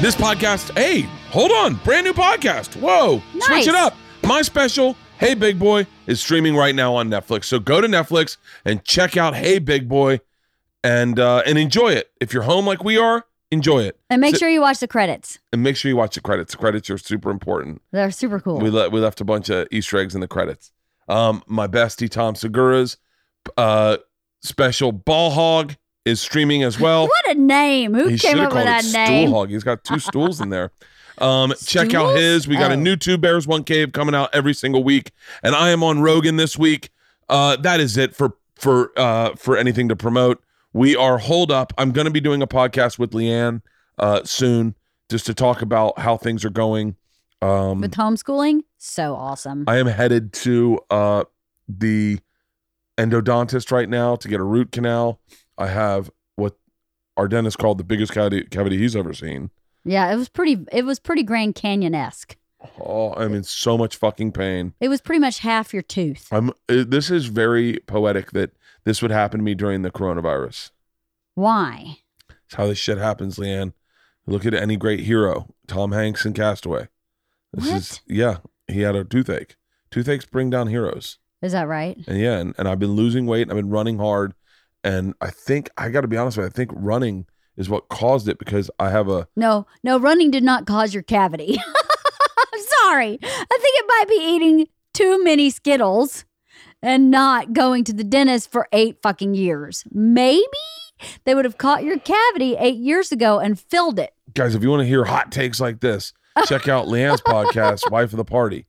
This podcast, hey, hold on, brand new podcast. Whoa, Nice. switch it up. My special, Hey Big Boy, is streaming right now on Netflix. So go to Netflix and check out Hey Big Boy and uh, and enjoy it. If you're home like we are, enjoy it. And make So- sure you watch the credits. And make sure you watch the credits. The credits are super important. They're super cool. We le- we left a bunch of Easter eggs in the credits. Um, my bestie Tom Segura's uh, special Ball Hog is streaming as well. what a name. Who he came up with that name? Stool Hog. He's got two stools in there. Um, check out his. We got a Oh. new Two Bears One Cave coming out every single week, and I am on Rogan this week. Uh, that is it for for uh, for anything to promote. We are hold up. I'm going to be doing a podcast with Leanne uh, soon, just to talk about how things are going. Um, With homeschooling? So awesome. I am headed to uh, the endodontist right now to get a root canal. I have what our dentist called the biggest cavity, cavity he's ever seen. yeah, it was pretty it was pretty Grand Canyon esque. Oh, I'm in so much fucking pain. It was pretty much half your tooth. I'm. This is very poetic that this would happen to me during the coronavirus. Why? It's how this shit happens, Leanne. Look at any great hero, Tom Hanks in Castaway. This is What? yeah. He had a toothache. Toothaches bring down heroes. Is that right? And yeah, and, and I've been losing weight I've been running hard. And I think I got to be honest with you, I think running is what caused it because I have a No, no, running did not cause your cavity. I'm sorry. I think it might be eating too many Skittles and not going to the dentist for eight fucking years. Maybe they would have caught your cavity eight years ago and filled it. guys. If you want to hear hot takes like this, check out Leanne's podcast, Wife of the Party.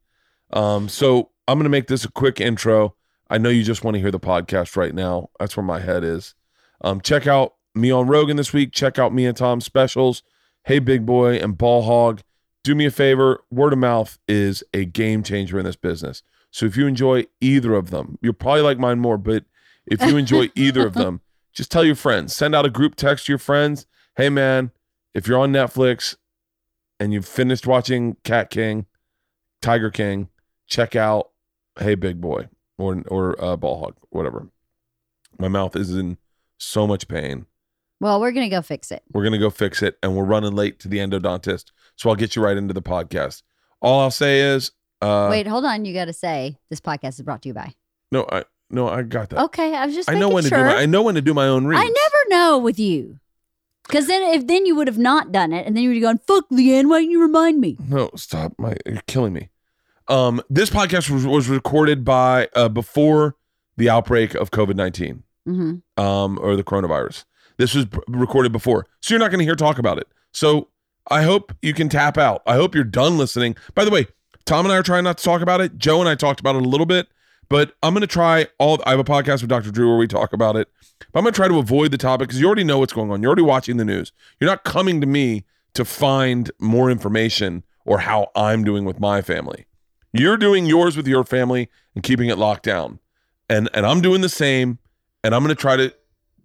Um, so I'm gonna make this a quick intro. I know you just want to hear the podcast right now. That's where my head is. Um, check out me on Rogan this week. Check out me and Tom's specials. Hey Big Boy and Ball Hog. Do me a favor. Word of mouth is a game changer in this business. So if you enjoy either of them, you'll probably like mine more. But if you enjoy either of them, just tell your friends. Send out a group text to your friends. Hey man, if you're on Netflix and you've finished watching Cat King, Tiger King, check out Hey Big Boy or or uh, Ball Hog, whatever. My mouth is in so much pain. Well, we're going to go fix it. We're gonna go fix it, and we're running late to the endodontist, so I'll get you right into the podcast. All I'll say is, uh, Wait, hold on. You got to say this podcast is brought to you by. no, I no, I got that. Okay, I was just I know when to do my, I know when to do my own reads. I never know with you. Because then, if then you would have not done it, and then you would have gone, "Fuck, Leanne, why didn't you remind me?" No, stop! My you're killing me. Um, this podcast was, was recorded by uh, before the outbreak of COVID nineteen. Mm-hmm. um, or the coronavirus. This was b- recorded before, so you're not going to hear talk about it. So I hope you can tap out. I hope you're done listening. By the way, Tom and I are trying not to talk about it. Joe and I talked about it a little bit, but I'm going to try all. I have a podcast with Dr. Drew where we talk about it. But I'm going to try to avoid the topic because you already know what's going on. You're already watching the news. You're not coming to me to find more information or how I'm doing with my family. You're doing yours with your family and keeping it locked down. And and I'm doing the same and I'm going to try to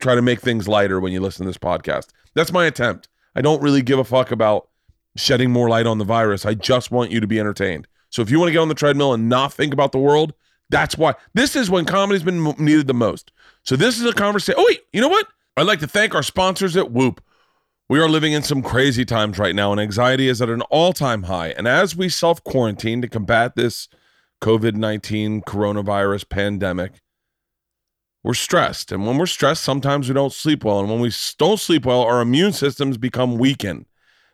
try to make things lighter when you listen to this podcast. That's my attempt. I don't really give a fuck about shedding more light on the virus. I just want you to be entertained. So if you want to get on the treadmill and not think about the world, that's why. This is when comedy's been needed the most. So this is a conversation. Oh wait, you know what? I'd like to thank our sponsors at Whoop. We are living in some crazy times right now, and anxiety is at an all-time high. And as we self-quarantine to combat this COVID-19 coronavirus pandemic, we're stressed. And when we're stressed, sometimes we don't sleep well. And when we don't sleep well, our immune systems become weakened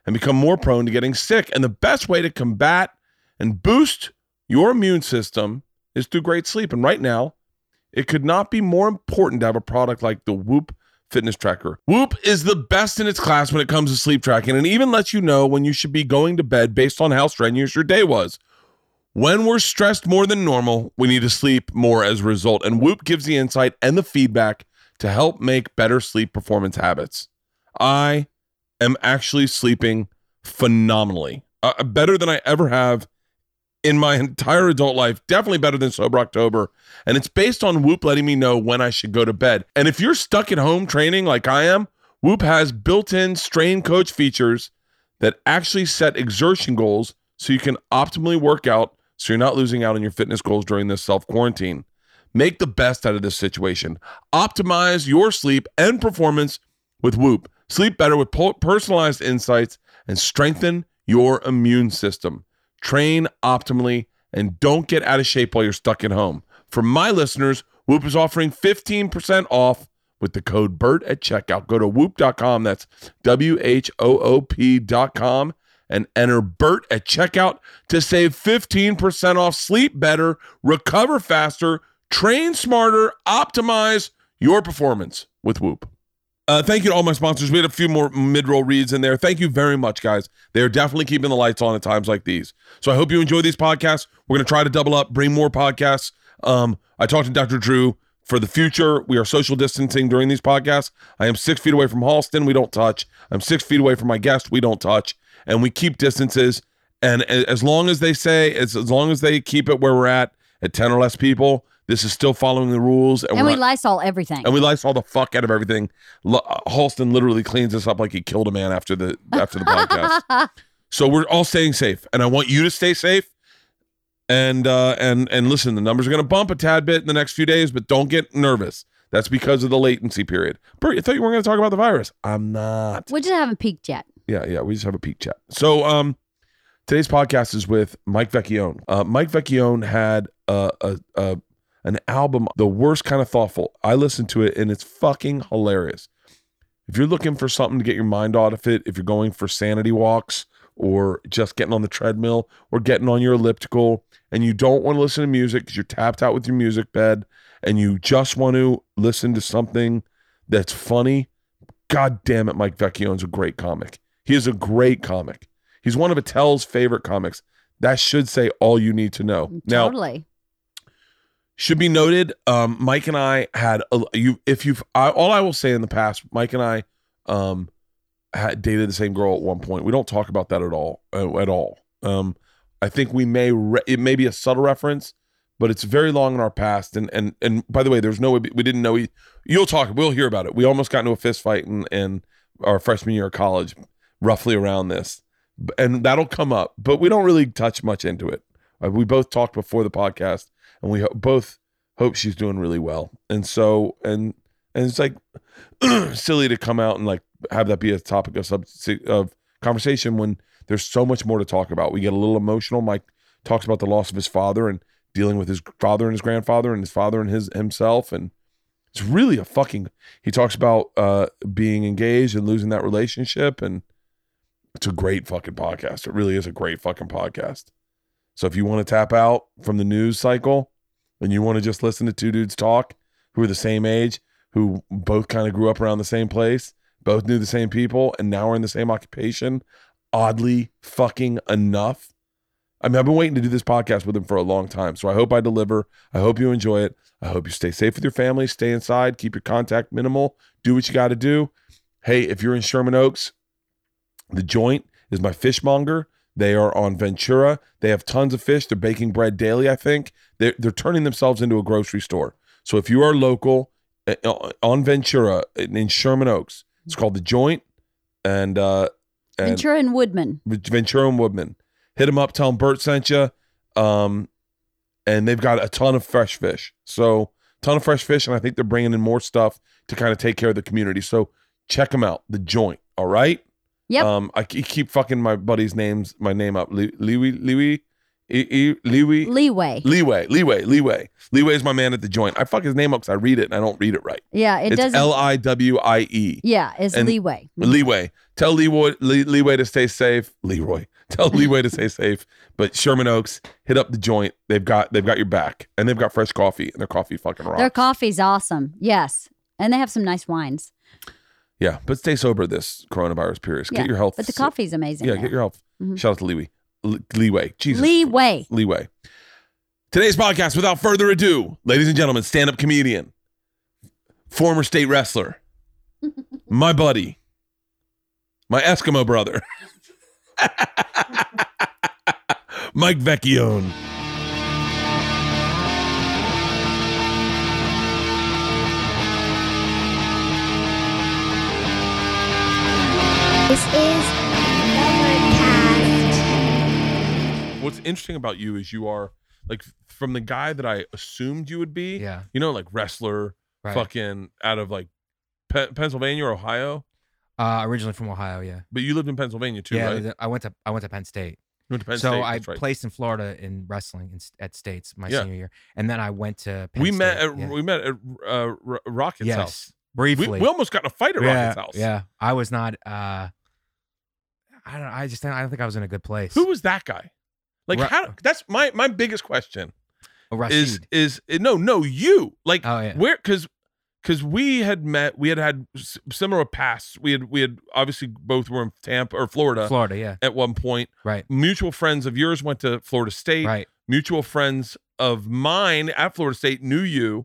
and become more prone to getting sick. And the best way to combat and boost your immune system is through great sleep. And right now, it could not be more important to have a product like the Whoop fitness tracker. Whoop is the best in its class when it comes to sleep tracking and even lets you know when you should be going to bed based on how strenuous your day was. When we're stressed more than normal, we need to sleep more as a result. And Whoop gives the insight and the feedback to help make better sleep performance habits. I am actually sleeping phenomenally, uh, better than I ever have in my entire adult life. Definitely better than Sober October. And it's based on Whoop letting me know when I should go to bed. And if you're stuck at home training like I am, Whoop has built in strain coach features that actually set exertion goals so you can optimally work out so you're not losing out on your fitness goals during this self quarantine. Make the best out of this situation. Optimize your sleep and performance with Whoop. Sleep better with personalized insights and strengthen your immune system. Train optimally and don't get out of shape while you're stuck at home. For my listeners, Whoop is offering 15% off with the code BERT at checkout. Go to whoop.com. That's W H O O P.com and enter BERT at checkout to save 15% off. Sleep better, recover faster, train smarter, optimize your performance with Whoop. Uh, thank you to all my sponsors. We had a few more mid-roll reads in there. Thank you very much, guys. They are definitely keeping the lights on at times like these. So I hope you enjoy these podcasts. We're going to try to double up, bring more podcasts. Um, I talked to Dr. Drew for the future. We are social distancing during these podcasts. I am six feet away from Halston. We don't touch. I'm six feet away from my guest. We don't touch, and we keep distances. And as long as they say, as, as long as they keep it where we're at, at ten or less people, this is still following the rules. And we're we not- Lysol everything. and we Lysol the fuck out of everything. L- uh, Halston literally cleans us up like he killed a man after the after the podcast. So we're all staying safe, and I want you to stay safe. And uh, and and listen, the numbers are going to bump a tad bit in the next few days, but don't get nervous. That's because of the latency period. Bert, I thought you weren't going to talk about the virus. I'm not. we just haven't peaked yet. Yeah, yeah. We just have a peak chat. So um today's podcast is with Mike Vecchione. Uh Mike Vecchione had a a, a an album, the worst kind of thoughtful. I listened to it and it's fucking hilarious. If you're looking for something to get your mind out of it, if you're going for sanity walks or just getting on the treadmill or getting on your elliptical and you don't want to listen to music because you're tapped out with your music bed and you just want to listen to something that's funny, God damn it, Mike Vecchione's a great comic. He is a great comic. He's one of Attell's favorite comics. That should say all you need to know. Now, totally. Should be noted, um, Mike and I had a, you. If you've I, all I will say in the past, Mike and I um, had dated the same girl at one point. We don't talk about that at all. Uh, at all. Um, I think we may re- it may be a subtle reference, but it's very long in our past. And and and by the way, there's no way we didn't know. We, you'll talk. We'll hear about it. We almost got into a fist fight in, in our freshman year of college, roughly around this, and that'll come up. But we don't really touch much into it. Uh, we both talked before the podcast, and we ho- both hope she's doing really well. And so and and it's like silly to come out and like have that be a topic of sub of conversation when there's so much more to talk about. We get a little emotional. Mike talks about the loss of his father and dealing with his father and his grandfather and his father and his himself and it's really a fucking he talks about uh being engaged and losing that relationship and it's a great fucking podcast. It really is a great fucking podcast. So if you want to tap out from the news cycle and you want to just listen to two dudes talk who are the same age, who both kind of grew up around the same place, both knew the same people, and now are in the same occupation, oddly fucking enough. I mean, I've been waiting to do this podcast with him for a long time. So I hope I deliver. I hope you enjoy it. I hope you stay safe with your family, stay inside, keep your contact minimal, do what you got to do. Hey, if you're in Sherman Oaks, the joint is my fishmonger. They are on Ventura. They have tons of fish. They're baking bread daily, I think. They're, they're turning themselves into a grocery store. So if you are local uh, on Ventura in Sherman Oaks, it's called the joint. And, uh, and Ventura and Woodman. Ventura and Woodman. Hit them up. Tell them Bert sent you. Um, and they've got a ton of fresh fish. So ton of fresh fish, and I think they're bringing in more stuff to kind of take care of the community. So check them out. The Joint. All right. Yep. Um, I keep fucking my buddy's names, my name up. Lee, Leeway, Leeway, E- E- Leeway, Leeway. Leeway, Leeway, Leeway. Is my man at the Joint. I fuck his name up because I read it and I don't read it right. Yeah, it doesn't. L I W I E. yeah, it's and- leeway. Leeway. Tell Leeway, Le- Leeway to stay safe. Leroy. Tell Leeway to stay safe. But Sherman Oaks, hit up the joint. They've got they've got your back, and they've got fresh coffee, and their coffee fucking rocks. Their coffee's awesome. Yes, and they have some nice wines. Yeah, but stay sober this coronavirus period. Yeah, Get your health. But the coffee's amazing. Yeah, there. get your health. Mhm. Shout out to Leeway. Le- Leeway. Jesus. leeway. Leeway. Today's podcast, without further ado, ladies and gentlemen, stand up comedian, former state wrestler, my buddy, my Eskimo brother, Mike Vecchione. This is Overcast. What's interesting about you is you are like from the guy that I assumed you would be, Yeah. you know, like wrestler, Right. fucking out of like Pe- Pennsylvania or Ohio. Uh, originally from Ohio, yeah. but you lived in Pennsylvania too, yeah, right? th- I went to I went to Penn State. You went to Penn so State, I right. placed in Florida in wrestling in, at States my Yeah. senior year, and then I went to. Penn we State, met at yeah. we met at uh, R- Rocket's yes, house. briefly. We, we almost got in a fight at yeah, Rocket's house. yeah. I was not. uh I don't. I just. I don't think I was in a good place. Who was that guy? Like how? That's my my biggest question. Oh, Is Rashid. is eh, no no you like oh yeah. where because because we had met we had had similar pasts we had we had obviously both were in Tampa or Florida Florida. Yeah. at one point Right. mutual friends of yours went to Florida State Right. mutual friends of mine at Florida State knew you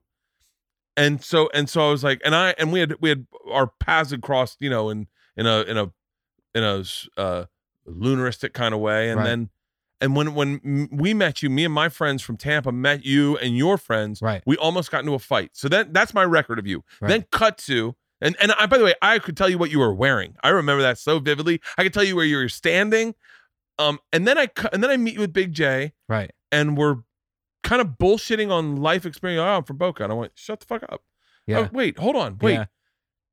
and so and so I was like and I and we had we had our paths had crossed you know in in a in a in a uh lunaristic kind of way and Right. then and when when we met you me and my friends from Tampa met you and your friends Right. we almost got into a fight so that that's my record of you Right. then cut to and and I, by the way I could tell you what you were wearing I remember that so vividly I could tell you where you were standing um and then I and then I meet you with Big Jay Right. and we're kind of bullshitting on life experience. Oh, I'm from Boca. And I went, shut the fuck up. Yeah. Oh, wait, hold on. Wait. Yeah.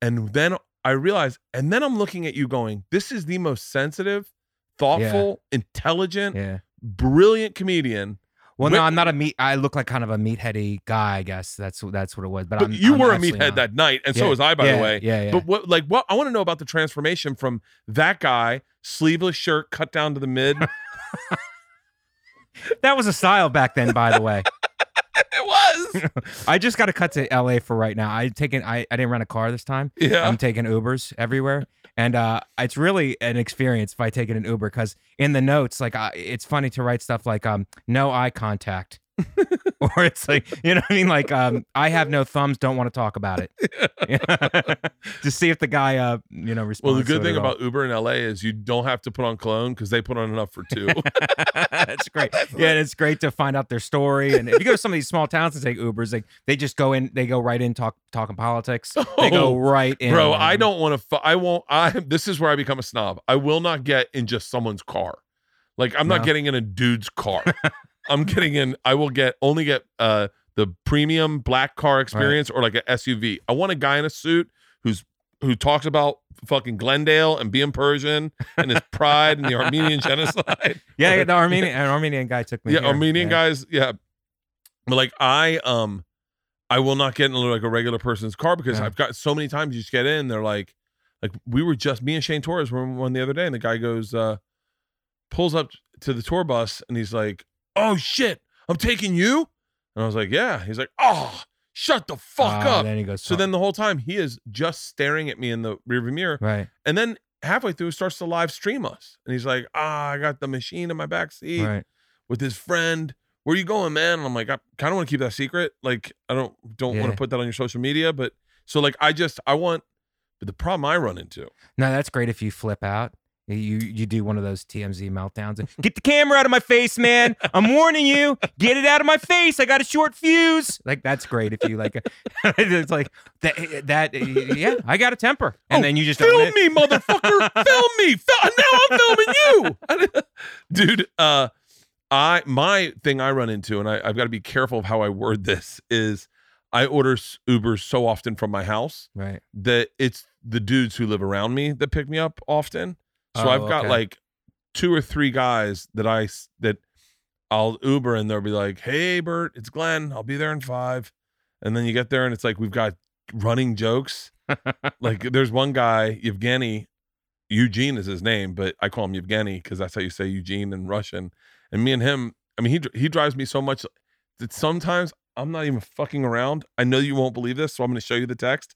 And then I realize, and then I'm looking at you going, this is the most sensitive, thoughtful, intelligent, Yeah. brilliant comedian. Well, no, I'm not a meat. I look like kind of a meatheady guy. I guess that's that's what it was. But, But I'm, you I'm were a meathead not. that night, and so was I, by yeah, the way. Yeah. Yeah. But what, like, what I want to know about the transformation from that guy, sleeveless shirt cut down to the mid. that was a style back then, by the way. I just got to cut to LA for right now. I taken I, I didn't rent a car this time. Yeah. I'm taking Ubers everywhere, and uh, it's really an experience if I take it an Uber because in the notes, like I, it's funny to write stuff like um no eye contact, or it's like you know what I mean like um I have no thumbs, don't want to talk about it, to see if the guy uh you know responds. well, the good thing about Uber in LA is you don't have to put on cologne because they put on enough for two. That's great. Yeah, and it's great to find out their story. And if you go to some of these small towns and take Ubers, like they just go in, they go right in talk talking politics. They go Oh, right in. Bro. I don't want to. I won't. I. This is where I become a snob. I will not get in just someone's car. Like I'm not getting in a dude's car. I'm getting in. I will get only get uh the premium black car experience or like an SUV. I want a guy in a suit who's who talks about fucking Glendale and being Persian and his pride and the Armenian genocide. Yeah, yeah, the Armenian an Armenian guy took me. yeah, here. Armenian Yeah. guys. Yeah, but like I um, I will not get in like a regular person's car because Yeah. I've got so many times you just get in. They're like, like we were just me and Shane Torres were one the other day, and the guy goes, uh, pulls up to the tour bus, and he's like, "Oh shit, I'm taking you," and I was like, "Yeah." He's like, "Oh, shut the fuck Ah, up." Then he goes. So then the whole time he is just staring at me in the rearview mirror, right, and then halfway through starts to live stream us, and he's like, "Ah, I got the machine in my back seat." right. with his friend. Where you going, man? And I'm like, I kind of want to keep that secret. Like, I don't don't want Yeah. to put that on your social media, but so like, I just I want. But the problem I run into, No, that's great if you flip out. You you do one of those TMZ meltdowns. and, Get the camera out of my face, man! I'm warning you. Get it out of my face. I got a short fuse. Like that's great if you like. it's like that. That yeah, I got a temper, and Oh, then you just film me, motherfucker, film me. Now I'm filming you, dude. Uh, I my thing I run into, and I, I've got to be careful of how I word this. Is I order Ubers so often from my house Right. that it's the dudes who live around me that pick me up often. So Oh, I've got okay. like two or three guys that I that I'll Uber and they'll be like, "Hey, Bert, it's Glenn. I'll be there in five. And then you get there and it's like we've got running jokes. like there's one guy, Yevgeny, Eugene is his name, but I call him Yevgeny because that's how you say Eugene in Russian. And me and him, I mean, he he drives me so much that sometimes I'm not even fucking around. I know you won't believe this, so I'm going to show you the text.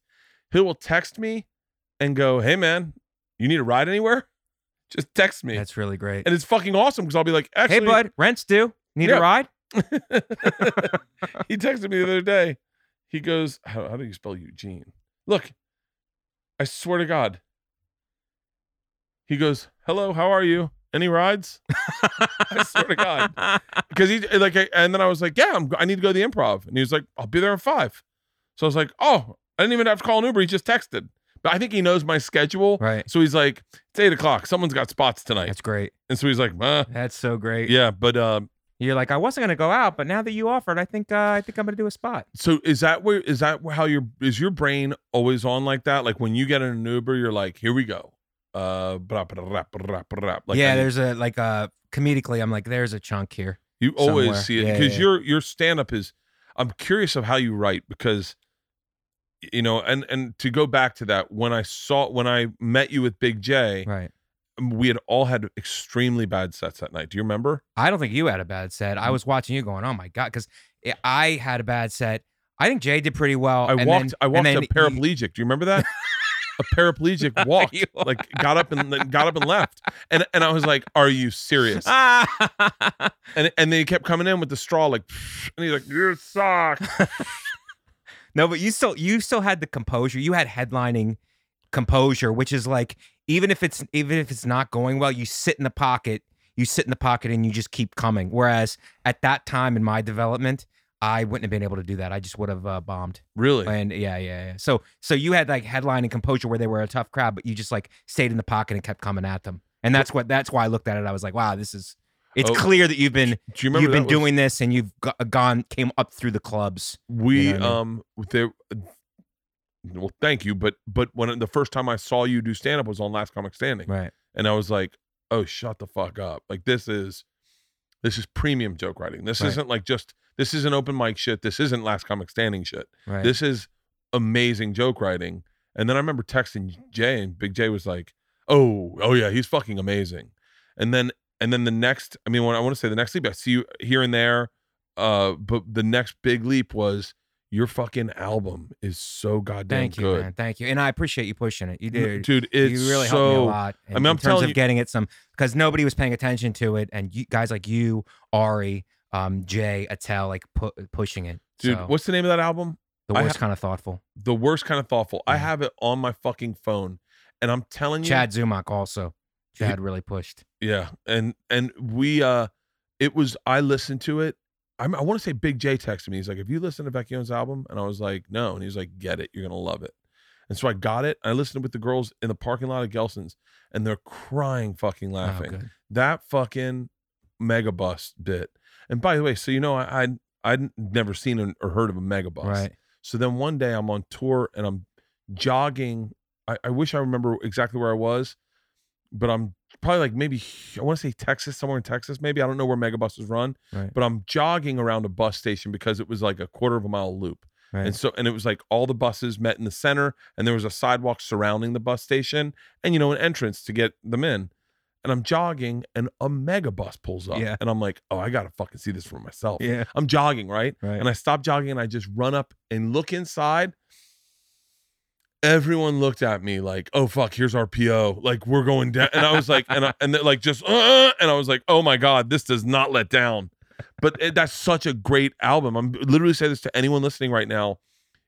He will text me and go, "Hey, man, you need a ride anywhere? Just text me." That's really great. and it's fucking awesome because I'll be like, Hey, bud, rent's due. Need Yeah. a ride? he texted me the other day. He goes, how, how do you spell Eugene? Look, I swear to God. He goes, Hello, how are you? Any rides? I swear to God. Because he like, I- and then I was like, Yeah, I'm, I need to go to the improv. And he was like, I'll be there in five. So I was like, Oh, I didn't even have to call an Uber. He just texted. But I think he knows my schedule. Right. So he's like, It's eight o'clock. Someone's got spots tonight. That's great. And so he's like, uh, That's so great. yeah, but um, You're like, I wasn't gonna go out, but now that you offered, I think uh, I think I'm gonna do a spot. So is that where is that how your is your brain always on like that? Like when you get in an Uber, you're like, here we go. Uh, blah, blah, blah, blah, blah, like yeah, I- there's a like uh comedically, I'm like, there's a chunk here. you always somewhere. see it Yeah, because yeah. your your stand up is. I'm curious of how you write because, you know, and and to go back to that when I saw when I met you with Big Jay, Right. we had all had extremely bad sets that night. Do you remember? I don't think you had a bad set. Mm. I was watching you going, oh my god, because I had a bad set. I think Jay did pretty well. I and walked. then- I and walked then a paraplegic. Do you remember that? a paraplegic walked, like got up and got up and left, and and I was like, "Are you serious?" And and they kept coming in with the straw, like, and he's like, "You suck." No, but you still you still had the composure. You had headlining composure, which is like even if it's even if it's not going well, you sit in the pocket. You sit in the pocket and you just keep coming. Whereas at that time in my development, I wouldn't have been able to do that. I just would have uh, bombed. Really? And yeah, yeah, yeah. So so you had like headline and composure where they were a tough crowd, but you just like stayed in the pocket and kept coming at them. And that's what that's why I looked at it. I was like, wow, this is. It's Oh, clear that you've been Do you remember you've been that was- doing this and you've go- gone came up through the clubs. We You know I um there. Well, thank you, but but when the first time I saw you do stand up was on Last Comic Standing, Right. and I was like, "Oh, shut the fuck up!" Like this is this is premium joke writing. This Right. isn't like just this isn't open mic shit. This isn't Last Comic Standing shit. Right. This is amazing joke writing. And then I remember texting Jay, and Big Jay was like, "Oh, oh yeah, he's fucking amazing." And then and then the next, I mean, when I want to say the next leap, I see you here and there. Uh, but the next big leap was your fucking album is so goddamn Thank you, good, man. Thank you. And I appreciate you pushing it. You did. dude. It's you really so helped me a lot. In, I mean, I'm in terms of you- getting it some because nobody was paying attention to it, and you, guys like you, Ari, um, Jay, Attell, like pu- pushing it. dude. So, What's the name of that album? the worst ha- kind of thoughtful? The worst kind of thoughtful. I have it on my fucking phone, and I'm telling you, Chad Zumock also. Chad really pushed. Yeah, and and we uh, it was I listened to it. I'm, I want to say Big Jay texted me. He's like, "Have you listened to Vecchio's album?" And I was like, "No." And he's like, "Get it. You're gonna love it." And so I got it. I listened with the girls in the parking lot of Gelson's, and they're crying, fucking Oh, laughing. that fucking mega bus bit. And by the way, so you know, I I'd, I'd never seen or heard of a mega bus. Right. So then one day I'm on tour and I'm jogging. I, I wish I remember exactly where I was, but I'm probably like maybe I want to say Texas, somewhere in Texas, maybe. I don't know where megabuses run, Right. but I'm jogging around a bus station because it was like a quarter of a mile loop. Right. And so and it was like all the buses met in the center and there was a sidewalk surrounding the bus station and you know an entrance to get them in. And I'm jogging and a mega bus pulls up. Yeah. And I'm like, oh, I gotta fucking see this for myself. yeah. I'm jogging, right? Right. And I stop jogging and I just run up and look inside. Everyone looked at me like, "Oh fuck, here's our PO. Like we're going down." And I was like, and I, and they're like just, uh, and I was like, "Oh my god, this does not let down." But it, that's such a great album. I'm literally say this to anyone listening right now.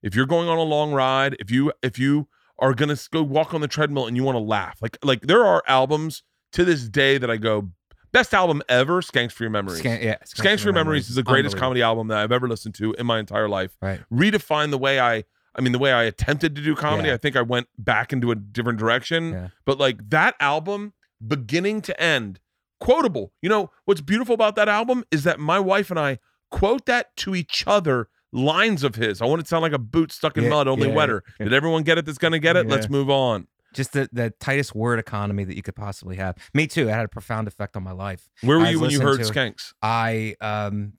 If you're going on a long ride, if you if you are gonna go walk on the treadmill and you want to laugh, like like there are albums to this day that I go, best album ever, Skanks for Your Memories. Scan- yeah. Skanks for Your Memories is the greatest comedy album that I've ever listened to in my entire life. Right. Redefined the way I, I mean, the way I attempted to do comedy. Yeah. I think I went back into a different direction. Yeah. But like that album, beginning to end, quotable. You know what's beautiful about that album is that my wife and I quote that to each other. Lines of his. I want it to sound like a boot stuck in Yeah, mud, only wetter. Did everyone get it that's going to get it? Let's move on. Just the, the tightest word economy that you could possibly have. Me too. It had a profound effect on my life. Where were you when you heard Skanks? I um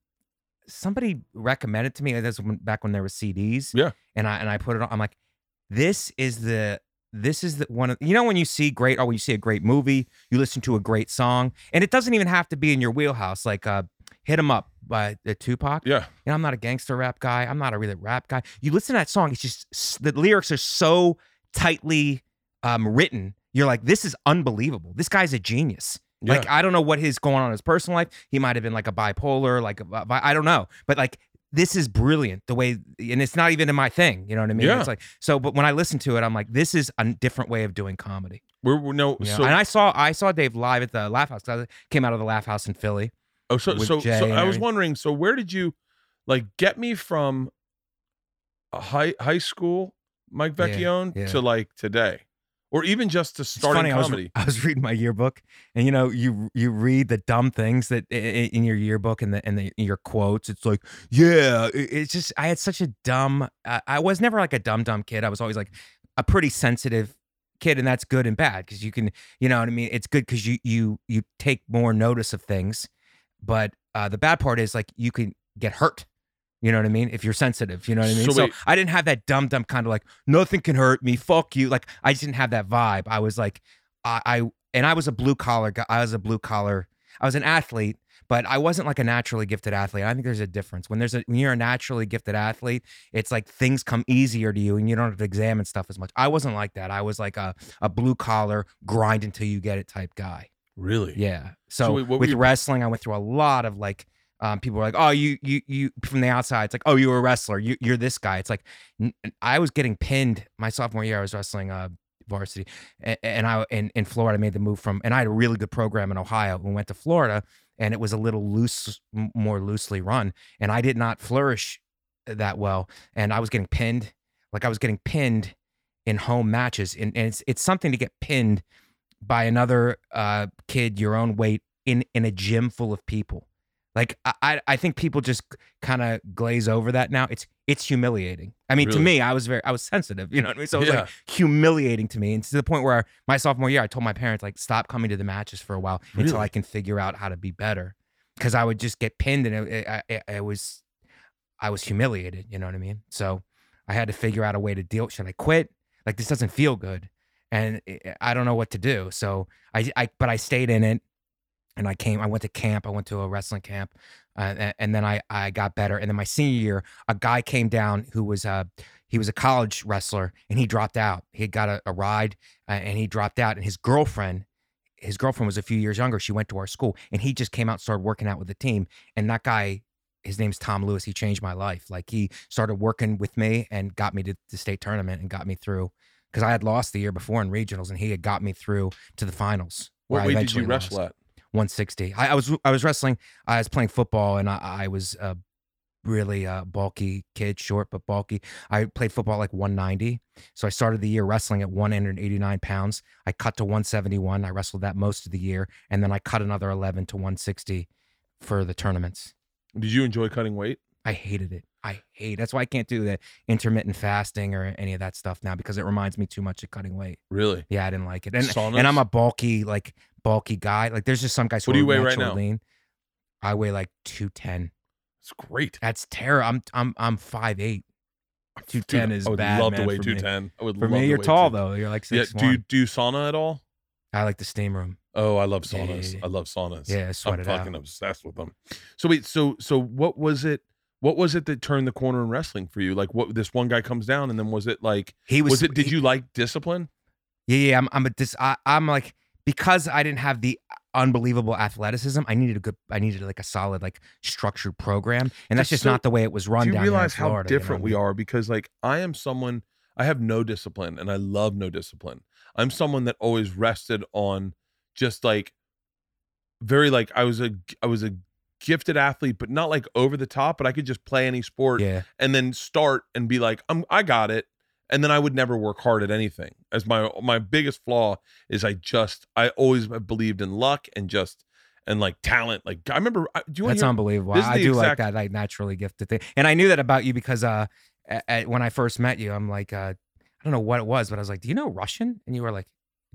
somebody recommended to me this was when- back when there were CDs. Yeah. And I and I put it on. I'm like, this is the this is the one of you know when you see great or when you see a great movie, you listen to a great song, and it doesn't even have to be in your wheelhouse. Like uh Hit 'em up by the Tupac. Yeah. You know, I'm not a gangster rap guy. I'm not a really rap guy. You listen to that song, it's just the lyrics are so tightly um, written. You're like, this is unbelievable. This guy's a genius. Like, I don't know what his going on in his personal life. He might have been like a bipolar, like a, I don't know, but like this is brilliant the way, and it's not even in my thing. You know what I mean? Yeah. It's like so. But when I listen to it, I'm like, this is a different way of doing comedy. We're, we're no. You know? So and I saw I saw Dave live at the Laugh house I came out of the Laugh House in Philly. Oh, so so Jay so I was wondering. So where did you, like, get me from, a high high school, Mike Yeah, Vecchione yeah. to like today? Or even just to It's start funny. in I was. I was reading my yearbook, and you know, you you read the dumb things that in your yearbook and the and the your quotes. It's like, yeah, it's just I had such a dumb. I I was never like a dumb dumb kid. I was always like a pretty sensitive kid, and that's good and bad because you can, you know what I mean. It's good because you you you take more notice of things, but uh, the bad part is like you can get hurt. You know what I mean? If you're sensitive, you know what I mean. So So, wait- I didn't have that dumb dumb kind of like nothing can hurt me. Fuck you. Like I just didn't have that vibe. I was like, I, I and I was a blue collar guy. I was a blue collar. I was an athlete, but I wasn't like a naturally gifted athlete. I think there's a difference when there's a when you're a naturally gifted athlete. It's like things come easier to you, and you don't have to examine stuff as much. I wasn't like that. I was like a a blue collar grind until you get it type guy. really? Yeah. So So, wait, with wrestling, I went through a lot of like. Um, people were like, "Oh, you, you, you." From the outside, it's like, "Oh, you were a wrestler. You, you're this guy." It's like, I was getting pinned my sophomore year. I was wrestling uh, varsity, and, and I in in Florida made the move from, and I had a really good program in Ohio. We went to Florida, and it was a little loose, more loosely run, and I did not flourish that well, and I was getting pinned, like I was getting pinned in home matches, and, and it's it's something to get pinned by another uh, kid your own weight in in a gym full of people. Like I I- think people just kind of glaze over that now. It's it's humiliating. I mean, to me, I was very I was sensitive. You know what I mean? So it was Yeah. like humiliating to me, and to the point where my sophomore year, I told my parents like stop coming to the matches for a while until I can figure out how to be better. Because I would just get pinned, and it, it, it, it was I was humiliated. You know what I mean? So I had to figure out a way to deal. Should I quit? Like this doesn't feel good, and i- I don't know what to do. So I, I but I stayed in it, and I came. I went to camp. I went to a wrestling camp, uh, and then I I got better. And then my senior year, a guy came down who was uh he was a college wrestler, and he dropped out. He had got a, a ride, uh, and he dropped out. And his girlfriend. His girlfriend was a few years younger. She went to our school, and he just came out and started working out with the team. And that guy his name's Tom Lewis. He changed my life. Like he started working with me and got me to the state tournament and got me through because I had lost the year before in regionals and he had got me through to the finals. What weight did you wrestle lost. at? 160. I, I was I was wrestling. I was playing football and I, I was a really uh, bulky kid, short but bulky. I played football like 190. So I started the year wrestling at 189 pounds. I cut to 171. I wrestled that most of the year, and then I cut another 11 to 160 for the tournaments. Did you enjoy cutting weight? I hated it. I hate. That's why I can't do the intermittent fasting or any of that stuff now because it reminds me too much of cutting weight. Really? Yeah, I didn't like it. And Saunas? and I'm a bulky like bulky guy. Like there's just some guys who What do you are weigh right now? Lean. I weigh like 210. It's great. That's terrible. I'm I'm I'm 5'8. 210 Dude, is I would bad, love to weigh for me. 210. I would For love me, you're tall 210. though. You're like Yeah. six Do you do sauna at all? I like the steam room. Oh, I love Yeah, yeah, saunas. yeah. I love saunas. Yeah, sweat I'm it out. fucking obsessed with them. So wait, so so what was it? What was it that turned the corner in wrestling for you? Like what this one guy comes down and then was it like He was, was, it did he- you like discipline? Yeah, yeah. I'm I'm a dis. I, I'm like because I didn't have the unbelievable athleticism. I needed a good. I needed like a solid like structured program, and that's just So, not the way it was run do you down here in realize how Florida, you know different we are? Because like I am someone I have no discipline and I love no discipline. I'm someone that always rested on just like very like I was a I was a gifted athlete, but not like over the top, but I could just play any sport Yeah, and then start and be like, I'm I got it. And then I would never work hard at anything. As my my biggest flaw is I just I always believed in luck and just and like talent. Like I remember I- do you that's hear unbelievable. I do exact- like that like naturally gifted thing, and I knew that about you because uh, a- a- when I first met you, I'm like, uh, I don't know what it was, but I was like, do you know Russian? And you were like,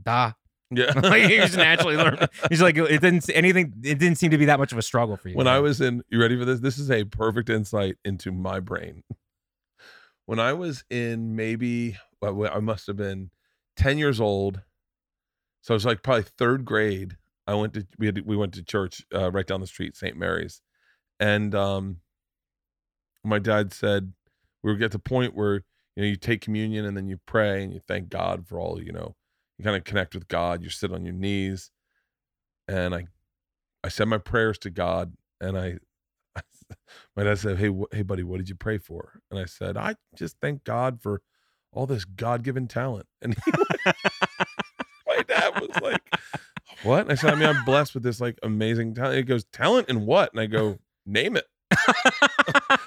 da. Yeah. like you just naturally learned. He's like, it didn't anything. It didn't seem to be that much of a struggle for you. when you I was in, you ready for this? This is a perfect insight into my brain. When I was in maybe, well, I must have been 10 years old. So I was like probably third grade. I went to, we, had, we went to church uh, right down the street, St. Mary's. And um, my dad said, we were at the point where, you know, you take communion and then you pray and you thank God for all, you know, you kind of connect with God. You sit on your knees. And I I said my prayers to God, and I, my dad said, "Hey, wh- hey, buddy, what did you pray for?" And I said, "I just thank God for all this God-given talent." And my dad was like, "What?" And I said, "I mean, I'm blessed with this like amazing talent." He goes, "Talent in what?" And I go, "Name it."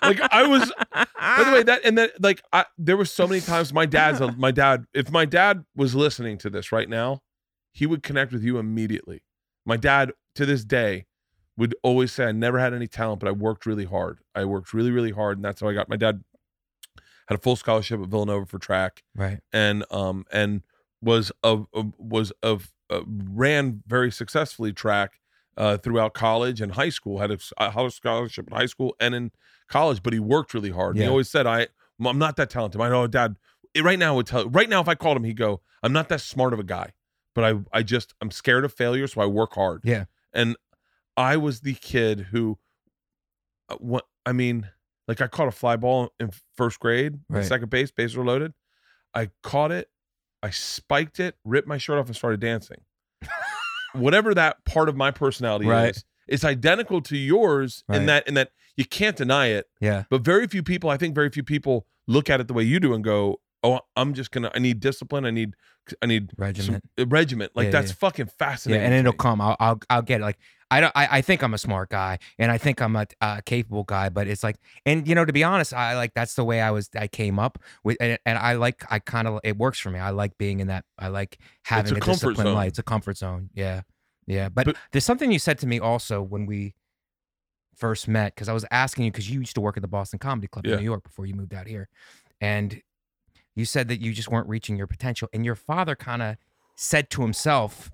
Like I was. By the way, that and then like I, there were so many times my dad's a, my dad. If my dad was listening to this right now, he would connect with you immediately. My dad to this day would always say, "I never had any talent, but I worked really hard. I worked really, really hard, and that's how I got." My dad had a full scholarship at Villanova for track, right. and um and was of was of uh, ran very successfully track uh, throughout college and high school. Had a scholarship in high school and in college, but he worked really hard. And He always said, "I I'm not that talented." I know, Dad. it- Right now, would tell right now if I called him, he'd go, "I'm not that smart of a guy, but I I just I'm scared of failure, so I work hard." Yeah. and I was the kid who, uh, what I mean, like I caught a fly ball in first grade, Right. second base, bases were loaded. I caught it, I spiked it, ripped my shirt off, and started dancing. Whatever that part of my personality Right. is, it's identical to yours Right. in that in that you can't deny it. Yeah. But very few people, I think, very few people look at it the way you do and go, "Oh, I'm just gonna. I need discipline. I need. I need Regiment. a regiment. Like Yeah, that's yeah. fucking Yeah, fascinating. and it'll come. I'll, I'll I'll get it. Like I don't. I, I think I'm a smart guy, and I think I'm a, a capable guy. But it's like, and you know, to be honest, I like that's the way I was. I came up with, and, and I like. I kind of. It works for me. I like being in that. I like having a a, comfort disciplined zone. life. It's a comfort zone. Yeah, yeah. But, But- there's something you said to me also when we first met because I was asking you because you used to work at the Boston Comedy Club Yeah. in New York before you moved out here, and you said that you just weren't reaching your potential, and your father kind of said to himself,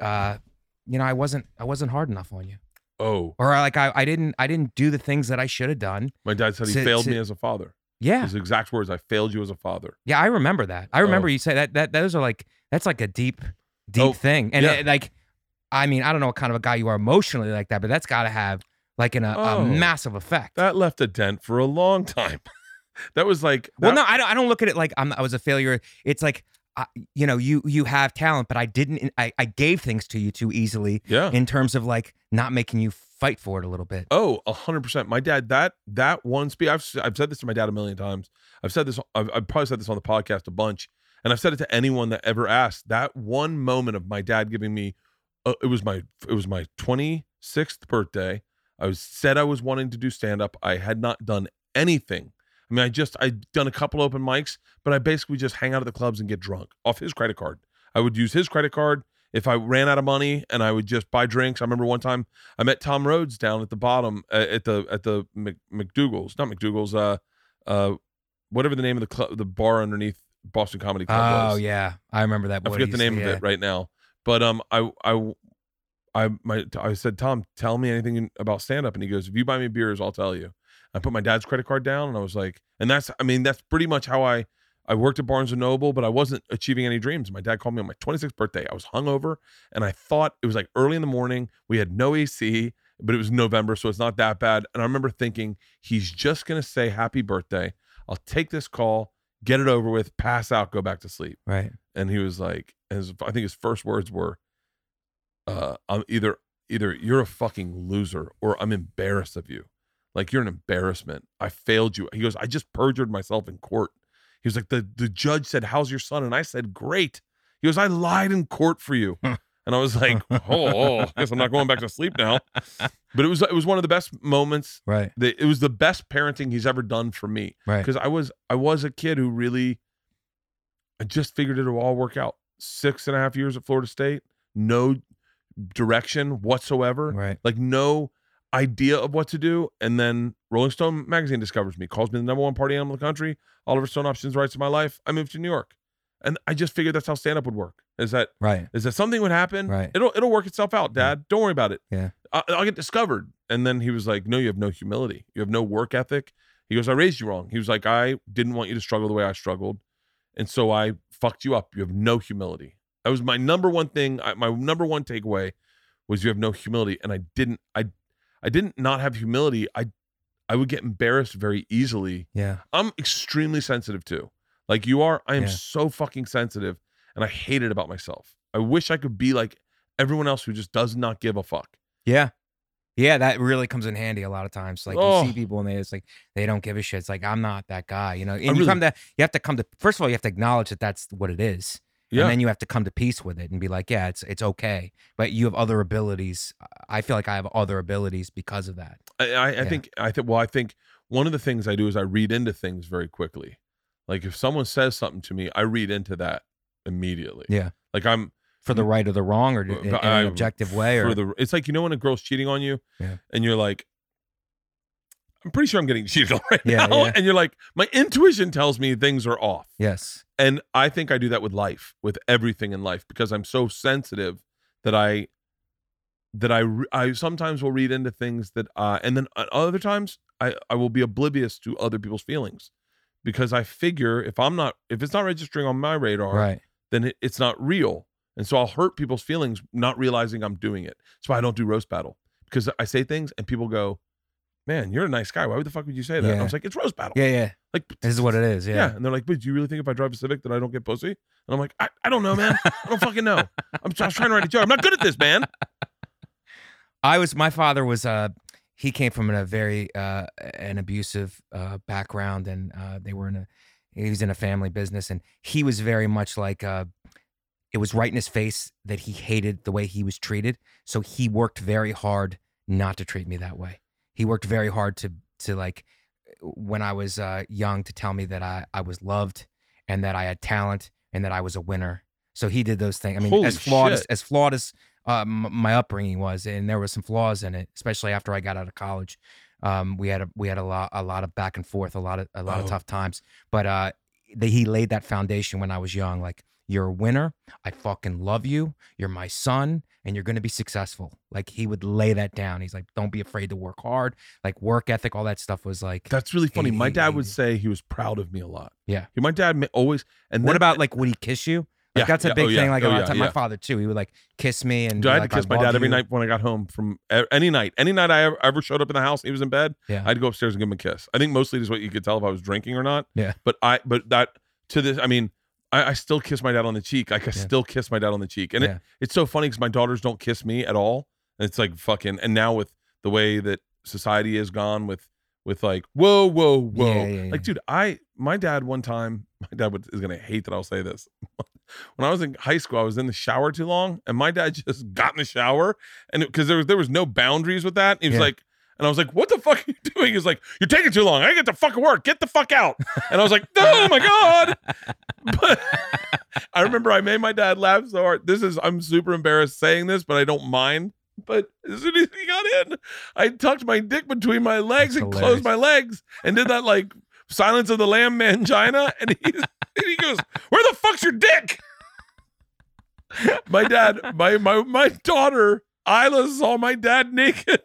uh, "You know, I wasn't, I wasn't hard enough on you, Oh, or like I, I didn't, I didn't do the things that I should have done." my dad said he failed sit- me as a father. Yeah, His exact words: "I failed you as a father." yeah, I remember that. I remember Oh. you say that. That those are like that's like a deep, deep Oh, thing, and yeah. it, like, I mean, I don't know what kind of a guy you are emotionally like that, but that's got to have like an, a, a Oh. massive effect. That left a dent for a long time. That was like, Well, no, I don't. I don't look at it like I'm, I was a failure. It's like, I, you know, you you have talent, but I didn't. I, I gave things to you too easily yeah. in terms of like not making you fight for it a little bit. Oh, a hundred percent. My dad, that that one speech, I've I've said this to my dad a million times. I've said this. I've, I've probably said this on the podcast a bunch, and I've said it to anyone that ever asked. That one moment of my dad giving me, uh, it was my it was my twenty sixth birthday. I was said I was wanting to do stand up. I had not done anything. I mean, I just I'd done a couple open mics, but I basically just hang out at the clubs and get drunk off his credit card. I would use his credit card if I ran out of money, and I would just buy drinks. I remember one time I met Tom Rhodes down at the bottom uh, at the at the Mc, McDougal's, not McDougal's, uh, uh, whatever the name of the club, the bar underneath Boston Comedy Club was. Oh was. yeah, I remember that. I forget the name of it right now, but um, I I I my I said Tom, tell me anything about stand up, and he goes, if you buy me beers, I'll tell you. I put my dad's credit card down, and I was like, and that's I mean that's pretty much how I. I worked at Barnes and Noble, but I wasn't achieving any dreams. My dad called me on my 26th birthday. I was hungover, and I thought it was like early in the morning. We had no AC, but it was November, so it's not that bad. And I remember thinking, he's just gonna say happy birthday. I'll take this call, get it over with, pass out, go back to sleep Right. and he was like his I think his first words were uh I'm either either you're a fucking loser or I'm embarrassed of you. Like you're an embarrassment. I failed you. He goes, I just perjured myself in court. He was like, the the judge said, How's your son? And I said, Great. He goes, I lied in court for you. And I was like, oh, oh, oh, I guess I'm not going back to sleep now. But it was it was one of the best moments. Right. That it was the best parenting he's ever done for me Right. because I was I was a kid who really I just figured it would all work out. Six and a half years at Florida State, no direction whatsoever, Right. like no idea of what to do. And then Rolling Stone magazine discovers me, calls me the number one party animal in the country. Oliver Stone options rights to my life. I moved to New York, and I just figured that's how stand up would work. Is that Right. is that something would happen? Right. It'll it'll work itself out, Yeah. Dad. Don't worry about it. Yeah. I, I'll get discovered. And then he was like, "No, you have no humility. You have no work ethic." He goes, "I raised you wrong." He was like, "I didn't want you to struggle the way I struggled, and so I fucked you up. You have no humility." That was my number one thing. I, my number one takeaway was you have no humility, and I didn't. I I didn't not have humility. I I would get embarrassed very easily Yeah. I'm extremely sensitive too. Like you are, I am Yeah. so fucking sensitive and I hate it about myself. I wish I could be like everyone else who just does not give a fuck. Yeah. Yeah, that really comes in handy a lot of times. Like Oh. you see people and they it's like they don't give a shit. It's like I'm not that guy, you know. And you come to you have to come to first of all you have to acknowledge that that's what it is, Yeah. And then you have to come to peace with it and be like, yeah, it's it's okay. But you have other abilities. I feel like I have other abilities because of that. I, I, I Yeah. think I think well, I think one of the things I do is I read into things very quickly. Like if someone says something to me, I read into that immediately. Yeah. Like I'm For the right or the wrong or in, an objective way or for the it's like you know when a girl's cheating on you Yeah. and you're like I'm pretty sure I'm getting cheated on right Yeah, now yeah. and you're like my intuition tells me things are off. Yes. And I think I do that with life, with everything in life because I'm so sensitive that I that I I sometimes will read into things that uh and then other times I I will be oblivious to other people's feelings because I figure if I'm not if it's not registering on my radar Right. then it, it's not real. And so I'll hurt people's feelings not realizing I'm doing it. That's why I don't do roast battle because I say things and people go, "Man, you're a nice guy. Why would the fuck would you say that?" And I was like, "It's roast battle." Yeah, yeah. Like This is what it is. yeah. Yeah. And they're like, "But do you really think if I drive a Civic that I don't get pussy?" And I'm like, "I, I don't know, man. I don't fucking know. I'm just trying to write a joke. I'm not good at this, man." I was my father was uh he came from a very uh an abusive uh background and uh they were in a he was in a family business and he was very much like uh it was right in his face that he hated the way he was treated so he worked very hard not to treat me that way he worked very hard to to like when i was uh young to tell me that i i was loved and that i had talent and that i was a winner so he did those things i mean Holy as flawed as, shit. as flawed as uh, m- my upbringing was, and there was some flaws in it, especially after I got out of college. Um, we had a we had a lot a lot of back and forth, a lot of a lot Oh. of tough times. But uh, they, he laid that foundation when I was young. Like you're a winner. I fucking love you. You're my son, and you're gonna be successful. Like he would lay that down. He's like, don't be afraid to work hard. Like work ethic, all that stuff was like. That's really funny. He- My he- dad he- would say he was proud of me a lot. Yeah. My dad always and what then- about like would he kiss you? Like Yeah, that's a yeah, big oh, yeah, thing. Like oh, a oh, lot of yeah, my father too. He would like kiss me and Dude, I had like, to kiss my dad every night when I got home from any night. Any night I ever, ever showed up in the house, he was in bed. Yeah. I'd go upstairs and give him a kiss. I think mostly is what you could tell if I was drinking or not. Yeah. But I, but that to this, I mean, I, I still kiss my dad on the cheek. Like I Yeah. still kiss my dad on the cheek, and Yeah. it, it's so funny because my daughters don't kiss me at all. And it's like fucking. And now with the way that society has gone with with like whoa whoa whoa, Yeah, like dude, I my dad one time, my dad would, is gonna hate that I'll say this. when I was in high school, I was in the shower too long, and my dad just got in the shower, and because there was there was no boundaries with that. He was like, and I was like, "What the fuck are you doing?" He's like, "You're taking too long. I get to fucking work. Get the fuck out." And I was like, "Oh my god!" But I remember I made my dad laugh so hard. This is I'm super embarrassed saying this, but I don't mind. But as soon as he got in, I tucked my dick between my legs That's and closed my legs and did that like Silence of the Lamb mangina. And he, and he goes, Where the fuck's your dick? my dad, my my my daughter, Ila saw my dad naked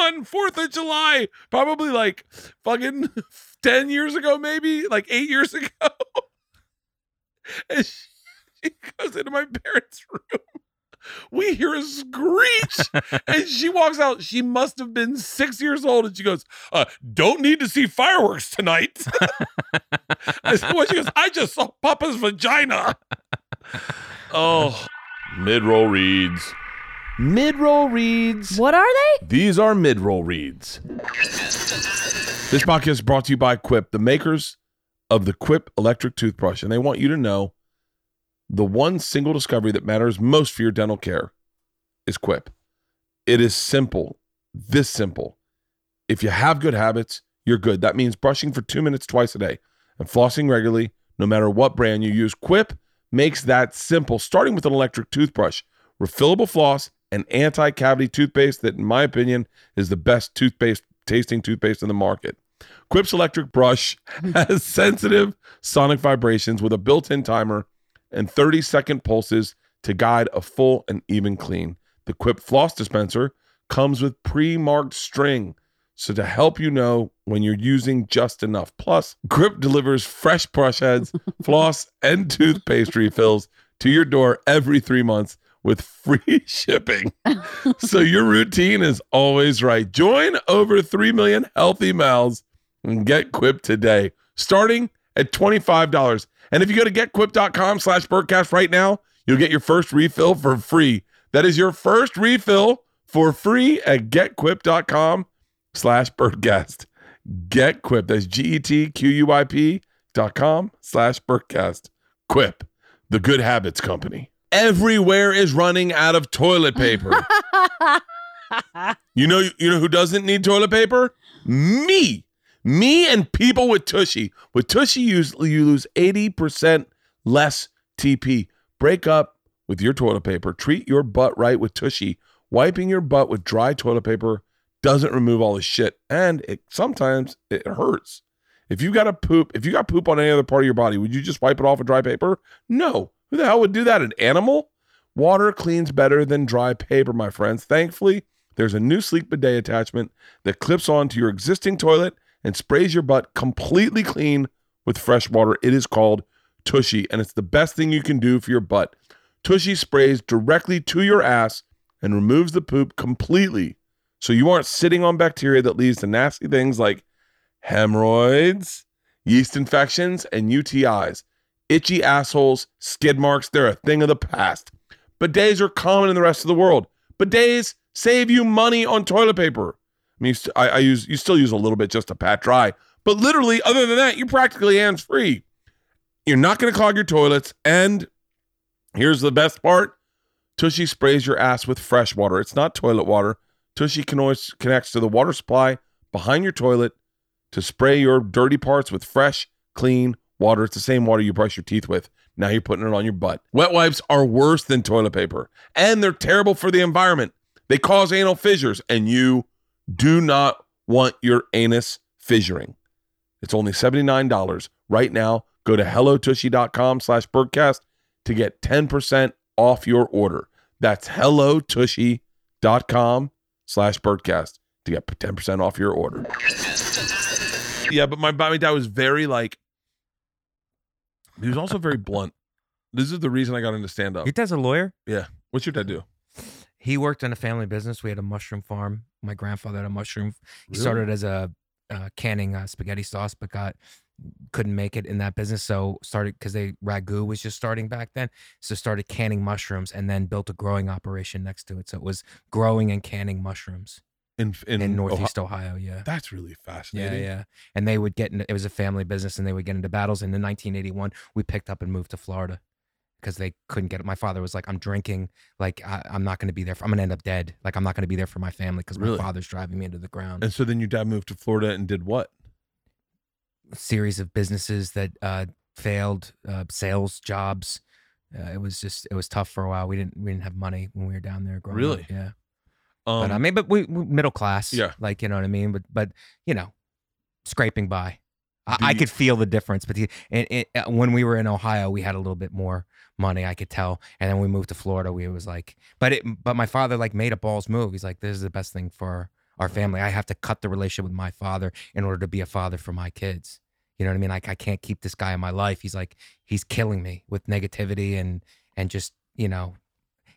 on 4th of July, probably like fucking 10 years ago, maybe like eight years ago. And she, she goes into my parents' room. We hear a screech, and she walks out. She must have been six years old, and she goes, uh, "Don't need to see fireworks tonight." I said, "What?" She goes, "I just saw Papa's vagina." Oh, mid-roll reads. Mid-roll reads. What are they? These are mid-roll reads. This podcast is brought to you by Quip, the makers of the Quip electric toothbrush, and they want you to know the one single discovery that matters most for your dental care is Quip. It is simple, this simple. If you have good habits, you're good. That means brushing for two minutes twice a day and flossing regularly, no matter what brand you use. Quip makes that simple, starting with an electric toothbrush, refillable floss, and anti cavity toothpaste that, in my opinion, is the best toothpaste tasting toothpaste in the market. Quip's electric brush has sensitive sonic vibrations with a built in timer and 30 second pulses to guide a full and even clean. The Quip floss dispenser comes with pre marked string. So, to help you know when you're using just enough. Plus, Quip delivers fresh brush heads, floss, and toothpaste refills to your door every three months with free shipping. so, your routine is always right. Join over 3 million healthy mouths and get Quip today, starting at $25. And if you go to getquip.com slash Bertcast right now, you'll get your first refill for free. That is your first refill for free at getquip.com slash Bertcast. Get Quip. That's G E T Q U I P dot com slash Bertcast. Quip, The Good Habits Company. Everywhere is running out of toilet paper. you know you know who doesn't need toilet paper? Me. Me and people with Tushy. With Tushy you, you lose 80% less TP. Break up with your toilet paper. Treat your butt right with Tushy. Wiping your butt with dry toilet paper doesn't remove all the shit and it sometimes it hurts. If you got a poop, if you got poop on any other part of your body, would you just wipe it off with dry paper? No. Who the hell would do that? An animal? Water cleans better than dry paper, my friends. Thankfully, there's a new sleek bidet attachment that clips onto your existing toilet and sprays your butt completely clean with fresh water. It is called Tushy, and it's the best thing you can do for your butt. Tushy sprays directly to your ass and removes the poop completely. So you aren't sitting on bacteria that leads to nasty things like hemorrhoids, yeast infections, and UTIs. Itchy assholes, skid marks, they're a thing of the past. Bidets are common in the rest of the world. Bidets save you money on toilet paper. I mean, I, I use you still use a little bit just to pat dry, but literally, other than that, you're practically hands free. You're not going to clog your toilets, and here's the best part: Tushy sprays your ass with fresh water. It's not toilet water. Tushy can always connects to the water supply behind your toilet to spray your dirty parts with fresh, clean water. It's the same water you brush your teeth with. Now you're putting it on your butt. Wet wipes are worse than toilet paper, and they're terrible for the environment. They cause anal fissures, and you do not want your anus fissuring. It's only $79 right now. Go to hellotushy.com slash bertcast to get 10% off your order. That's hellotushy.com slash bertcast to get 10% off your order. Yeah, but my, my dad was very like, he was also very blunt. This is the reason I got into stand up. Your dad's a lawyer. Yeah. What's your dad do? He worked in a family business. We had a mushroom farm. My grandfather had a mushroom. He Really? started as a uh, canning uh, spaghetti sauce, but got couldn't make it in that business. So started because they ragu was just starting back then. So started canning mushrooms and then built a growing operation next to it. So it was growing and canning mushrooms in in, in, Northeast Ohio. Yeah. That's really fascinating. yeah. yeah. And they would get into it was a family business and they would get into battles. And in 1981, we picked up and moved to Florida because they couldn't get it. My father was like, I'm drinking. Like, I, I'm not going to be there. For, I'm going to end up dead. Like, I'm not going to be there for my family because Really? my father's driving me into the ground. And so then your dad moved to Florida and did what? A series of businesses that uh, failed, uh, sales jobs. Uh, it was just, it was tough for a while. We didn't, we didn't have money when we were down there growing Really? up. Yeah. Um, but I mean, but we, we middle class. Yeah. Like, you know what I mean? But, but, you know, scraping by. I, I could feel the difference. But the, and, and, uh, when we were in Ohio, we had a little bit more money. I could tell. And then we moved to Florida. We was like, but it, but my father like made a balls move. He's like, this is the best thing for our family. I have to cut the relationship with my father in order to be a father for my kids. You know what I mean? Like I can't keep this guy in my life. He's like, he's killing me with negativity and and just you know.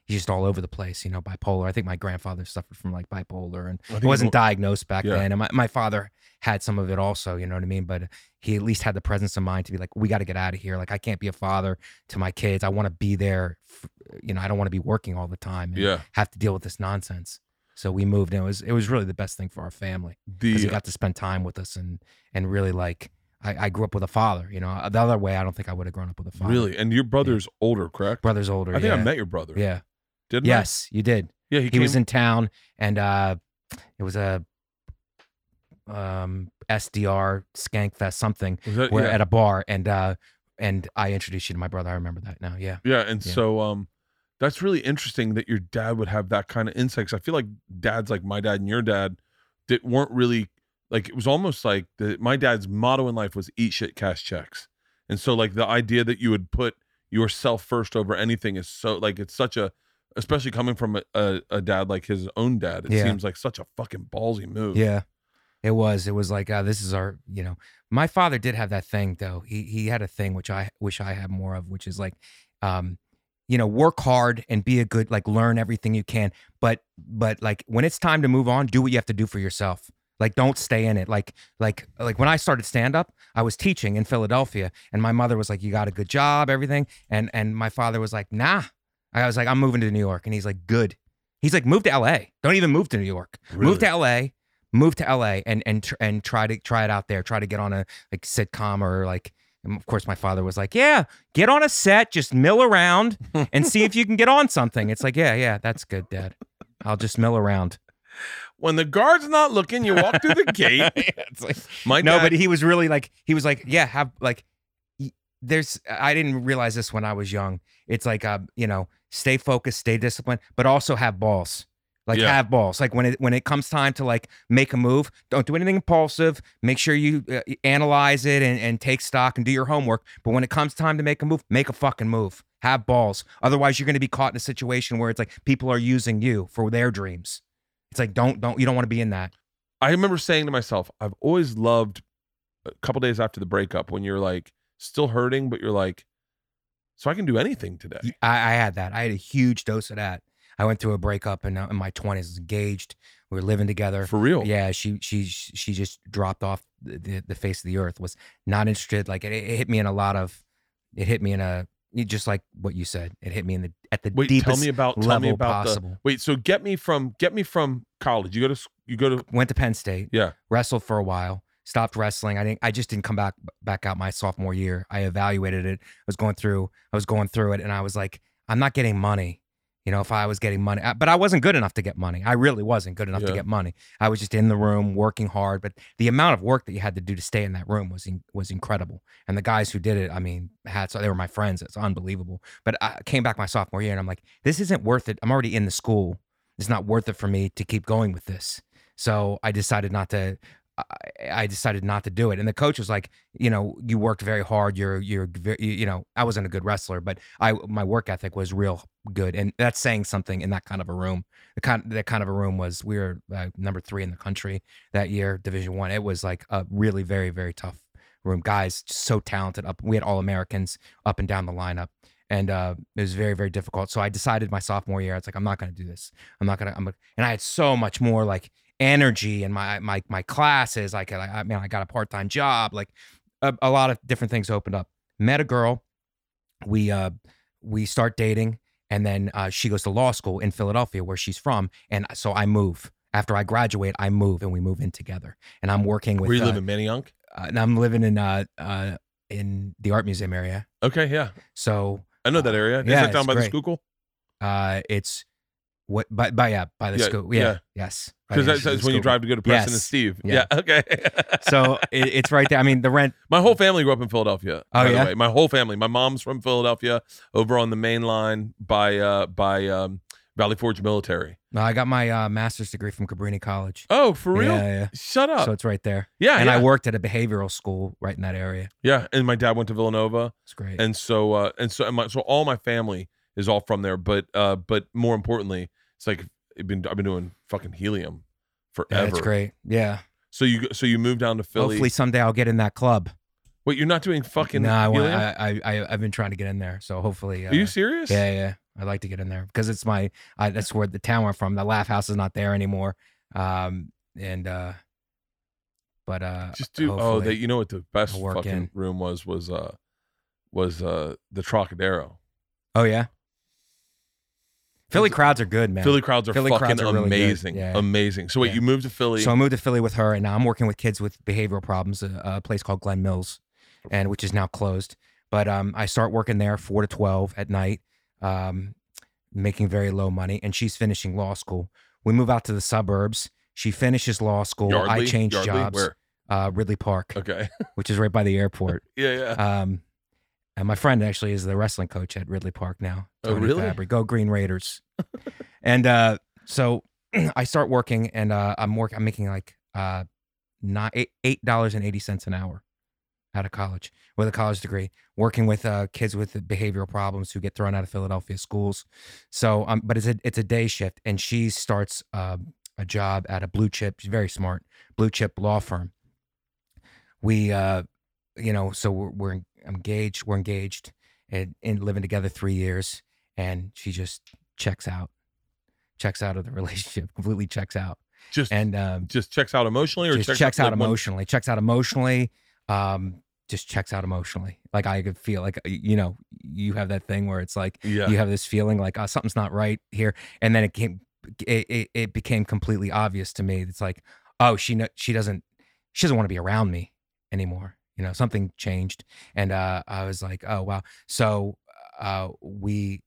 He's just all over the place, you know, bipolar. I think my grandfather suffered from like bipolar and it wasn't diagnosed back Yeah. then. And my, my father had some of it also, you know what I mean? But he at least had the presence of mind to be like, we got to get out of here. Like, I can't be a father to my kids. I want to be there. f- you know, I don't want to be working all the time and Yeah. have to deal with this nonsense. So we moved, and it was it was really the best thing for our family because he got to spend time with us and and really like I, I grew up with a father. You know, the other way I don't think I would have grown up with a father. really, and your brother's older, correct? brother's older. I think yeah. I met your brother. Yeah. Didn't I? Yes, you did. Yeah, he, He was in town, and uh, it was a um SDR Skankfest something was that- where yeah. at a bar, and uh, and I introduced you to my brother. I remember that now. Yeah. Yeah, and Yeah. so um that's really interesting that your dad would have that kind of insight. I feel like dads like my dad and your dad that weren't really like it was almost like the my dad's motto in life was eat shit, cash checks. And so like the idea that you would put yourself first over anything is so like it's such a especially coming from a, a, a dad like his own dad, it Yeah. seems like such a fucking ballsy move. Yeah. It was. It was like uh, this is our, you know. My father did have that thing though. He he had a thing which I wish I had more of, which is like, um, you know, work hard and be a good like learn everything you can, but but like when it's time to move on, do what you have to do for yourself. Like don't stay in it. Like like like when I started stand up, I was teaching in Philadelphia, and my mother was like, "You got a good job, everything," and and my father was like, "Nah." I was like, "I'm moving to New York," and he's like, "Good." He's like, "Move to L.A. Don't even move to New York. Move to LA, move to LA and and tr- and try to try it out there. Try to get on a like sitcom or like And of course, my father was like, "Yeah, get on a set, just mill around and see if you can get on something." It's like, "Yeah, yeah, that's good, Dad. I'll just mill around." When the guard's not looking, you walk through the gate. it's like, My no, dad, but he was really like, he was like, "Yeah, have like." There's, I didn't realize this when I was young. It's like, uh, you know, stay focused, stay disciplined, but also have balls. Like Yeah. have balls. Like when it when it comes time to like make a move, don't do anything impulsive. Make sure you uh, analyze it and, and take stock and do your homework. But when it comes time to make a move, make a fucking move. Have balls. Otherwise, you're going to be caught in a situation where it's like people are using you for their dreams. It's like don't don't you don't want to be in that. I remember saying to myself, I've always loved a couple days after the breakup when you're like still hurting, but you're like, so I can do anything today. I, I had that. I had a huge dose of that. I went through a breakup in, uh, in my 20s. engaged. We were living together. For real. Yeah, she she she just dropped off the, the, face of the earth. Was not interested. Like it, it hit me in a lot of. It hit me in a just like what you said. It hit me in the at the Wait, deepest tell me about tell me level about possible. the wait. So get me from get me from college. You go to you go to Went to Penn State. yeah. wrestled for a while stopped wrestling. I didn't i just didn't come back back out my sophomore year. I evaluated it. I was going through i was going through it and i was like i'm not getting money. You know if i was getting money but i wasn't good enough to get money. I really wasn't good enough to get money. I was just in the room working hard but the amount of work that you had to do to stay in that room was in, was incredible. And the guys who did it i mean had so they were my friends. It's unbelievable. But i came back my sophomore year and i'm like this isn't worth it. I'm already in the school. It's not worth it for me to keep going with this. So I decided not to. I, decided not to do it, and the coach was like, you know, you worked very hard. You're, you're, you know, I wasn't a good wrestler, but I, my work ethic was real good, and that's saying something in that kind of a room. The kind, that kind of a room was we were uh, number three in the country that year, Division One. It was like a really very very tough room. Guys, so talented. Up, we had all Americans up and down the lineup. And uh, it was very, very difficult. So I decided my sophomore year, it's like I'm not going to do this. I'm not going to. And I had so much more like energy in my my my classes. Like I, I mean, I got a part time job. Like a, a lot of different things opened up. Met a girl. We uh we start dating, and then uh, she goes to law school in Philadelphia, where she's from, and so I move. After I graduate, I move, and we move in together. And I'm working with. Where you uh, live in Manayunk? uh, and I'm living in uh uh in the art museum area. Okay, yeah. So I know that area. Is Yeah, that down by great. the Schuylkill? uh it's what by by yeah by the Yeah, school yeah, yeah. yes Because that's, that's when you drive to go to Preston and Steve. Yeah. Yeah. Okay. so it, it's right there. I mean the rent my whole family grew up in Philadelphia. Oh, by the yeah? way. My whole family. My mom's from Philadelphia, over on the main line by uh by um Valley Forge Military. no, I got my uh, master's degree from Cabrini College. Oh, for real? Yeah, yeah. Shut up. So it's right there. yeah, and. I worked at a behavioral school right in that area. yeah. And my dad went to Villanova. It's great. and so uh and so and my, so all my family is all from there but uh but more importantly it's like I've been I've been doing fucking helium yeah, forever it's great. Yeah. so you so you moved down to Philly Hopefully someday I'll get in that club. wait you're not doing fucking no, I, want, helium I, I I I've been trying to get in there. So hopefully. Uh, are you serious Yeah, yeah. I'd like to get in there because it's my. I, that's where the town I'm from. The Laugh House is not there anymore. Um, and uh, but uh, just do oh they you know what the best fucking in. room was was uh was uh the Trocadero oh yeah. Philly crowds are good, man. Philly crowds are Philly fucking crowds are really good. amazing Yeah. amazing so wait Yeah. you moved to Philly So I moved to Philly with her, and now I'm working with kids with behavioral problems. A, a place called Glen Mills, and which is now closed. But um, I start working there four to twelve at night, um, making very low money. And she's finishing law school. We move out to the suburbs. She finishes law school. I change Yardley? jobs. where Uh, Ridley Park, okay which is right by the airport. yeah yeah Um, and my friend actually is the wrestling coach at Ridley Park now. Oh, really? Fabry. Go Green Raiders. and uh, so I start working, and uh, I'm work. I'm making like uh, not eight eight dollars and eighty cents an hour out of college with a college degree, working with uh, kids with behavioral problems who get thrown out of Philadelphia schools. So, um, but it's a it's a day shift, and she starts uh, a job at a blue chip. She's very smart blue chip law firm. We, uh, you know, so we're, we're engaged. We're engaged and, and living together three years, and she just checks out, checks out of the relationship, completely checks out, just and um, just checks out emotionally or just checks, out like, one- emotionally. Checks out emotionally. Um, just checks out emotionally. Like I could feel like you know you have that thing where it's like yeah you have this feeling like oh, something's not right here, and then it came. It, it, it became completely obvious to me. It's like, oh, she kno- she doesn't she doesn't want to be around me anymore. You know, something changed, and uh, I was like, oh wow. So uh, we,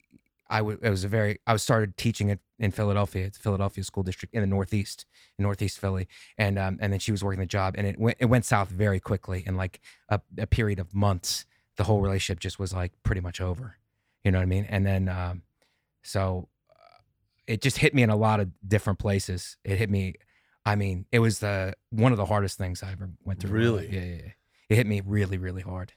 I w- it was a very. I was started teaching it in Philadelphia. It's Philadelphia School District in the Northeast, in Northeast Philly, and um, and then she was working the job, and it went it went south very quickly in like a, a period of months. The whole relationship just was like pretty much over. You know what I mean? And then um, so uh, it just hit me in a lot of different places. It hit me. I mean, it was the one of the hardest things I ever went through. in my life. Really? Yeah, yeah, yeah. It hit me really, really hard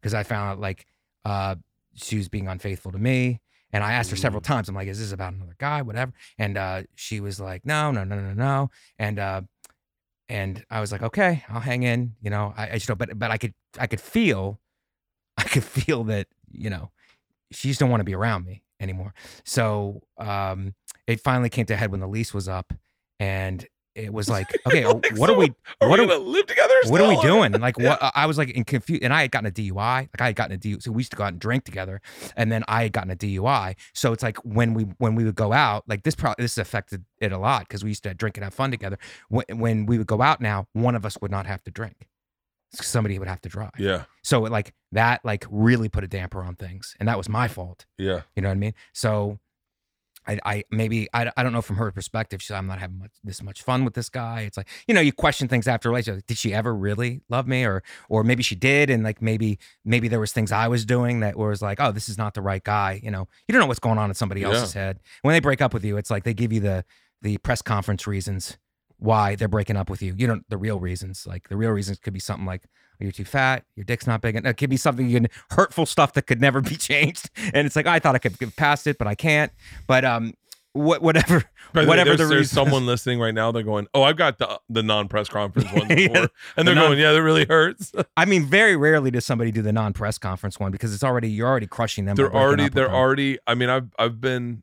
because I found out like uh, she was being unfaithful to me. And I asked her several times, I'm like, is this about another guy? Whatever. And uh, she was like, no, no, no, no, no. And uh, and I was like, okay, I'll hang in. You know, I, I just don't, but but I could I could feel, I could feel that you know, she just don't want to be around me anymore. So um, it finally came to a head when the lease was up, and it was like, okay, oh, Like, what are we? Are what we are gonna live together? what are we doing? Like, Yeah. what? I was like in confused, and I had gotten a DUI. Like, I had gotten a DUI. So we used to go out and drink together, and then I had gotten a DUI. So it's like when we when we would go out, like this probably this affected it a lot because we used to drink and have fun together. When, when we would go out now, one of us would not have to drink. Somebody would have to drive. Yeah, So it, like that like really put a damper on things, and that was my fault. yeah. You know what I mean? So I, I maybe I, I don't know from her perspective. She's I'm not having much, this much fun with this guy. It's like you know you question things after a relationship. Like, did she ever really love me, or or maybe she did, and like maybe maybe there was things I was doing that was like oh this is not the right guy. You know you don't know what's going on in somebody Yeah. else's head. When they break up with you, it's like they give you the the press conference reasons why they're breaking up with you. You don't the real reasons. Like the real reasons could be something like you're too fat, your dick's not big. enough. It could be something you can hurtful stuff that could never be changed. And it's like I thought I could get past it, but I can't. But um, what whatever By the way, whatever there's, the there's reason. someone listening right now. They're going, "Oh, I've got the the non press conference Yeah, before," and they're the non- going, "Yeah, that really hurts." I mean, very rarely does somebody do the non press conference one because it's already you're already crushing them. they're already they're already. I mean, I've I've been,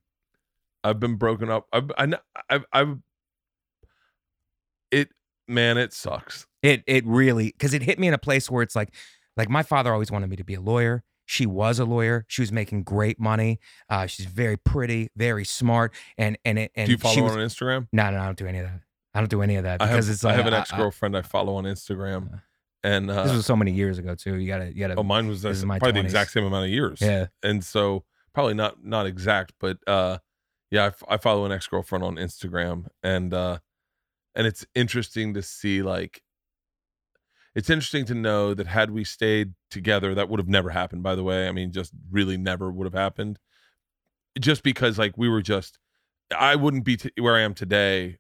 I've been broken up. I've I, I've I've it man, it sucks. It it really because it hit me in a place where it's like like my father always wanted me to be a lawyer. She was a lawyer. She was making great money. Uh, she's very pretty, very smart, and and it and Do you follow she her was, on Instagram? no, no, I don't do any of that. I don't do any of that because have it's like I have an I- I- ex girlfriend I, follow on Instagram, Uh, and uh, this was so many years ago too. You gotta, you gotta. oh, mine was this uh, my probably the exact same amount of years. yeah, and so probably not not exact, but uh, yeah, I, f- I follow an ex girlfriend on Instagram, and uh, and it's interesting to see like, it's interesting to know that had we stayed together, that would have never happened. By the way, I mean, just really never would have happened, just because like we were just, I wouldn't be t- where I am today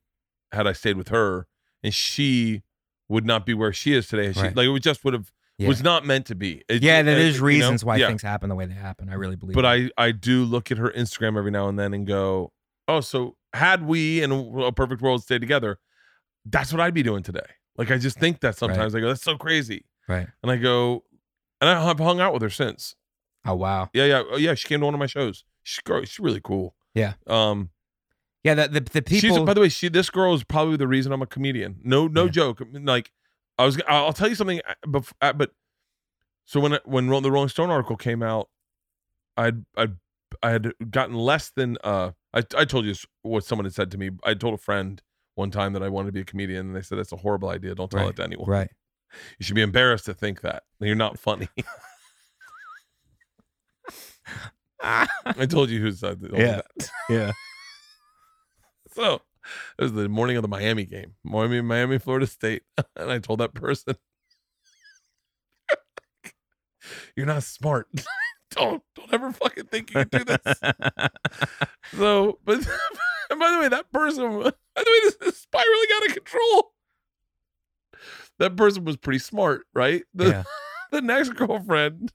had I stayed with her, and she would not be where she is today. She, Right. Like it would just would have yeah. was not meant to be. It- yeah, there is uh, is you know? reasons why Yeah. things happen the way they happen. I really believe. but that. I I do look at her Instagram every now and then and go, oh, so had we in a perfect world stayed together, that's what I'd be doing today. Like I just think that sometimes I go, that's so crazy, right. and I go, and I have hung out with her since. Oh wow. Yeah, yeah, oh, yeah. She came to one of my shows. She's gr- she's really cool. Yeah. Um. Yeah, the the, the she's people. by the way, she this girl is probably the reason I'm a comedian. No, no Yeah. joke. I mean, Like I was, I'll tell you something. Before, but so when when the Rolling Stone article came out, I'd I'd I had gotten less than uh I I told you what someone had said to me. I told a friend one time that I wanted to be a comedian, and they said that's a horrible idea. Don't tell Right. it to anyone. right. You should be embarrassed to think that you're not funny. I told you who said that. Yeah. Yeah. So it was the morning of the Miami game, Miami, Miami, Florida State, and I told that person, "You're not smart. don't don't ever fucking think you can do this." so, but and by the way, that person, by the way, this is spiraling out of control. That person was pretty smart, right? The, yeah. the next girlfriend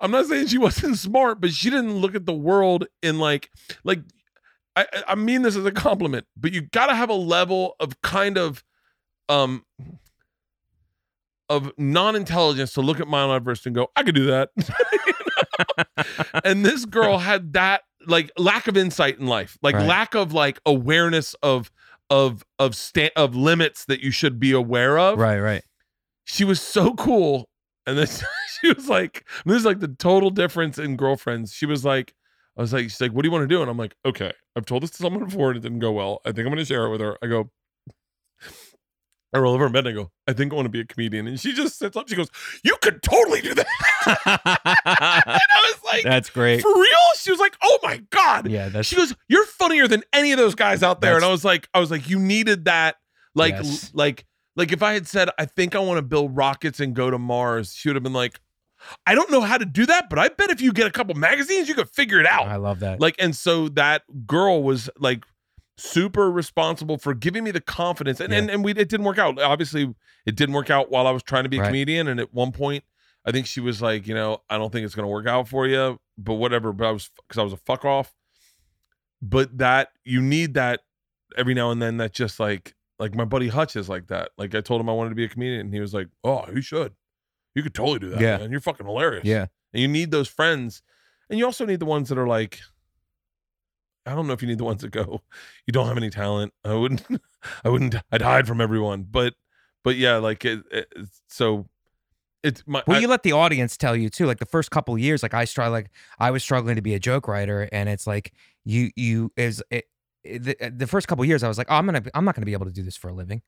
i'm not saying she wasn't smart but she didn't look at the world in like like i I- mean this as a compliment but you gotta have a level of kind of um of non-intelligence to look at Mount Everest and go, I could do that. And this girl had that like lack of insight in life, like Right. lack of like awareness of of of sta- of limits that you should be aware of Right. Right. she was so cool. And then she was like, this is like the total difference in girlfriends. She was like, I was like, she's like, what do you want to do? And I'm like, okay, I've told this to someone before and it didn't go well. I think I'm going to share it with her. I go, I roll over in bed and I go, I think I want to be a comedian. And she just sits up. She goes, You could totally do that. and I was like, That's great. For real? She was like, Oh my God. Yeah, that's She goes, You're funnier than any of those guys out there. And I was like, I was like, You needed that. Like, Yes. like, like if I had said, I think I want to build rockets and go to Mars, she would have been like, I don't know how to do that, but I bet if you get a couple magazines, you could figure it out. I love that. Like, and so that girl was like super responsible for giving me the confidence. And Yeah. and, and we it didn't work out. Obviously, it didn't work out while I was trying to be a Right. comedian. And at one point, I think she was like, you know, I don't think it's gonna work out for you, but whatever. But I was because I was a fuck off. But that you need that every now and then. That just like like my buddy Hutch is like that. Like I told him I wanted to be a comedian, and he was like, "Oh, you should. You could totally do that, Yeah. man. You're fucking hilarious." yeah. And you need those friends. And you also need the ones that are like, I don't know if you need the ones that go, you don't have any talent. I wouldn't, I wouldn't, I'd hide from everyone. But, but yeah, like, it, it, so it's my, Well, I- you let the audience tell you too. Like the first couple of years, like I struggle, like I was struggling to be a joke writer, and it's like you, you is it, the, the first couple of years, I was like, oh, I'm gonna, I'm not gonna be able to do this for a living.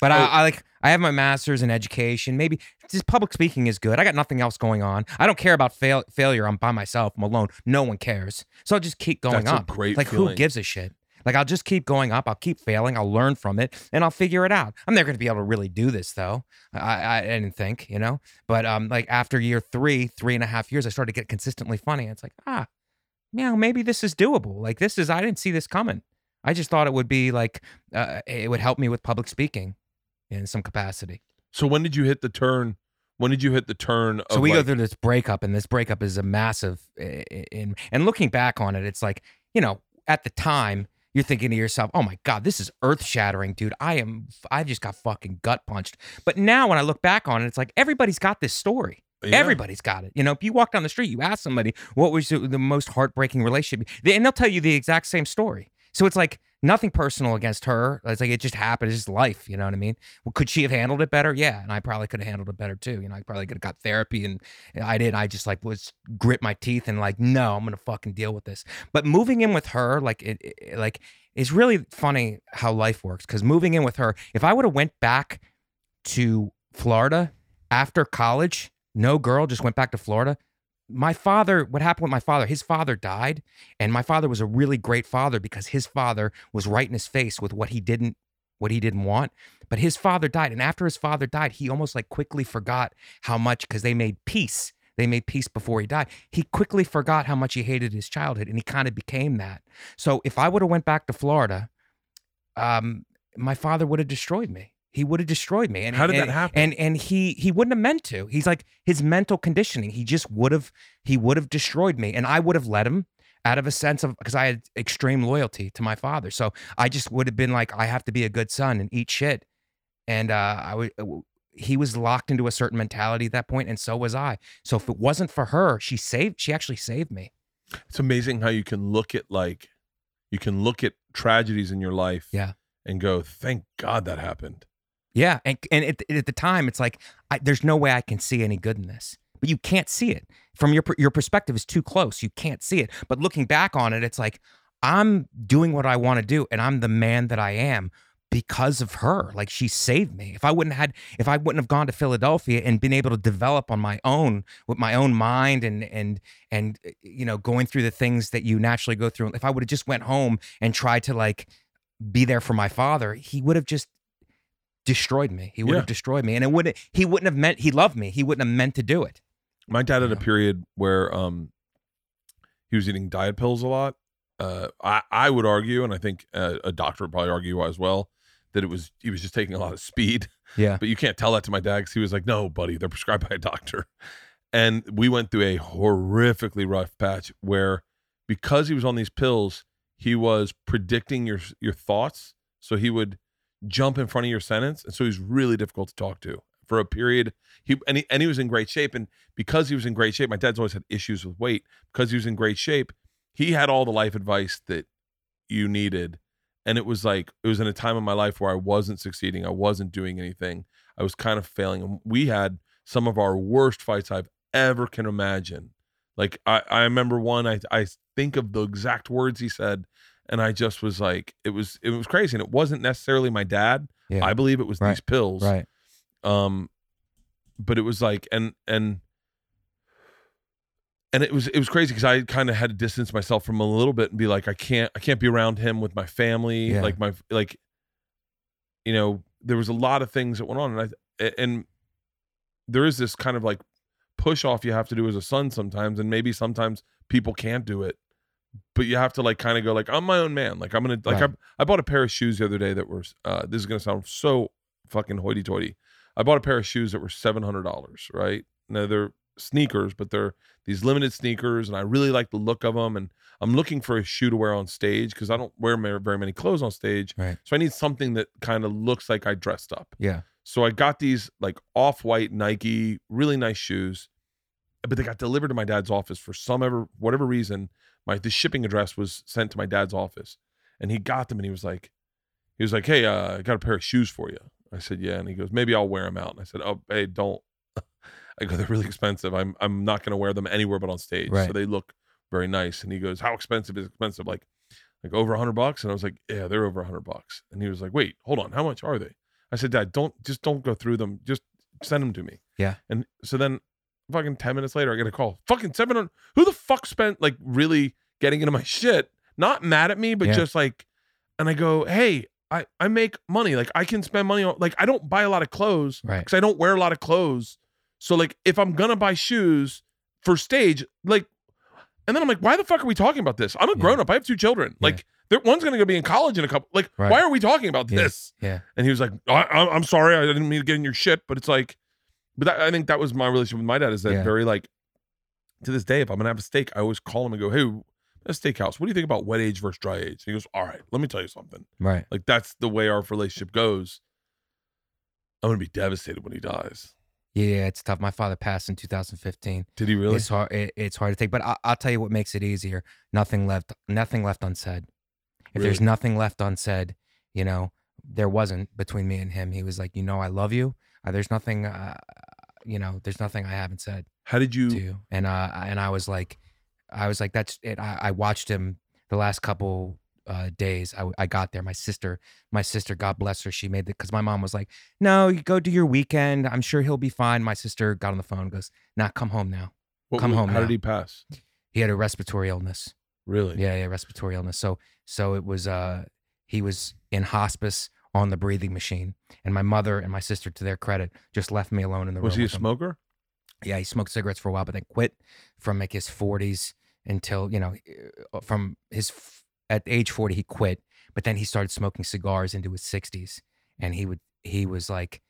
But I. I like, I have my master's in education. Maybe just public speaking is good. I got nothing else going on. I don't care about fail, failure. I'm by myself. I'm alone. No one cares. So I'll just keep going That's up. great like who gives a shit? Like I'll just keep going up. I'll keep failing. I'll learn from it, and I'll figure it out. I'm never going to be able to really do this though. I, I, didn't think, you know. But um, like after year three, three and a half years, I started to get consistently funny. It's like ah, yeah, maybe this is doable. Like this is I didn't see this coming. I just thought it would be like uh, it would help me with public speaking in some capacity. so when did you hit the turn? When did you hit the turn? Of So we go through this breakup, and this breakup is a massive. In and looking back on it, it's like you know, at the time, you're thinking to yourself, "Oh my god, this is earth shattering, dude. I am. I just got fucking gut punched." But now, when I look back on it, it's like everybody's got this story. Yeah. Everybody's got it. You know, if you walk down the street, you ask somebody what was the most heartbreaking relationship, and they'll tell you the exact same story. So it's like nothing personal against her. It's like it just happened. It's just life. You know what I mean? Well, could she have handled it better? Yeah, and I probably could have handled it better too. You know, I probably could have got therapy, and I didn't. I just like was grit my teeth and like, no, I'm gonna fucking deal with this. But moving in with her, like it, it like is really funny how life works. Because moving in with her, if I would have went back to Florida after college, no girl just went back to Florida. My father, what happened with my father? His father died, and my father was a really great father because his father was right in his face with what he didn't what he didn't want. But his father died, and after his father died, he almost like quickly forgot how much because they made peace. They made peace before he died. He quickly forgot how much he hated his childhood, and he kind of became that. So if I would have went back to Florida, um, my father would have destroyed me. He would have destroyed me. And How did and- that happen? And and he he wouldn't have meant to. He's like his mental conditioning. He just would have he would have destroyed me, and I would have let him out of a sense of because I had extreme loyalty to my father. So I just would have been like, I have to be a good son and eat shit. And uh, I would. He was locked into a certain mentality at that point, and so was I. So if it wasn't for her, she saved. She actually saved me. it's amazing how you can look at like, you can look at tragedies in your life, Yeah. and go, thank God that happened. Yeah, and and at, at the time, it's like I, there's no way I can see any good in this, but you can't see it from your your perspective is too close. You can't see it. But looking back on it, it's like I'm doing what I want to do, and I'm the man that I am because of her. Like she saved me. If I wouldn't had, if I wouldn't have gone to Philadelphia and been able to develop on my own with my own mind and and and uh, you know going through the things that you naturally go through, if I would have just went home and tried to like be there for my father, he would have just destroyed me. He would Yeah. have destroyed me, and it would he wouldn't have meant he loved me. He wouldn't have meant to do it. My dad had a period where um he was eating diet pills a lot. Uh, I I would argue, and I think uh, a doctor would probably argue as well, that it was he was just taking a lot of speed. Yeah. But you can't tell that to my dad because he was like, "No, buddy, they're prescribed by a doctor." And we went through a horrifically rough patch where, because he was on these pills, he was predicting your your thoughts. So he would jump in front of your sentence, and so he's really difficult to talk to for a period. He and he, and he was in great shape, and because he was in great shape, my dad's always had issues with weight. Because he was in great shape, he had all the life advice that you needed, and it was like it was in a time in my life where I wasn't succeeding, I wasn't doing anything, I was kind of failing. And we had some of our worst fights I've ever can imagine. Like I, I remember one, I I think of the exact words he said, and I just was like, it was it was crazy, and it wasn't necessarily my dad. Yeah. I believe it was Right. these pills, right. um but it was like and and and it was it was crazy because i kind of had to distance myself from him a little bit and be like i can't i can't be around him with my family Yeah. like my like you know there was a lot of things that went on and i and there is this kind of like push off you have to do as a son sometimes and maybe sometimes people can't do it but you have to like kind of go like i'm my own man like i'm gonna like Right. I, I bought a pair of shoes the other day that were uh this is gonna sound so fucking hoity-toity I bought a pair of shoes that were seven hundred dollars. Right now they're sneakers, but they're these limited sneakers, and I really like the look of them. And I'm looking for a shoe to wear on stage because I don't wear very many clothes on stage. Right. So I need something that kind of looks like I dressed up. Yeah. So I got these like off-white Nike, really nice shoes, but they got delivered to my dad's office for some ever whatever reason. My the shipping address was sent to my dad's office, and he got them, and he was like, he was like, "Hey, uh, I got a pair of shoes for you." I said, "Yeah," and he goes, "Maybe I'll wear them out." And I said, "Oh, hey, don't." I go, "They're really expensive. I'm I'm not going to wear them anywhere but on stage. So they look very nice." And he goes, "How expensive is expensive? Like, like over a hundred bucks?" And I was like, "Yeah, they're over a hundred bucks." And he was like, "Wait, hold on, how much are they?" I said, "Dad, don't just don't go through them. Just send them to me." Yeah. And so then, fucking ten minutes later, I get a call. Fucking seven hundred. Who the fuck spent like really getting into my shit? Not mad at me, but Yeah. just like, and I go, "Hey, I I make money. Like I can spend money on. Like I don't buy a lot of clothes Right. because I don't wear a lot of clothes. So like, if I'm gonna buy shoes for stage, like." And then I'm like, why the fuck are we talking about this? I'm a Yeah. grown up. I have two children. Like, one's going to go be in college in a couple. Like, Right. why are we talking about Yeah. this? Yeah. And he was like, I, I, I'm sorry, I didn't mean to get in your shit, but it's like, but that, I think that was my relationship with my dad. Is that Yeah. very like, to this day, if I'm gonna have a steak, I always call him and go, Hey, a steakhouse. What do you think about wet age versus dry age? And he goes, All right, let me tell you something. Right. Like that's the way our relationship goes. I'm gonna be devastated when he dies. Yeah, it's tough. My father passed in 2015. Did he really? It's hard. It, it's hard to take, but I, I'll tell you what makes it easier. Nothing left. Nothing left unsaid. If there's nothing left unsaid, you know, there wasn't between me and him. He was like, you know, I love you. Uh, there's nothing. Uh, you know, there's nothing I haven't said How did you? to. And uh, and I was like, I was like, that's it. I, I watched him the last couple uh, days. I, I got there. My sister, my sister, God bless her, she made it because my mom was like, no, you go do your weekend. I'm sure he'll be fine. My sister got on the phone, and goes, nah, come home now. what- come what- home How now. did he pass? He had a respiratory illness. Really? Yeah, yeah, respiratory illness. So so it was uh he was in hospice on the breathing machine. And my mother and my sister, to their credit, just left me alone in the room. Was he a with him. smoker? Yeah, he smoked cigarettes for a while, but then quit from like his forties until, you know, uh, from his at age 40 he quit, but then he started smoking cigars into his 60s and he would he was like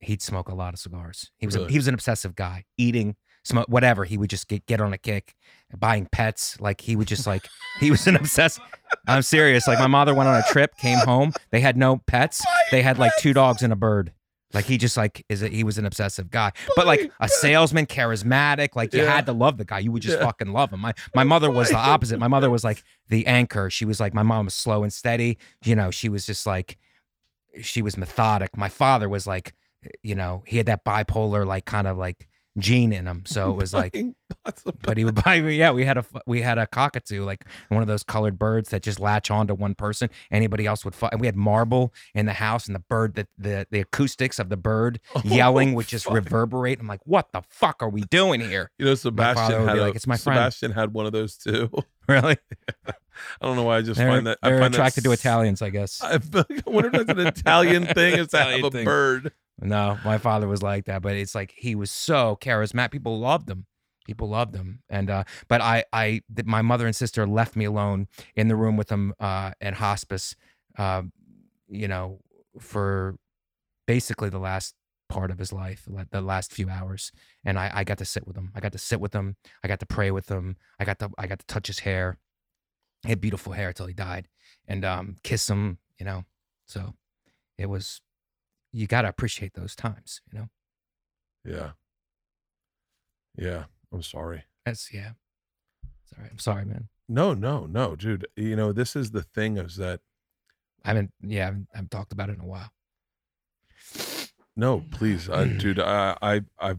he'd smoke a lot of cigars. He was a, Really? he was an obsessive guy, eating smoke whatever, he would just get get on a kick, buying pets, like he would just like he was an obsessive I'm serious. Like my mother went on a trip, came home, they had no pets. They had like two dogs and a bird. Like he just like is a, he was an obsessive guy, but like a salesman, charismatic. Like you Yeah. had to love the guy. You would just Yeah. fucking love him. My my mother was the opposite. My mother was like the anchor. She was like my mom was slow and steady. You know, she was just like she was methodic. My father was like, you know, he had that bipolar like kind of like gene in him. So it was like Fucking but he would buy me. Yeah, we had a f- we had a cockatoo, like one of those colored birds that just latch onto one person. Anybody else would. Fu- and we had marble in the house, and the bird that the the acoustics of the bird oh, yelling would just fuck. reverberate. I'm like, what the fuck are we doing here? You know, Sebastian would had be a, like, "It's my friend." Sebastian had one of those too. Really? I don't know why I just They're, find that I they're find that attracted to Italians, I guess. I feel like- I wonder if that's an Italian thing. Is to have a thing. bird? No, my father was like that, but it's like he was so charismatic. People loved him. People loved him, and uh, but I, I, th- my mother and sister left me alone in the room with him uh, at hospice. Uh, you know, for basically the last part of his life, like the last few hours, and I, I got to sit with him. I got to sit with him. I got to pray with him. I got to, I got to touch his hair. He had beautiful hair till he died, and um, kiss him. You know, so it was you got to appreciate those times, you know? Yeah. Yeah. I'm sorry. That's, yeah. Sorry. right. I'm sorry, man. No, no, no, dude. You know, this is the thing is that I haven't, yeah, I haven't, I haven't talked about it in a while. no, please, uh, dude. I, I, I,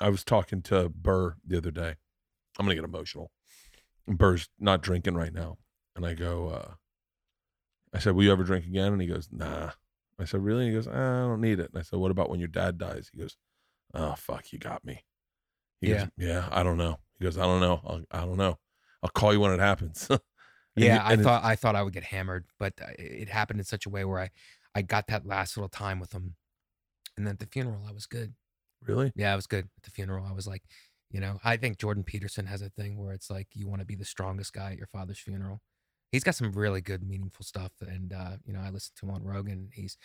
I was talking to Burr the other day. I'm gonna get emotional. Burr's not drinking right now, And I go, uh, I said, Will you ever drink again? And he goes, Nah. I said, Really? He goes, "Ah, I don't need it. And I said, What about when your dad dies? He goes, Oh, fuck, you got me. He Yeah. goes, Yeah, I don't know. He goes, I don't know. I'll, I don't know. I'll call you when it happens. Yeah, I thought I thought I would get hammered, but uh, it happened in such a way where I I got that last little time with him, and then at the funeral I was good. Really? Yeah, I was good at the funeral. I was like, you know, I think Jordan Peterson has a thing where it's like you want to be the strongest guy at your father's funeral. He's got some really good, meaningful stuff, and uh, you know, I listened to him on Rogan. He's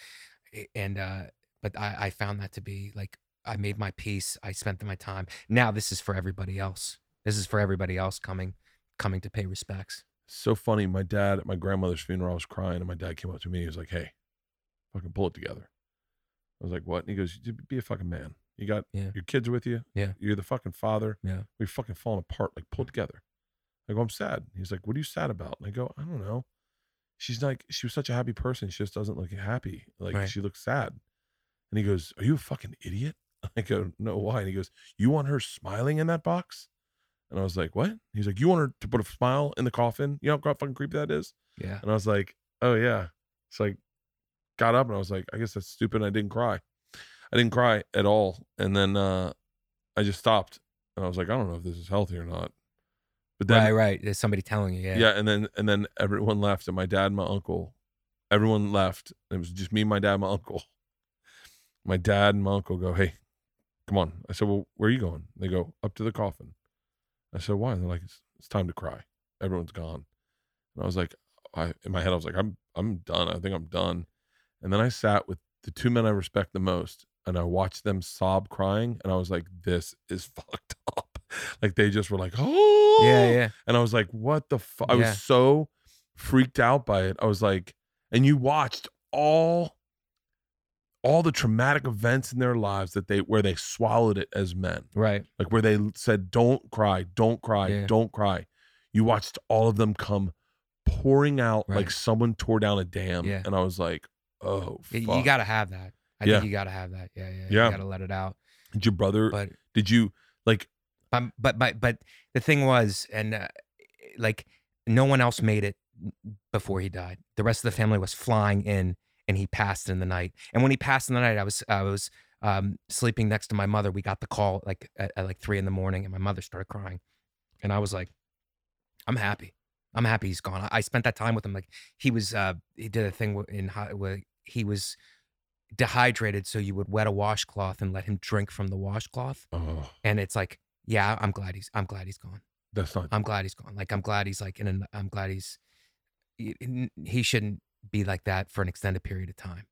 and uh, but I, I found that to be like I made my peace. I spent my time. Now this is for everybody else. This is for everybody else coming coming to pay respects. So funny. My dad at my grandmother's funeral, I was crying, and my dad came up to me. He was like, Hey, fucking pull it together. I was like, What? And he goes, Be a fucking man. You got Yeah. your kids with you. Yeah. You're the fucking father. Yeah. We're fucking falling apart. Like, pull it together. I go, I'm sad. He's like, What are you sad about? And I go, I don't know. She's like, she was such a happy person. She just doesn't look happy. Like, Right. she looks sad. And he goes, Are you a fucking idiot? I go, No, why? And he goes, You want her smiling in that box? And I was like, What? He's like, You want her to put a smile in the coffin? You know how fucking creepy that is? Yeah. And I was like, Oh yeah. It's like got up and I was like, I guess that's stupid. I didn't cry. I didn't cry at all. And then uh I just stopped and I was like, I don't know if this is healthy or not. But then right, right. There's somebody telling you. Yeah. yeah. and then and then everyone left, and my dad and my uncle, everyone left. It was just me, my dad, and my uncle. My dad and my uncle go, Hey, come on. I said, Well, where are you going? They go, up to the coffin. I said, Why? And they're like, It's, it's time to cry. Everyone's gone. And I was like, I in my head, I was like, I'm I'm done. I think I'm done. And then I sat with the two men I respect the most, and I watched them sob crying, and I was like, This is fucked up. Like they just were like, Oh Yeah, yeah. and I was like, what the fuck? I Yeah. was so freaked out by it. I was like, and you watched all all the traumatic events in their lives that they where they swallowed it as men. Right. Like where they said, Don't cry, don't cry, Yeah. don't cry. You watched all of them come pouring out like Right. someone tore down a dam. Yeah. And I was like, Oh Y- fuck. You got to have that. I Yeah. think you got to have that. Yeah, yeah. Yeah. You got to let it out. did your brother But did you like Um, but but but the thing was, and uh, like no one else made it before he died. The rest of the family was flying in, and he passed in the night. And when he passed in the night, I was I was um, sleeping next to my mother. We got the call like at, at like three in the morning, and my mother started crying, and I was like, I'm happy. I'm happy he's gone. I, I spent that time with him. Like he was, uh, he did a thing in where he was dehydrated, so you would wet a washcloth and let him drink from the washcloth oh and it's like yeah i'm glad he's i'm glad he's gone that's not i'm glad he's gone like i'm glad he's like in an i'm glad he's he, he shouldn't be like that for an extended period of time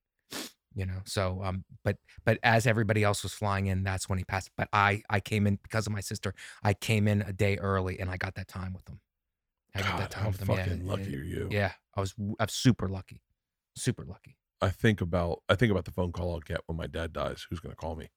you know so um but but as everybody else was flying in that's when he passed but i i came in because of my sister i came in a day early and i got that time with him i got God, that time how with him fucking yeah, lucky yeah, are you? yeah i was i'm super lucky super lucky I think about I think about the phone call I'll get when my dad dies. Who's gonna call me?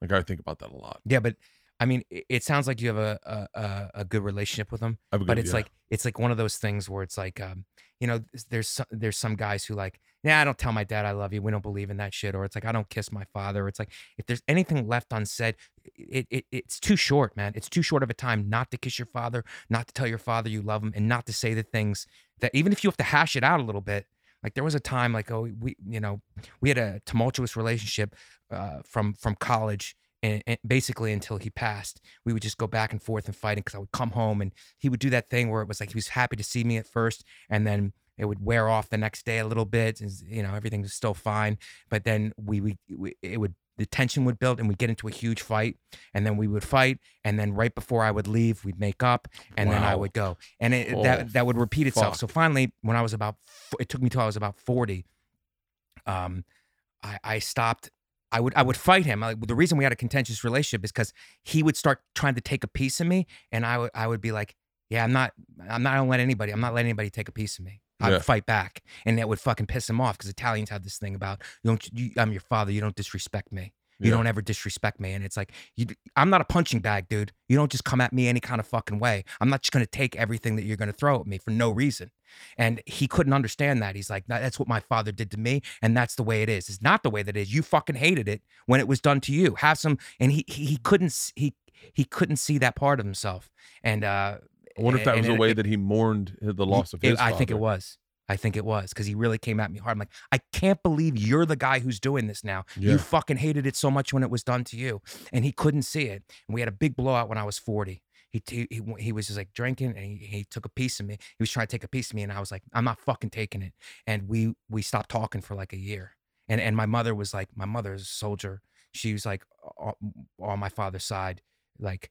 Like I think about that a lot. yeah but i mean it, sounds like you have a a, a, good relationship with have a but it's yeah. like it's like one of those things where it's like um you know there's some, there's some guys who like yeah i don't tell my dad i love you we don't believe in that shit or it's like i don't kiss my father it's like if there's anything left unsaid it, it it's too short man it's too short of a time not to kiss your father not to tell your father you love him and not to say the things that even if you have to hash it out a little bit like there was a time like oh we you know we had a tumultuous relationship uh, from from college and, and basically until he passed we would just go back and forth and fighting because i would come home and he would do that thing where it was like he was happy to see me at first and then it would wear off the next day a little bit and you know everything was still fine. But then we, we, we it would the tension would build and we'd get into a huge fight and then we would fight and then right before i would leave we'd make up and then i would go. And it, Oh, that that would repeat itself. so finally when i was about it took me till i was about 40 um i i stopped I would I would fight him. Like, the reason we had a contentious relationship is because he would start trying to take a piece of me, and I would I would be like, yeah, I'm not I'm not gonna let anybody I'm not letting anybody take a piece of me. I Yeah. would fight back, and that would fucking piss him off because Italians have this thing about you don't you, I'm your father, you don't disrespect me. You Yeah. don't ever disrespect me, and it's like you. I'm not a punching bag, dude. You don't just come at me any kind of fucking way. I'm not just gonna take everything that you're gonna throw at me for no reason. And he couldn't understand that. He's like, that's what my father did to me, and that's the way it is. It's not the way that it is. You fucking hated it when it was done to you. Have some, and he he, he couldn't he he couldn't see that part of himself, and uh, I wonder if that was a way it- that he mourned the He- loss of it- his. I think it was. I think it was because he really came at me hard. I'm like, I can't believe you're the guy who's doing this now. Yeah. You fucking hated it so much when it was done to you, and he couldn't see it. And we had a big blowout when I was 40. He he he, was just like drinking, and he, he took a piece of me. He was trying to take a piece of me, and I was like, I'm not fucking taking it. And we we stopped talking for like a year. And and my mother was like, my mother's a soldier. She was like on, my father's side, like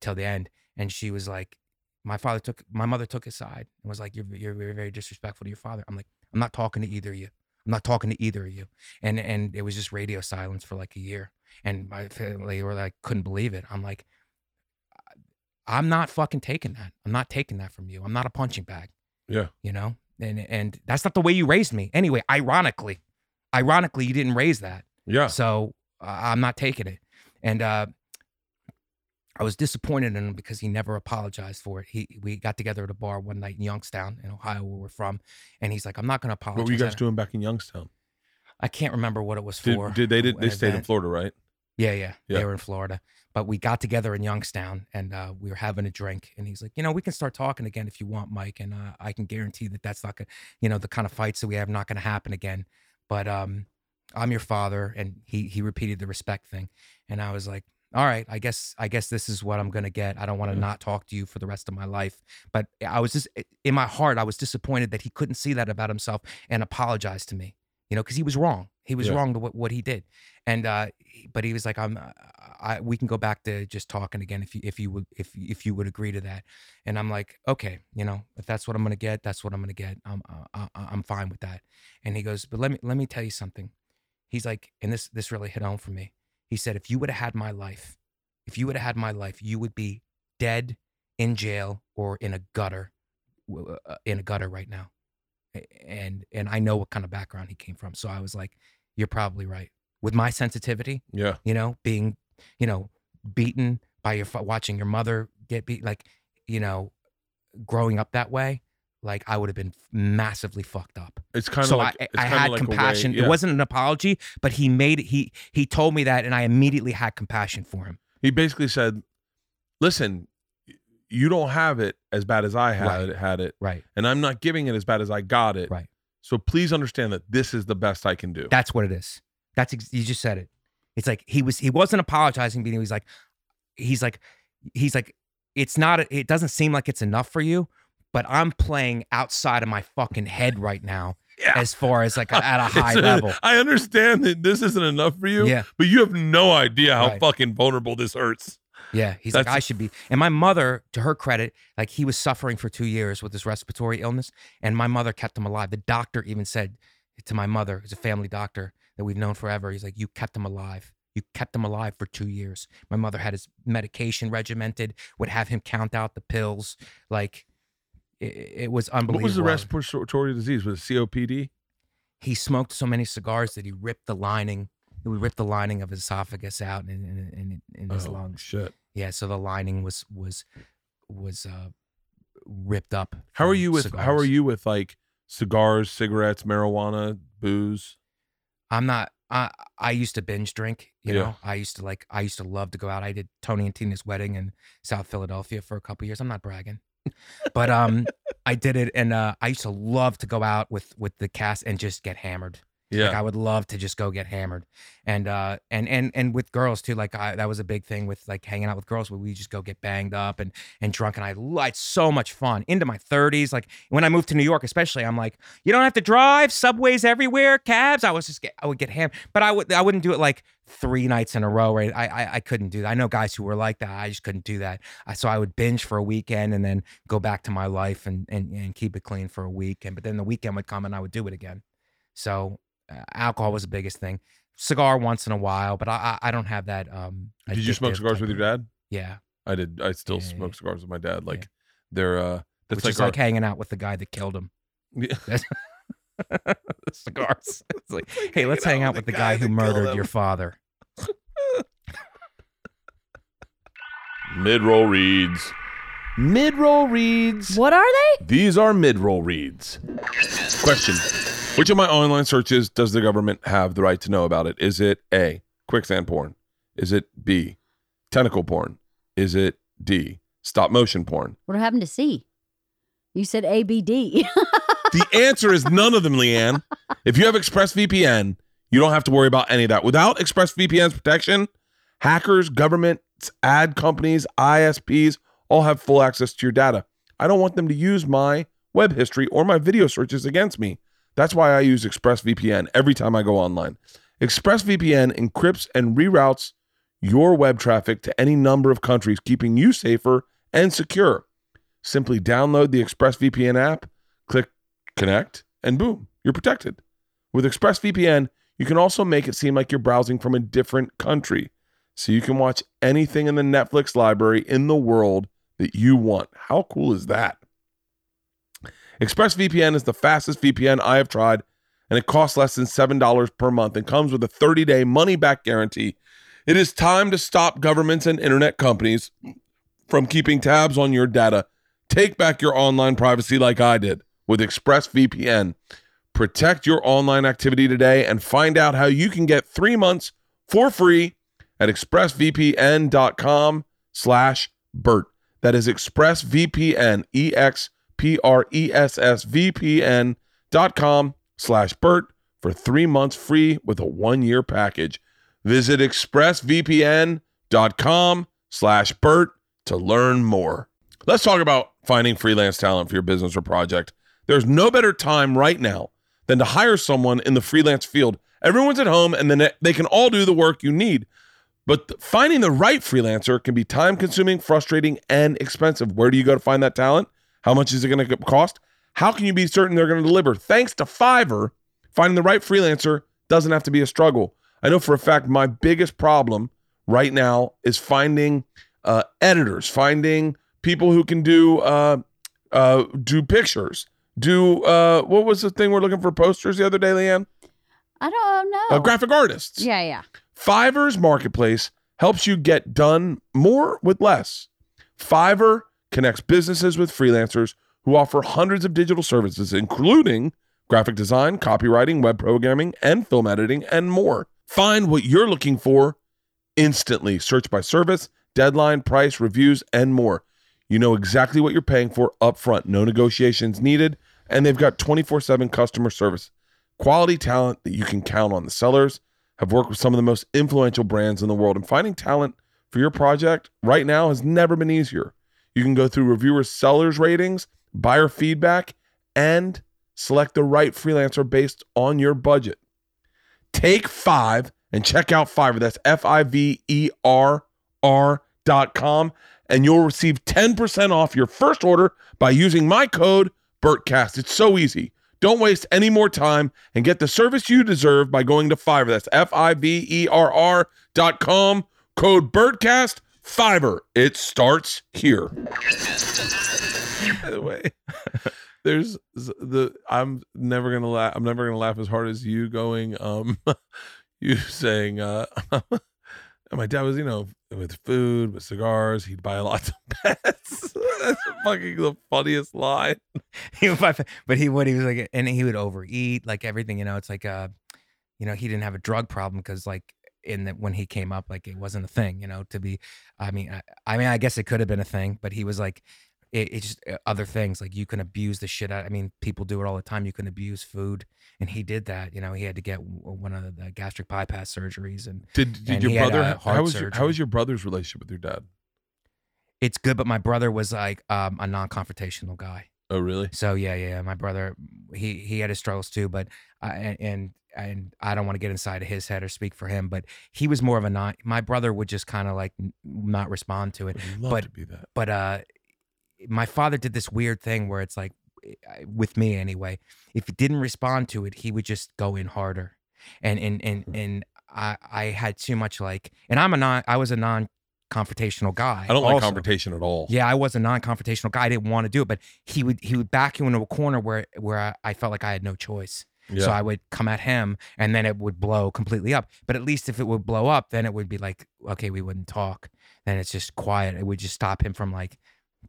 till the end. And she was like, my father took my mother took his side and was like, "You're you're very, very disrespectful to your father." I'm like, "I'm not talking to either of you. I'm not talking to either of you." And and it was just radio silence for like a year. And my family were like, couldn't believe it. I'm like, I'm not fucking taking that. I'm not taking that from you. I'm not a punching bag. Yeah. You know, and and that's not the way you raised me. Anyway, ironically, ironically, you didn't raise that. Yeah. So uh, I'm not taking it. And uh, I was disappointed in him because he never apologized for it. He we got together at a bar one night in Youngstown, in Ohio, where we're from, and he's like, "I'm not going to apologize." What were you guys doing back in Youngstown? I can't remember what it was Did, for. did they did they stayed in. Florida, right? Yeah, yeah, Yeah. They were in Florida. But we got together in Youngstown and uh, we were having a drink. And he's like, you know, we can start talking again if you want, Mike. And uh, I can guarantee that that's not going to, you know, the kind of fights that we have not going to happen again. But um, I'm your father. And he, he repeated the respect thing. And I was like, all right, I guess, I guess this is what I'm going to get. I don't want to Yeah. not talk to you for the rest of my life. But I was just, in my heart, I was disappointed that he couldn't see that about himself and apologize to me, you know, because he was wrong. He was Yeah. wrong to what, what he did. And uh but he was like i'm uh, i we can go back to just talking again if you if you would if if you would agree to that. And i'm like okay you know if that's what i'm gonna get that's what i'm gonna get. I'm uh, I, i'm fine with that. And he goes but let me let me tell you something. He's like and this this really hit home for me. He said if you would have had my life if you would have had my life you would be dead in jail or in a gutter uh, in a gutter right now. And and i know what kind of background he came from. So i was like you're probably right with my sensitivity Yeah. you know being you know beaten by your watching your mother get beat like you know growing up that way like i would have been massively fucked up It's kind of so like i, it's I had like a way- compassion yeah. it wasn't an apology but he made it he he told me that and i immediately had compassion for him He basically said, "Listen, you don't have it as bad as I had Right. had it, right and I'm not giving it as bad as I got it. Right. So please understand that this is the best I can do. That's what it is. That's ex- you just said it. It's like he was he wasn't apologizing, but he was like he's like he's like it's not it doesn't seem like it's enough for you, but I'm playing outside of my fucking head right now Yeah. as far as like at a high It's level. I understand that this isn't enough for you, Yeah. but you have no idea how Right. fucking vulnerable this hurts. Yeah, he's like, I should be. And my mother, to her credit, like he was suffering for two years with this respiratory illness, and my mother kept him alive. The doctor even said to my mother, who's a family doctor that we've known forever, he's like, You kept him alive. You kept him alive for two years. My mother had his medication regimented, would have him count out the pills. Like, it, it was unbelievable. What was the respiratory disease? Was it COPD? He smoked so many cigars that he ripped the lining. He would rip the lining of his esophagus out in, in, in, in his oh, lungs. shit. Yeah, so the lining was was was uh ripped up. How are you with how are you with like cigars, cigarettes, marijuana, booze? I'm not I I used to binge drink, you Yeah. know. I used to like I used to love to go out. I did Tony and Tina's wedding in South Philadelphia for a couple years. I'm not bragging. But um I did it and uh I used to love to go out with with the cast and just get hammered. Yeah. Like I would love to just go get hammered, and uh, and and and with girls too. Like I, that was a big thing with like hanging out with girls, where we just go get banged up and and drunk. And I liked so much fun into my thirties. Like when I moved to New York, especially, I'm like, you don't have to drive, subways everywhere, cabs. I was just get, I would get hammered, but I would I wouldn't do it like three nights in a row. Right? I I, I couldn't do that. I know guys who were like that. I just couldn't do that. I, so I would binge for a weekend and then go back to my life and and and keep it clean for a weekend. But then the weekend would come and I would do it again. So uh, alcohol was the biggest thing. Cigar once in a while, but I I, I don't have that. Um, Did you smoke cigars with your dad? Yeah, I did. I still Yeah, smoke yeah. cigars with my dad. Like Yeah. they're uh that's which like, is our, like hanging out with the guy that killed him. Yeah. Cigars. It's like, hey, let's hang out with the guy, who murdered your father. mid roll reads. Mid roll reads. What are they? These are mid roll reads. Question: Which of my online searches does the government have the right to know about it? Is it A. Quicksand porn? Is it B. Tentacle porn? Is it D. stop motion porn. What happened to C? You said ABD. The answer is none of them, Leanne. If you have ExpressVPN, you don't have to worry about any of that. Without ExpressVPN's protection, hackers, governments, ad companies, ISPs all have full access to your data. I don't want them to use my web history or my video searches against me. That's why I use ExpressVPN every time I go online. ExpressVPN encrypts and reroutes your web traffic to any number of countries, keeping you safer and secure. Simply download the ExpressVPN app, click connect, and boom, you're protected. With ExpressVPN, you can also make it seem like you're browsing from a different country. So you can watch anything in the Netflix library in the world that you want. How cool is that? ExpressVPN is the fastest VPN I have tried, and it costs less than $7 per month and comes with a 30 day money back guarantee. It is time to stop governments and internet companies from keeping tabs on your data. Take back your online privacy like I did with ExpressVPN. Protect your online activity today and find out how you can get three months for free at expressvpn.com slash Bert. That is expressvpn, E-X-P-R-E-S-S-V-P-N dot com slash Bert for three months free with a one-year package. Visit expressvpn.com slash Bert to learn more. Let's talk about finding freelance talent for your business or project. There's no better time right now than to hire someone in the freelance field. Everyone's at home and then they can all do the work you need. But finding the right freelancer can be time consuming, frustrating, and expensive. Where do you go to find that talent? How much is it going to cost? How can you be certain they're going to deliver? Thanks to Fiverr, finding the right freelancer doesn't have to be a struggle. I know for a fact my biggest problem right now is finding uh, editors, finding people who can do uh, uh, do pictures, do uh, what was the thing we're looking for posters the other day, Leanne? I don't know. Uh, graphic artists. yeah, yeah. Fiverr's marketplace helps you get done more with less. Fiverr connects businesses with freelancers who offer hundreds of digital services, including graphic design, copywriting, web programming, and film editing, and more. Find what you're looking for instantly. Search by service, deadline, price, reviews, and more. You know exactly what you're paying for upfront. No negotiations needed, and they've got 24/7 customer service. Quality talent that you can count on. The sellers have worked with some of the most influential brands in the world, and finding talent for your project right now has never been easier. You can go through reviewers' sellers ratings, buyer feedback, and select the right freelancer based on your budget. Take five and check out Fiverr. That's F I V E R R dot com, and you'll receive 10% off your first order by using my code BERTCAST. It's so easy. Don't waste any more time and get the service you deserve by going to Fiverr. That's F I V E R R dot com. Code BERTCAST. Fiverr. It starts here. By the way, there's the I'm never gonna laugh. I'm never gonna laugh as hard as you going. Um, you saying, uh, my dad was, you know, with food, with cigars, he'd buy lots of pets. That's fucking the funniest line. He would buy- but he would he was like and he would overeat like everything you know it's like uh you know he didn't have a drug problem because like in that when he came up like it wasn't a thing you know to be i mean i, I mean i guess it could have been a thing but he was like it, it's just uh, other things like you can abuse the shit out i mean people do it all the time you can abuse food and he did that you know he had to get one of the gastric bypass surgeries and Did did And your had, brother? uh, heart how was your, how was your brother's relationship with your dad? it's good but my brother was like um, a non-confrontational guy Oh, really? So yeah, yeah, my brother, he he had his struggles too, but uh, and and I don't want to get inside of his head or speak for him, but he was more of a non. My brother would just kind of like not respond to it, but- to be that. but uh, my father did this weird thing where it's like, eh, with me anyway, if he didn't respond to it, he would just go in harder, and and and and I I had too much like, and I'm a non, I was a non confrontational guy. I don't like confrontation at all. Yeah, I was a non-confrontational guy. I didn't want to do it, but he would he would back you into a corner where where I, I felt like I had no choice. Yeah. So I would come at him, and then it would blow completely up. But at least if it would blow up, then it would be like, okay, we wouldn't talk. Then it's just quiet. It would just stop him from like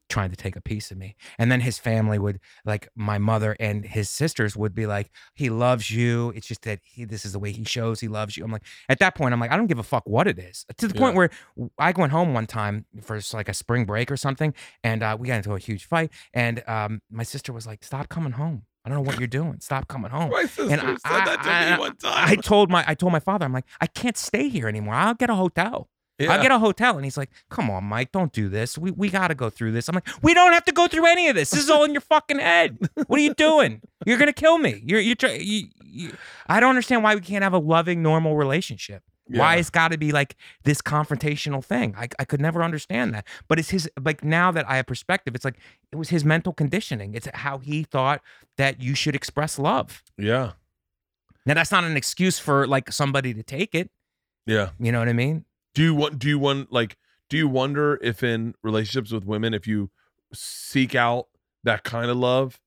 trying to take a piece of me. And then his family would like my mother and his sisters would be like, he loves you. It's just that he this is the way he shows he loves you. I'm like, at that point, I'm like, I don't give a fuck what it is. To the point where I went home one time for like a spring break or something, and uh, we got into a huge fight. And um, my sister was like, Stop coming home. I don't know what you're doing. Stop coming home. My sister And I- said that to I- me one time. I told my I told my father, I'm like, I can't stay here anymore. I'll get a hotel. Yeah. I'll get a hotel. And he's like, Come on, Mike, don't do this. We we gotta go through this. I'm like, we don't have to go through any of this. This is all in your fucking head. What are you doing? You're gonna kill me. You're you're try- you, you I don't understand why we can't have a loving, normal relationship. Why it's got to be like this confrontational thing? I, I could never understand that. But it's his like now that I have perspective, it's like it was his mental conditioning. It's how he thought that you should express love. yeah. Now that's not an excuse for like somebody to take it. Yeah. You know what I mean? Do you want? Do you want? Like, do you wonder if in relationships with women, if you seek out that kind of love,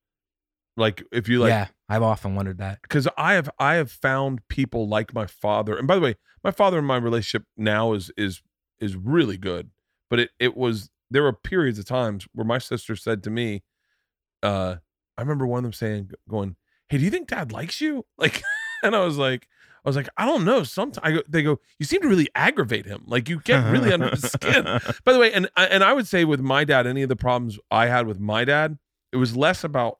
like if you like, yeah, I've often wondered that. because I have I have found people like my father, and by the way, my father and my relationship now is is is really good. But it it was there were periods of times where my sister said to me, uh, I remember one of them saying, going, "Hey, do you think Dad likes you?" Like, and I was like. I was like, I don't know. Sometimes I go, they go, you seem to really aggravate him. Like you get really under his skin. By the way, and I- and I would say with my dad, any of the problems I had with my dad, it was less about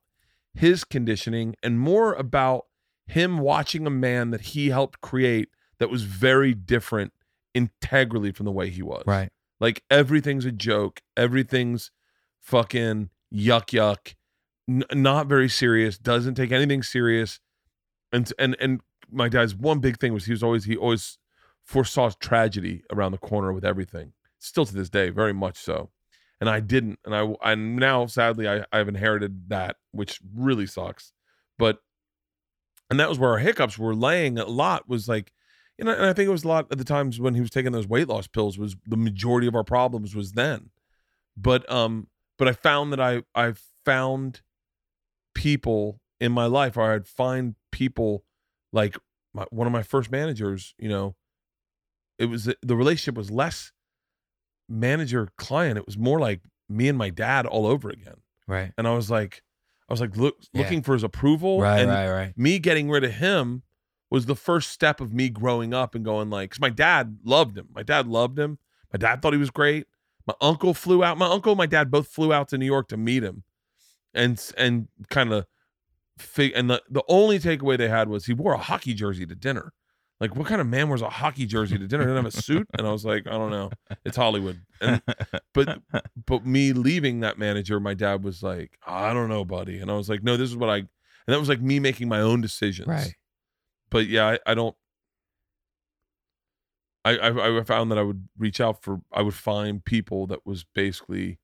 his conditioning and more about him watching a man that he helped create that was very different integrally from the way he was. Right. Like everything's a joke. Everything's fucking yuck yuck. N- not very serious. Doesn't take anything serious. And and and my dad's one big thing was he was always he always foresaw tragedy around the corner with everything. Still to this day, very much so. And I didn't. And I I now sadly I I've inherited that, which really sucks. But and that was where our hiccups were laying a lot was like you know, and I think it was a lot of the times when he was taking those weight loss pills was the majority of our problems was then. But um, but I found that I I found people in my life, or I'd find people like my, one of my first managers. You know, it was uh, the relationship was less manager client. It was more like me and my dad all over again. Right. And I was like, I was like look, Yeah. looking for his approval. Right. and right. Right. me getting rid of him was the first step of me growing up and going like, because my dad loved him. My dad loved him. My dad thought he was great. My uncle flew out. My uncle and my dad both flew out to New York to meet him, and and kind of, fig- and the the only takeaway they had was he wore a hockey jersey to dinner. Like, what kind of man wears a hockey jersey to dinner? He didn't have a suit, and I was like, I don't know. It's Hollywood. And but but me leaving that manager, my dad was like, I don't know, buddy. And I was like, no, this is what I and that was like me making my own decisions. Right. But yeah, I, I don't I, I I found that I would reach out for I would find people that was basically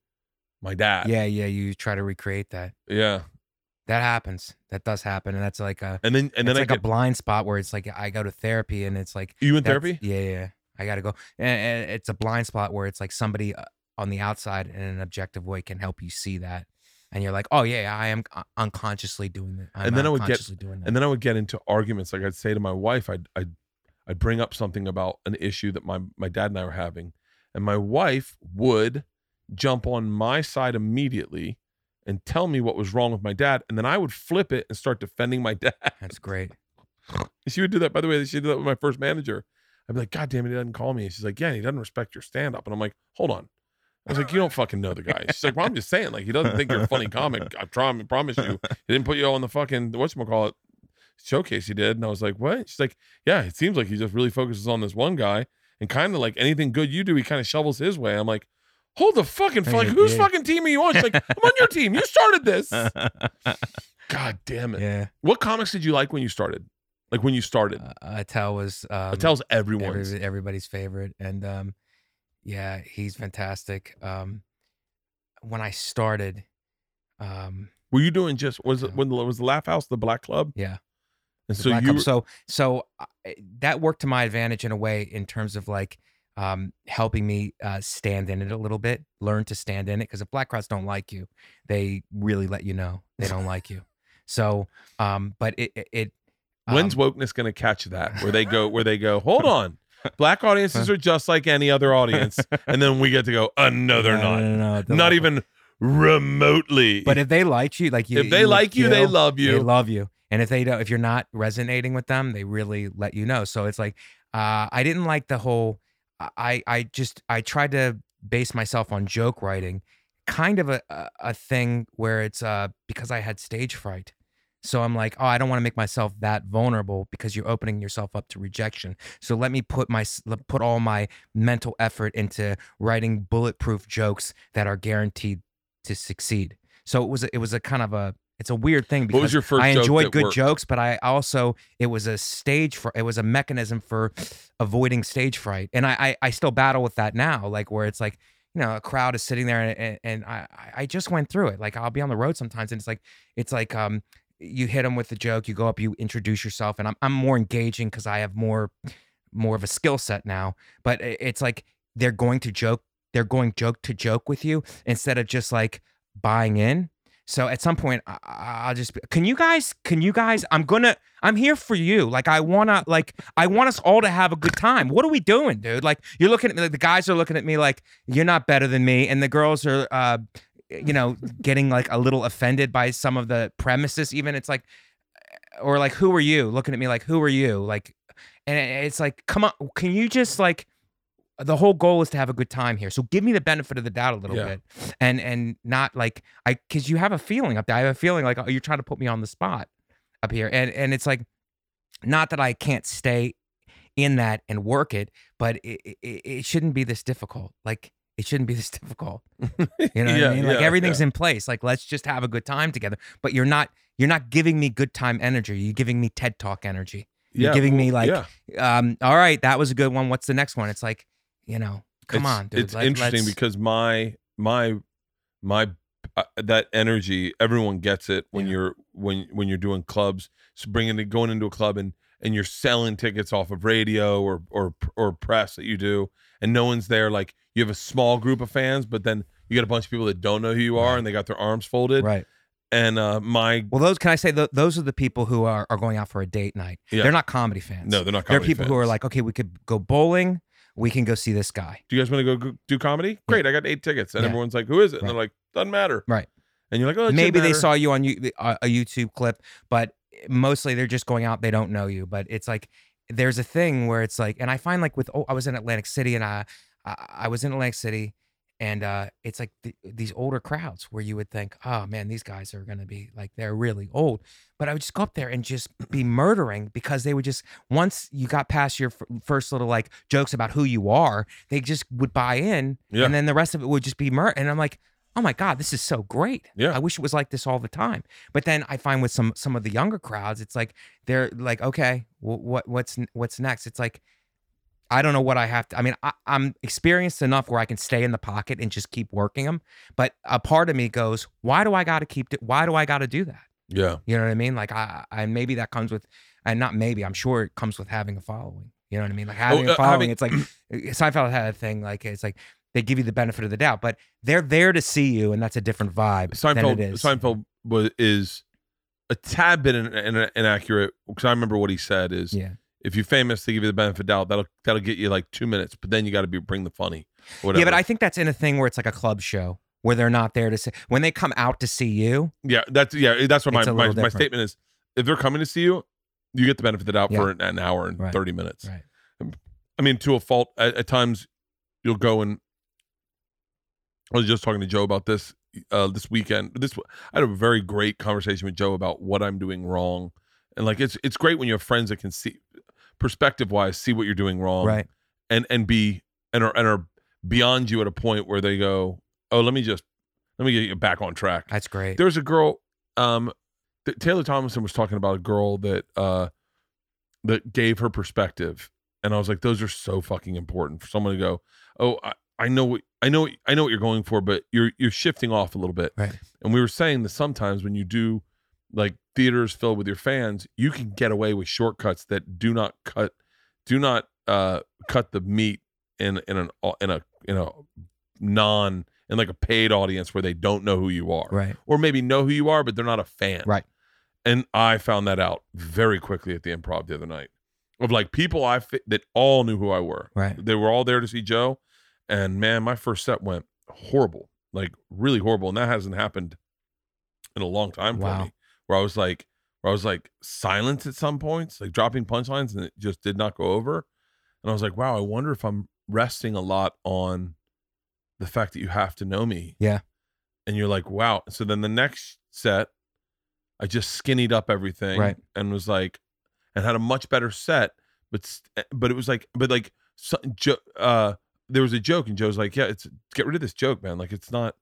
my dad. Yeah. Yeah. You try to recreate that. Yeah. That happens. That does happen, and that's like a And then and then it's I like get a blind spot where it's like I go to therapy and it's like you in therapy? Yeah, yeah. I got to go. And, and it's a blind spot where it's like somebody uh, on the outside in an objective way can help you see that, and you're like, oh yeah, I am uh, unconsciously doing that. I'm And then I would get- doing that. And then I would get into arguments. Like I'd say to my wife, I'd I'd I'd bring up something about an issue that my my dad and I were having, and my wife would jump on my side immediately and tell me what was wrong with my dad, and then I would flip it and start defending my dad. that's great. She would do that. By the way, she did that with my first manager. I'd be like, God damn it, he doesn't call me. And she's like, Yeah, he doesn't respect your stand up. And I'm like, Hold on. I was like, You don't fucking know the guy. She's like, Well, I'm just saying, like, he doesn't think you're a funny comic. I I promise you. He didn't put you on the fucking whatchamacallit showcase he did. And I was like, What? She's like, Yeah, it seems like he just really focuses on this one guy. And kind of like anything good you do, he kind of shovels his way. I'm like, Hold the fucking f- like, whose fucking team are you on? She's like, I'm on your team. You started this. God damn it. yeah, What comics did you like when you started? Like when you started? uh, Attell was um, Attell's everyone's. every- everybody's favorite, and um, yeah, he's fantastic. Um, when I started, um, Were you doing just was it when the- was the Laff House the Black Club? yeah. And so you were- so so uh, that worked to my advantage in a way in terms of like um, helping me uh, stand in it a little bit, learn to stand in it. Because if black crowds don't like you, they really let you know they don't like you. So, um, but it it, it when's um, wokeness going to catch that? Where they go where they go, hold on, black audiences are just like any other audience, and then we get to go, another no, they're no, not. no, no, no, Not even remotely. But if they like you, like you, if they would like you, they love you. They love you. And if they don't, if you're not resonating with them, they really let you know. So it's like, uh, I didn't like the whole. I I just I tried to base myself on joke writing, kind of a a, a thing where it's uh because I had stage fright. So I'm like, oh, I don't want to make myself that vulnerable because you're opening yourself up to rejection. So let me put my put all my mental effort into writing bulletproof jokes that are guaranteed to succeed. So it was a, it was a kind of a it's a weird thing because What was your first I enjoyed good worked? jokes, but I also it was a stage for it was a mechanism for avoiding stage fright, and I I, I still battle with that now, like where it's like you know a crowd is sitting there and, and, and I I just went through it. Like I'll be on the road sometimes, and it's like it's like um you hit them with the joke, you go up, you introduce yourself, and I'm I'm more engaging because I have more more of a skill set now. But it's like they're going to joke, they're going joke to joke with you instead of just like buying in. So at some point, I, I'll just be, can you guys, can you guys, I'm gonna, I'm here for you. Like I wanna, like I want us all to have a good time. What are we doing, dude? Like you're looking at me, like the guys are looking at me like you're not better than me, and the girls are, uh, you know, getting like a little offended by some of the premises. Even it's like, or like, who are you? Looking at me like, who are you? Like, and it's like, come on, can you just like, the whole goal is to have a good time here. So give me the benefit of the doubt a little Yeah. bit, and and not like I, because you have a feeling up there. I have a feeling like oh, you're trying to put me on the spot up here, and and it's like, not that I can't stay in that and work it, but it it, it shouldn't be this difficult. Like it shouldn't be this difficult. You know what Yeah, I mean? Like yeah, everything's yeah. in place. Like let's just have a good time together. But you're not you're not giving me good time energy. You're giving me TED Talk energy. You're giving me, like. Um, all right, that was a good one. What's the next one? It's like, you know, come It's- on, dude. It's let- interesting let's- because my my my uh, that energy, everyone gets it when Yeah. you're when when you're doing clubs, so bringing it going into a club and and you're selling tickets off of radio or or or press that you do, and no one's there. Like you have a small group of fans, but then you got a bunch of people that don't know who you are Right. and they got their arms folded. right. And uh, my Well, those can I say th- those are the people who are, are going out for a date night. Yeah. They're not comedy fans. no, they're not. Comedy. They're people who are like, okay, we could go bowling. We can go see this guy. do you guys want to go do comedy? Great, I got eight tickets, and Yeah. everyone's like, "Who is it?" And Right. they're like, "Doesn't matter." Right. And you're like, "Oh, Maybe they saw you on you, a, uh, a YouTube clip, but mostly they're just going out. They don't know you. But it's like there's a thing where it's like, and I find like with oh, I was in Atlantic City and I I, I was in Atlantic City, and uh, it's like th- these older crowds where you would think, oh man, these guys are gonna be like they're really old. But I would just go up there and just be murdering because they would just once you got past your f- first little like jokes about who you are, they just would buy in, Yeah. and then the rest of it would just be murder. And I'm like, oh my god, this is so great. Yeah. I wish it was like this all the time. But then I find with some some of the younger crowds, it's like they're like, okay, wh- what what's what's next? It's like I don't know what I have to. I mean, I, I'm experienced enough where I can stay in the pocket and just keep working them. But a part of me goes, why do I got to keep? it? Why do I got to do that? Yeah. You know what I mean? Like I, I maybe that comes with, and not maybe. I'm sure it comes with having a following. You know what I mean? Like having uh, a following. having- it's like Seinfeld had a thing. Like it's like they give you the benefit of the doubt, but they're there to see you, and that's a different vibe than Seinfeld it is. Seinfeld was is a tad bit in, in, inaccurate because I remember what he said is Yeah. If you're famous, they give you the benefit of doubt. That'll that'll get you like two minutes, but then you got to be bring the funny. Whatever. Yeah, but I think that's in a thing where it's like a club show where they're not there to see. When they come out to see you, yeah that's yeah that's what my my, my statement is. If they're coming to see you, you get the benefit of the doubt Yeah. for an, an hour and Right. thirty minutes. Right. I mean, to a fault. At, at times, you'll go and. I was just talking to Joe about this uh, this weekend. This I had a very great conversation with Joe about what I'm doing wrong, and like it's it's great when you have friends that can see, perspective wise, see what you're doing wrong, right? and and be and are and are beyond you at a point where they go, oh, let me just let me get you back on track. That's great. There's a girl, um, that Taylor Tomlinson was talking about a girl that uh that gave her perspective, and I was like, those are so fucking important for someone to go, oh, I, I know what I know I know what you're going for, but you're you're shifting off a little bit. Right. And we were saying that sometimes when you do like theaters filled with your fans, you can get away with shortcuts that do not cut do not uh cut the meat in in an in a in a non in like a paid audience where they don't know who you are Right. or maybe know who you are but they're not a fan Right. and i found that out very quickly at the improv the other night of like people i fi- that all knew who i were Right. they were all there to see joe and man my first set went horrible like really horrible, and that hasn't happened in a long time for Wow. me. Where I was like, where I was like silent at some points, like dropping punchlines, and it just did not go over. And I was like, wow, I wonder if I'm resting a lot on the fact that you have to know me. Yeah. And you're like, wow. So then the next set, I just skinnied up everything, Right. and was like, and had a much better set, but but it was like, but like, so, uh, there was a joke, and Joe's like, yeah, it's get rid of this joke, man. Like it's not.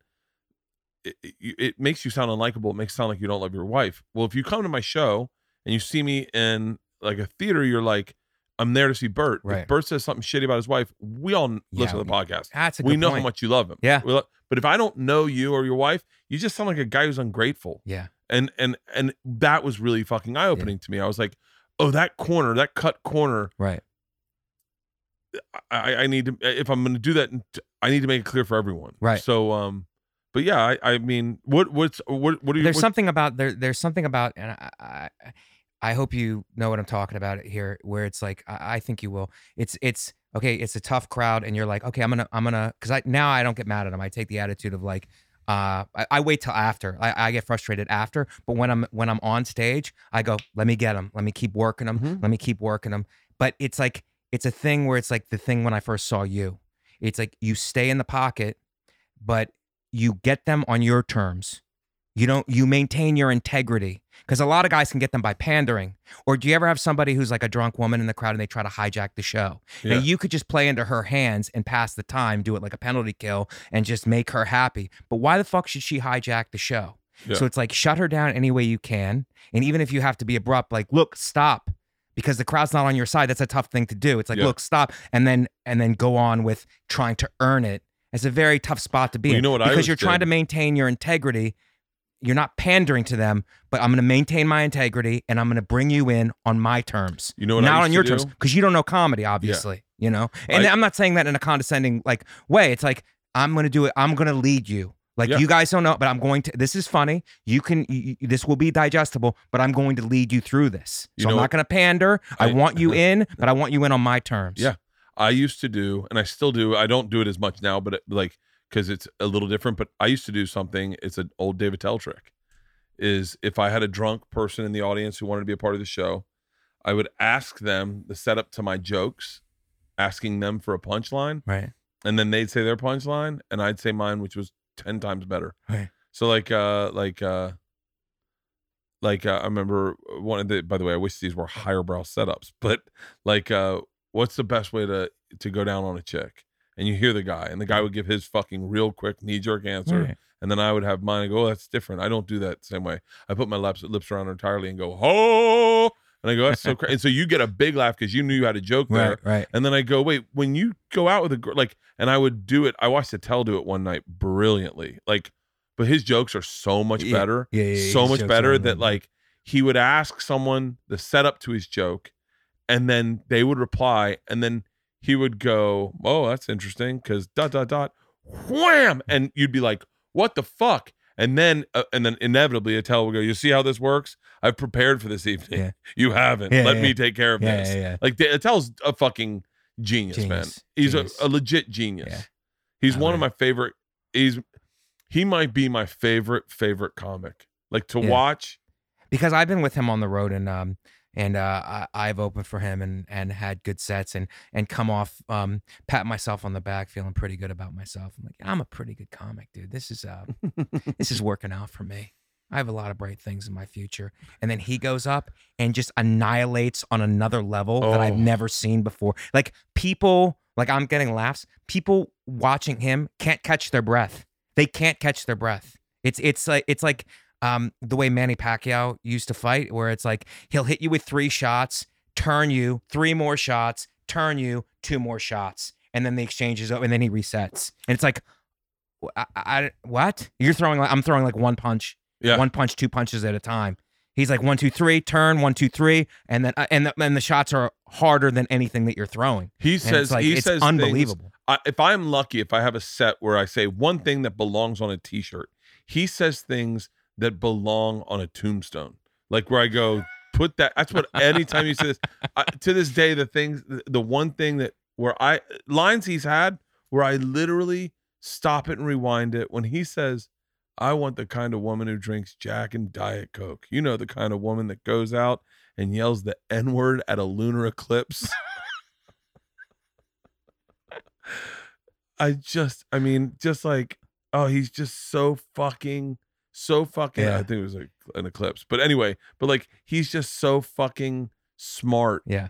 It, it, makes you sound unlikable. It makes it sound like you don't love your wife. Well, if you come to my show and you see me in like a theater, you're like, I'm there to see Bert. Right. If Bert says something shitty about his wife, we all Yeah, listen to the podcast. That's a We know point. how much you love him. Yeah. Lo- but if I don't know you or your wife, you just sound like a guy who's ungrateful. Yeah. And and and that was really fucking eye opening to me. I was like, oh, that corner, that cut corner. Right. I, I need to if I'm going to do that, I need to make it clear for everyone. Right. So um, but yeah, I, I mean, what what's what what do you? There's what- something about there. There's something about, and I, I, I hope you know what I'm talking about here. Where it's like, I, I think you will. It's it's okay. It's a tough crowd, and you're like, okay, I'm gonna I'm gonna because I now I don't get mad at them. I take the attitude of like, uh, I, I wait till after. I, I get frustrated after, but when I'm when I'm on stage, I go, let me get them. Let me keep working them. Mhm. Let me keep working them. But it's like it's a thing where it's like the thing when I first saw you. It's like you stay in the pocket, but you get them on your terms. You don't you maintain your integrity because a lot of guys can get them by pandering. Or do you ever have somebody who's like a drunk woman in the crowd and they try to hijack the show? Yeah. Now you could just play into her hands and pass the time, do it like a penalty kill, and just make her happy. But why the fuck should she hijack the show? Yeah. So it's like shut her down any way you can, and even if you have to be abrupt, like look, stop, because the crowd's not on your side. That's a tough thing to do. It's like Yeah. look, stop, and then and then go on with trying to earn it. It's a very tough spot to be Well, you in know what I because you're trying did? to maintain your integrity. You're not pandering to them, but I'm going to maintain my integrity and I'm going to bring you in on my terms. You know not on your terms because you don't know comedy, obviously. You know, and I- I'm not saying that in a condescending like way. It's like I'm going to do it. I'm going to lead you. Like Yeah. you guys don't know, but I'm going to. This is funny. You can. You, you- this will be digestible, but I'm going to lead you through this. You So I'm not going to pander. I, I- want you in, but I want you in on my terms. Yeah. I used to do, and I still do. I don't do it as much now, but it, like because it's a little different. But I used to do something. It's an old Dave Attell trick. Is if I had a drunk person in the audience who wanted to be a part of the show, I would ask them the setup to my jokes, asking them for a punchline, Right. and then they'd say their punchline, and I'd say mine, which was ten times better. Right. So like, uh, like, uh, like uh, I remember one of the. By the way, I wish these were higher brow setups, but like, uh, what's the best way to to go down on a chick? And you hear the guy, and the guy would give his fucking real quick knee jerk answer, Right. and then I would have mine and go, "Oh, that's different. I don't do that the same way. I put my lips lips around her entirely and go, "Oh," and I go, "That's so crazy." And so you get a big laugh because you knew you had a joke there. Right. Right. And then I go, wait, when you go out with a girl, like, and I would do it. I watched Attell do it one night brilliantly. Like, but his jokes are so much Yeah, better. yeah, yeah, so much better that, like, he would ask someone the setup to his joke, and then they would reply, and then he would go, oh, that's interesting, because dot, dot, dot, wham. And you'd be like, what the fuck? And then, uh, and then inevitably, Attell would go, you see how this works? I've prepared for this evening. Yeah. You haven't. Yeah, Let yeah, me take care of this. Like Attell's a fucking genius, man. He's genius. A, a legit genius. He's I one of my favorite. He's he might be my favorite favorite comic. Like to watch. because I've been with him on the road and um and uh, I, I've opened for him and and had good sets and and come off um pat myself on the back feeling pretty good about myself. I'm like I'm a pretty good comic, dude. This is uh this is working out for me. I have a lot of bright things in my future. And then he goes up and just annihilates on another level that I've Oh. never seen before. Like people, like I'm getting laughs. People watching him can't catch their breath. They can't catch their breath. It's it's like it's like um the way Manny Pacquiao used to fight, where it's like he'll hit you with three shots, turn you, three more shots, turn you, two more shots, and then the exchange is over, and then he resets. And it's like, I, I- what? You're throwing like I'm throwing like one punch, Yeah. one punch, two punches at a time. He's like one, two, three, turn, one, two, three, and then uh, and the, and the shots are harder than anything that you're throwing. He And says it's like he says unbelievable. I, if I'm lucky, if I have a set where I say one thing that belongs on a T-shirt, he says things that belong on a tombstone. Like where I go, put that. That's what. Anytime you say this, I, to this day, the things, the, one thing that where I lines he's had where I literally stop it and rewind it. When he says, I want the kind of woman who drinks Jack and Diet Coke. You know, the kind of woman that goes out and yells the N word at a lunar eclipse. I just, I mean, just like, oh, he's just so fucking, so fucking. Yeah. I think it was like an eclipse, but anyway, but like he's just so fucking smart. Yeah.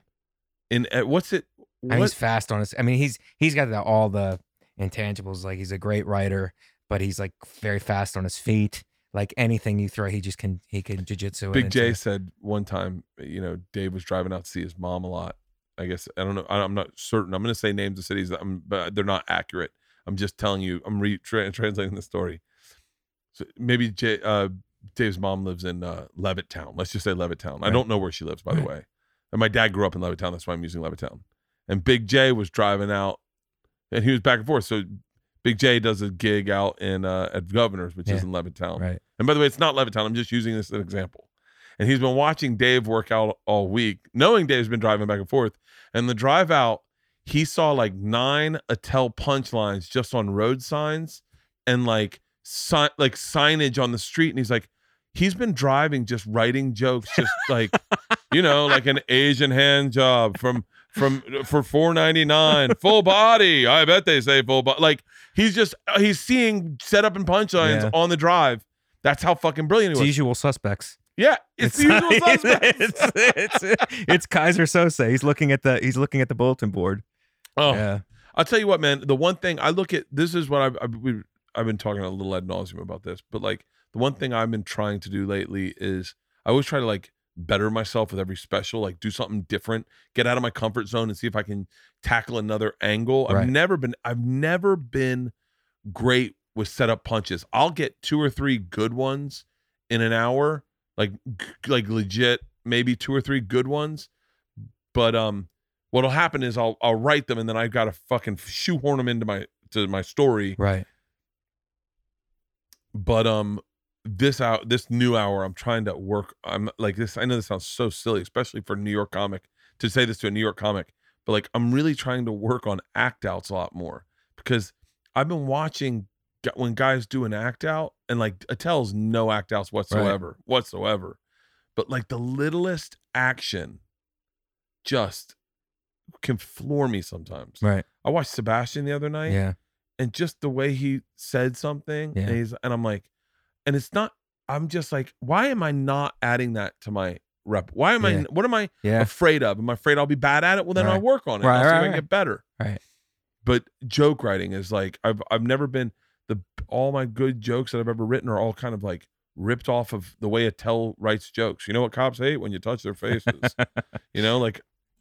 And uh, what's it? And he's fast on his. I mean, he's he's got the, all the intangibles. Like he's a great writer, but he's like very fast on his feet. Like anything you throw, he just can he can jujitsu. it Big Jay said one time, you know, Dave was driving out to see his mom a lot. I guess I don't know. I'm not certain. I'm going to say names of cities, that I'm, but they're not accurate. I'm just telling you. I'm re- tra- translating the story. So maybe uh, Dave's mom lives in uh, Levittown. Let's just say Levittown. I don't know where she lives, by the way. And my dad grew up in Levittown. That's why I'm using Levittown. And Big Jay was driving out, and he was back and forth. So Big Jay does a gig out in uh, at Governor's, which is in Levittown. Right. And by the way, it's not Levittown. I'm just using this as an example. And he's been watching Dave work out all week, knowing Dave's been driving back and forth. And the drive out, he saw like nine Attell punchlines just on road signs and like si- like signage on the street. And he's like, he's been driving just writing jokes, just like, you know, like an Asian hand job from from for four ninety nine, full body. I bet they say full body. Like he's just uh, he's seeing setup and punchlines Yeah. on the drive. That's how fucking brilliant It's he was. usual suspects. yeah, it's, the usual suspects. it's, it's, it's Keyser Söze. He's looking at the he's looking at the bulletin board. oh, Yeah. I'll tell you what, man. The one thing I look at this is what I've I've, we- I've been talking a little ad nauseum about this, but like the one thing I've been trying to do lately is I always try to like better myself with every special, like do something different, get out of my comfort zone, and see if I can tackle another angle. I've never been I've never been great with setup punches. I'll get two or three good ones in an hour, like like legit, maybe two or three good ones. But um, what'll happen is I'll I'll write them and then I've got to fucking shoehorn them into my to my story. Right. But um, this out this new hour, I'm trying to work. I'm like this. I know this sounds so silly, especially for a New York comic to say this to a New York comic. But like, I'm really trying to work on act outs a lot more because I've been watching when guys do an act out and like Attell's no act outs whatsoever, whatsoever. But like the littlest action just can floor me sometimes. Right. I watched Sebastian the other night Yeah. And just the way he said something Yeah. and he's and I'm like and it's not I'm just like why am I not adding that to my rep? Why am I what am I Yeah. afraid of? Am I afraid I'll be bad at it? Well then I'll work on it Right, I'll see if right, I can right. get better. Right. but joke writing is like I've I've never been the all my good jokes that I've ever written are all kind of like ripped off of the way Attell writes jokes. You know what cops hate? When you touch their faces. You know like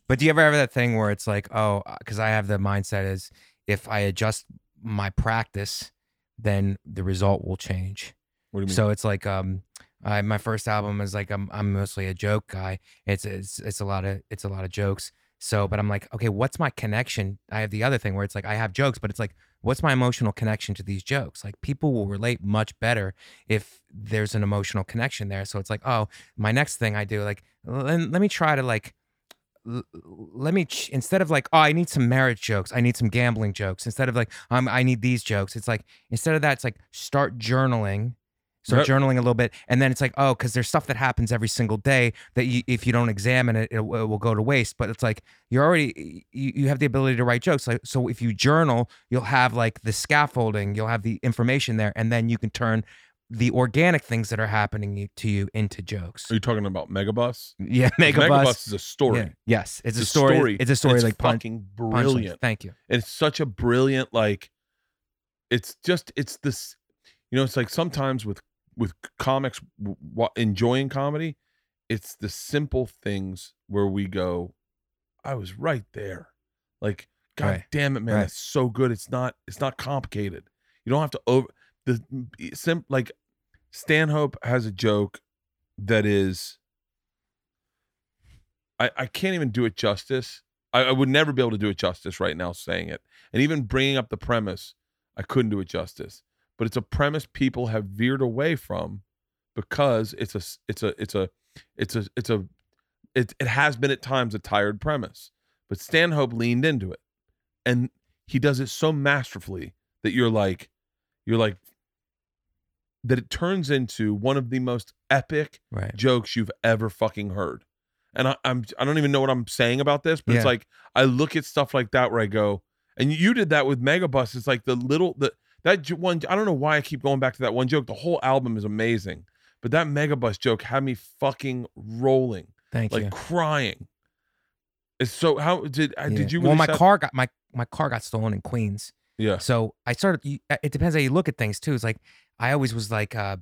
But do you ever have that thing where it's like, oh, uh, because I have the mindset is if I adjust my practice, then the result will change. what do you mean So it's like, um, I, my first album is like I'm I'm mostly a joke guy. It's it's it's a lot of it's a lot of jokes. So, but I'm like, okay, what's my connection? I have the other thing where it's like I have jokes, but it's like, what's my emotional connection to these jokes? Like people will relate much better if there's an emotional connection there. So it's like, oh, my next thing I do, like, let, let me try to like let me ch- instead of like oh i need some marriage jokes i need some gambling jokes instead of like um, i need these jokes it's like instead of that it's like start journaling start Yep. journaling a little bit and then it's like oh because there's stuff that happens every single day that you, if you don't examine it, it, will- it will go to waste but it's like you're already you, you have the ability to write jokes like, so if you journal you'll have like the scaffolding you'll have the information there and then you can turn the organic things that are happening to you into jokes are you talking about Megabus yeah 'Cause mega Megabus is a story yeah. Yes, it's, It's a story. It's a story like fucking punchlines. brilliant Thank you. and it's such a brilliant like it's just it's this you know it's like sometimes with with comics w- enjoying comedy it's the simple things where we go i was right there like god Right. damn it man Right. that's so good it's not it's not complicated you don't have to over the sim like stanhope has a joke that is I, I can't even do it justice. I, I would never be able to do it justice right now saying it. And even bringing up the premise, I couldn't do it justice. But it's a premise people have veered away from because it's a it's a it's a it's a it's a it, it has been at times a tired premise. But Stanhope leaned into it. And he does it so masterfully that you're like, you're like, that it turns into one of the most epic Right. jokes you've ever fucking heard. And I, I'm I don't even know what I'm saying about this, but it's like I look at stuff like that where I go, and you did that with Megabus. It's like the little the that one. I don't know why I keep going back to that one joke. The whole album is amazing, but that Megabus joke had me fucking rolling, Thank like you. crying. It's so how did uh, Yeah. did you? Well, my car got my my car got stolen in Queens. Yeah, So I started. uh, It depends how you look at things too. It's like I always was like, uh,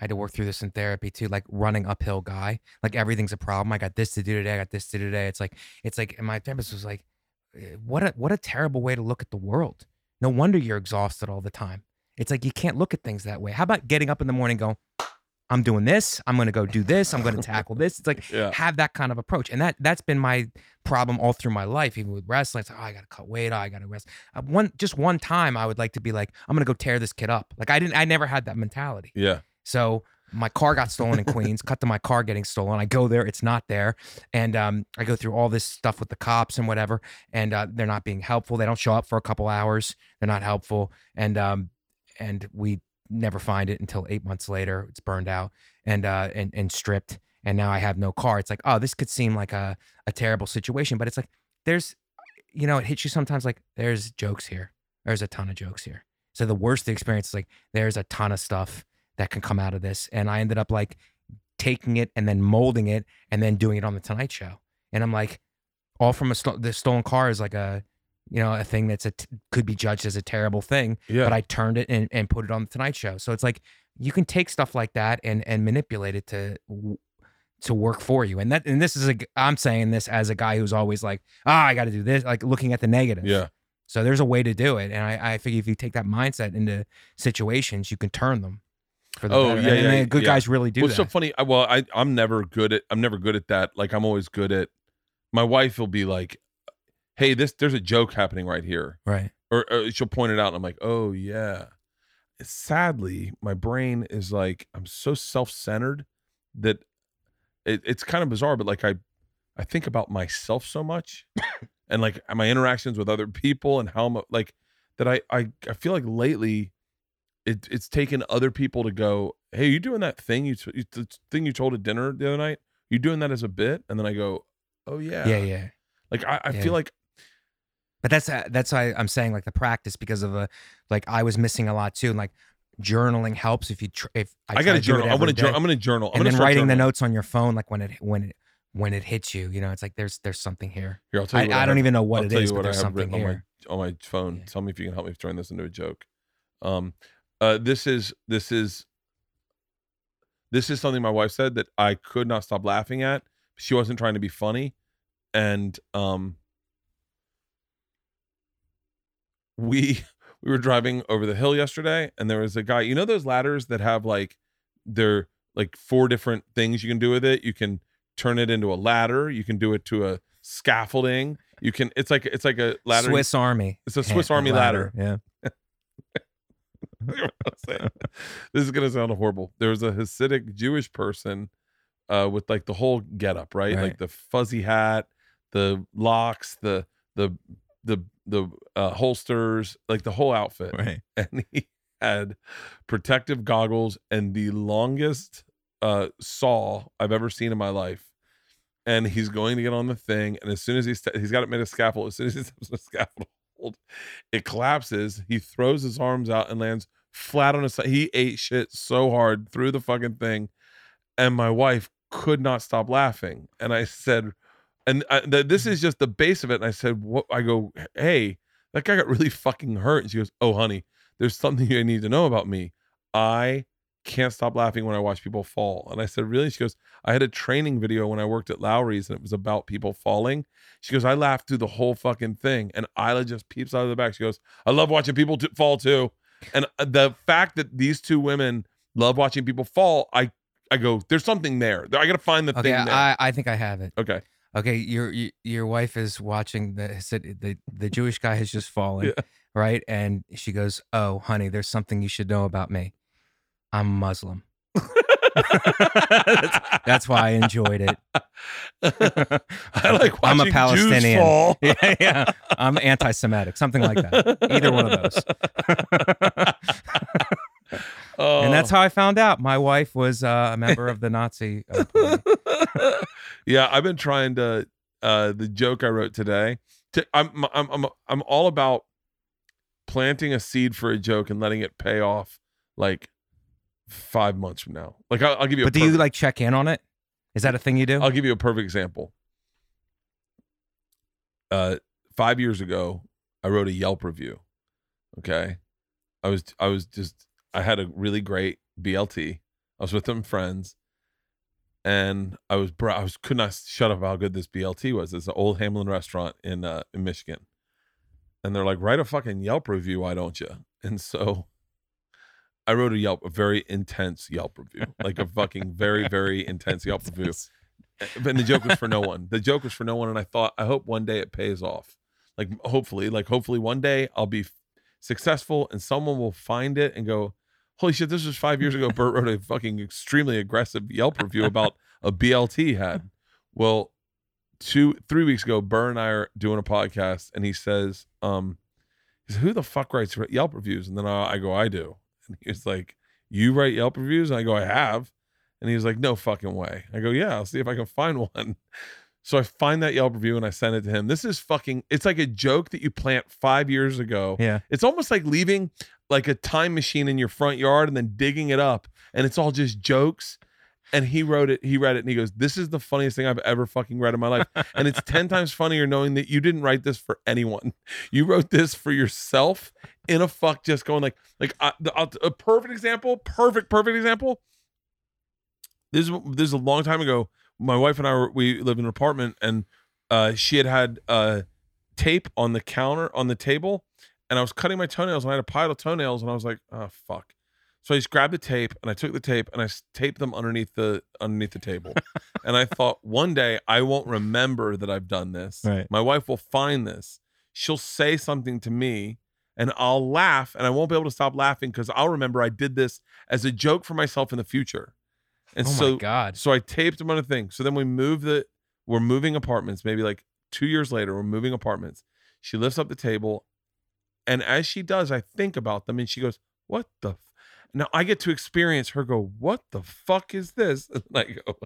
I had to work through this in therapy too. Like running uphill guy. Like everything's a problem. I got this to do today. I got this to do today. It's like it's like. And my therapist was like, eh, what a what a terrible way to look at the world. No wonder you're exhausted all the time. It's like you can't look at things that way. How about getting up in the morning, and go, I'm doing this. I'm gonna go do this. I'm gonna tackle this. It's like yeah, have that kind of approach. And that that's been my problem all through my life, even with wrestling. It's like, oh, I gotta cut weight. Oh, I gotta rest. Uh, one just one time, I would like to be like, I'm gonna go tear this kid up. Like I didn't, I never had that mentality. yeah. So my car got stolen in Queens. cut to my car getting stolen. I go there, it's not there, and um, I go through all this stuff with the cops and whatever, and uh, they're not being helpful. They don't show up for a couple hours. They're not helpful, and um, and we never find it until eight months later. It's burned out and uh, and and stripped, and now I have no car. It's like, oh, this could seem like a a terrible situation, but it's like there's, you know, it hits you sometimes. Like there's jokes here. There's a ton of jokes here. So the worst experience is like there's a ton of stuff that can come out of this. And I ended up like taking it and then molding it and then doing it on the Tonight Show. And I'm like, all from a the stolen car is like a, you know, a thing that's a t- could be judged as a terrible thing. Yeah. But I turned it and, and put it on the Tonight Show. So it's like you can take stuff like that and and manipulate it to to work for you. And that and this is a I'm saying this as a guy who's always like, ah, I got to do this, like looking at the negative. Yeah. So there's a way to do it, and I, I figure if you take that mindset into situations, you can turn them. For the Oh, better. yeah, and, yeah, then good yeah. guys really do What's so funny? I- Well, I I'm never good at I'm never good at that. Like I'm always good at. My wife will be like, "Hey, this there's a joke happening right here," right. or, or she'll point it out, and I'm like, "Oh yeah." Sadly, my brain is like I'm so self centered that it, it's kind of bizarre, but like I I think about myself so much, and like my interactions with other people and how I'm like that. I I I feel like lately it it's taken other people to go, "Hey, you doing that thing you, you the thing you told at dinner the other night? You doing that as a bit?" And then I go, "Oh yeah, Yeah, yeah. Like I, I Yeah. feel like But that's uh, that's why I'm saying like the practice because of a like I was missing a lot too. And like journaling helps if you tr- if I, I, got to to do it journal. I want to journal. I'm going to journal. I'm and gonna then writing the notes on your phone like when it when it when it hits you. You know, it's like there's there's something here. Here, I'll tell you. what I don't have- even know what I'll it tell is, you but what I there's have something written here. on my on my phone. Yeah. Tell me if you can help me turn this into a joke. Um, uh, this is this is this is something my wife said that I could not stop laughing at. She wasn't trying to be funny, and um, we we were driving over the hill yesterday, and there was a guy. You know those ladders that have like they're like four different things you can do with it. You can turn it into a ladder. You can do it to a scaffolding. You can. It's like it's like a ladder. Swiss Army. It's a Swiss hand- Army ladder. Yeah. this is gonna sound horrible. There was a Hasidic Jewish person uh, with like the whole getup, right? Right. Like the fuzzy hat, the locks, the the the the uh, holsters, like the whole outfit. Right. And he had protective goggles and the longest uh, saw I've ever seen in my life. And he's going to get on the thing, and as soon as he's he's got it made a scaffold, as soon as he steps on the scaffold, it collapses. He throws his arms out and lands flat on his side. He ate shit so hard through the fucking thing, and my wife could not stop laughing. And I said, and I, th- this is just the base of it. And I said, what? I go, hey, that guy got really fucking hurt. And she goes, oh, honey, there's something you need to know about me. I can't stop laughing when I watch people fall. And I said, really? She goes, I had a training video when I worked at Lowry's and it was about people falling. She goes, I laughed through the whole fucking thing. And Ila just peeps out of the back. She goes, I love watching people t- fall too. And uh, the fact that these two women love watching people fall, I I go, there's something there. I got to find the Okay, thing there. I, I think I have it. okay. Okay, your your- your wife is watching the Hasid- the the Jewish guy has just fallen, Yeah. right? And she goes, "Oh, honey, there's something you should know about me. I'm Muslim." that's, that's why I enjoyed it. I like I'm a Palestinian. fall. yeah, yeah. I'm anti-Semitic, something like that. Either one of those. Oh. And that's how I found out my wife was uh, a member of the Nazi. Uh, yeah, I've been trying to. Uh, the joke I wrote today. To, I'm I'm I'm I'm all about planting a seed for a joke and letting it pay off like five months from now. Like I'll, I'll give you. but do you like check in on it? Is that a thing you do? I'll give you a perfect example. Uh, five years ago, I wrote a Yelp review. Okay, I was I was just I had a really great BLT. I was with some friends, and I was br- I was could not shut up how good this BLT was. It's an old Hamlin restaurant in uh, in Michigan, and they're like, write a fucking Yelp review, why don't you? And so. I wrote a Yelp, a very intense Yelp review, like a fucking very, very intense Yelp review. And the joke was for no one. The joke was for no one, and I thought, I hope one day it pays off. Like hopefully, like hopefully one day I'll be successful, and someone will find it and go, "Holy shit, this was five years ago." Bert wrote a fucking extremely aggressive Yelp review about a BLT had. Well, two, three weeks ago, Burr and I are doing a podcast, and he says, um, he says, "Who the fuck writes Yelp reviews?" And then I, I go, "I do." And he's like, "You write Yelp reviews?" And I go, "I have." And he's like, no fucking way. I go, yeah, I'll see if I can find one. So I find that Yelp review and I send it to him. This is fucking, it's like a joke that you plant five years ago. yeah. It's almost like leaving like a time machine in your front yard and then digging it up and it's all just jokes. And he wrote it, he read it and he goes, This is the funniest thing I've ever fucking read in my life. And it's 10 times funnier knowing that you didn't write this for anyone. You wrote this for yourself in a fuck, just going like, like uh, the, uh, a perfect example, perfect, perfect example. This is this is a long time ago. My wife and I were we lived in an apartment, and uh, she had had uh, tape on the counter on the table, and I was cutting my toenails, and I had a pile of toenails, and I was like, oh fuck. So I just grabbed the tape, and I took the tape, and I taped them underneath the underneath the table, and I thought one day I won't remember that I've done this. Right. My wife will find this. She'll say something to me, and I'll laugh, and I won't be able to stop laughing because I'll remember I did this as a joke for myself in the future. And oh so my god. so I taped them on a thing. So then we move the we're moving apartments, maybe like two years later, we're moving apartments. She lifts up the table, and as she does, I think about them and she goes, What the f-? now I get to experience her go, What the fuck is this? And I go,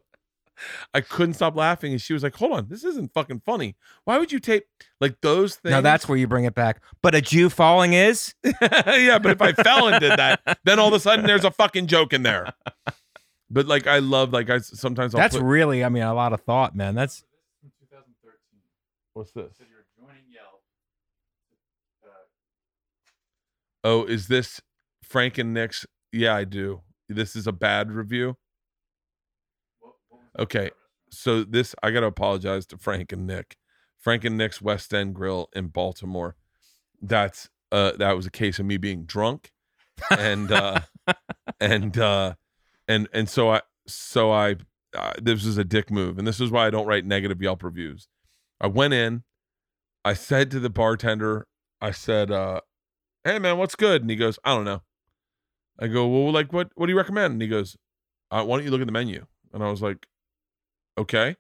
I couldn't stop laughing. And she was like, Hold on, this isn't fucking funny. Why would you tape like those things? Now that's where you bring it back. But a Jew falling is yeah, but if I fell and did that, then all of a sudden there's a fucking joke in there. But like I love like I sometimes I'll that's put, really, I mean, a lot of thought, man. That's what's this? Oh, is this Frank and Nick's? Yeah, I do. This is a bad review. Okay, so this I got to apologize to Frank and Nick. Frank and Nick's West End Grill in Baltimore. That's uh that was a case of me being drunk, and uh and uh and and so I so I uh, this was a dick move, and this is why I don't write negative Yelp reviews. I went in, I said to the bartender, I said, uh, "Hey man, what's good?" And he goes, "I don't know." I go, "Well, like what? What do you recommend?" And he goes, uh, "Why don't you look at the menu?" And I was like, "Okay."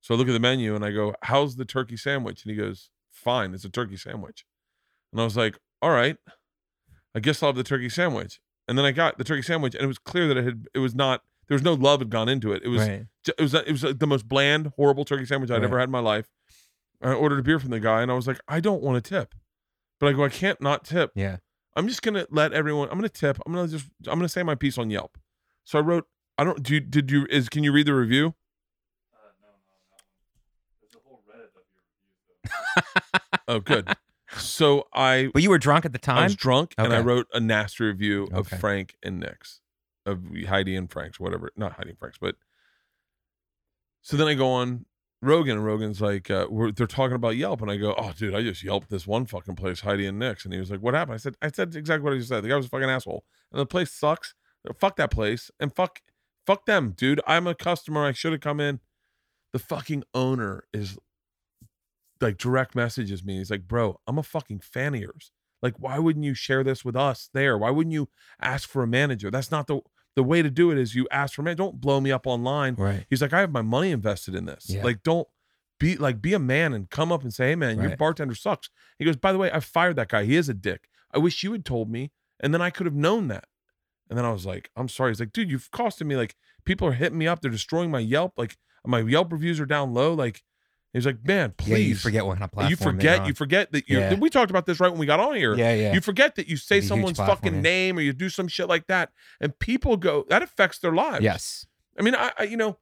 So I look at the menu and I go, "How's the turkey sandwich?" And he goes, "Fine, it's a turkey sandwich." And I was like, "All right, I guess I'll have the turkey sandwich." And then I got the turkey sandwich, and it was clear that it had it was not there was no love had gone into it. It was right. it was it was like the most bland, horrible turkey sandwich I'd Right. ever had in my life. I ordered a beer from the guy, and I was like, I don't want to tip, but I go, I can't not tip. Yeah. I'm just gonna let everyone. I'm gonna tip. I'm gonna just. I'm gonna say my piece on Yelp. So I wrote. I don't. Do you, did you? Is can you read the review? Oh, good. So I But you were drunk at the time. I was drunk and I wrote a nasty review of Okay. Frank and Nick's, of Heidi and Frank's, whatever. Not Heidi and Frank's, but so then I go on Rogan and Rogan's like, uh, we're, they're talking about Yelp, and I go, oh, dude, I just yelped this one fucking place, Heidi and Nick's, and he was like, what happened? I said, I said exactly what I just said. The guy was a fucking asshole, and the place sucks. Fuck that place, and fuck, fuck them, dude. I'm a customer. I should have come in. The fucking owner is like direct messages me. He's like, bro, I'm a fucking fan of yours. Like, why wouldn't you share this with us there? Why wouldn't you ask for a manager? That's not the the way to do it is you ask for man. Don't blow me up online. Right. He's like, I have my money invested in this. Yeah. Like, don't be like be a man and come up and say, Hey man, your Right. bartender sucks. He goes, By the way, I fired that guy. He is a dick. I wish you had told me, and then I could have known that. And then I was like, I'm sorry. He's like, dude, you've costed me like people are hitting me up. They're destroying my Yelp. Like my Yelp reviews are down low. Like he's like, man, please. Yeah, you forget what kind of platform You forget. You forget that you. Yeah. We talked about this right when we got on here. Yeah, yeah. You forget that you say a someone's fucking name or you do some shit like that, and people go. That affects their lives. yes. I mean, I, I you know,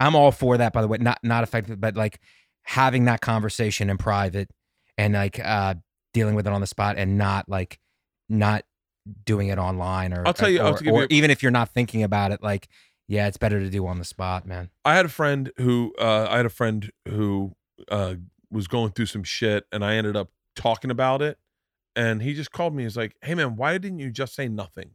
I'm all for that, by the way. Not not effective, but like having that conversation in private and like uh dealing with it on the spot and not like not doing it online or I'll tell you- or, give or you- even if you're not thinking about it, like yeah, it's better to do on the spot, man. I had a friend who uh, I had a friend who uh, was going through some shit, and I ended up talking about it, and he just called me. He's like, "Hey man, why didn't you just say nothing?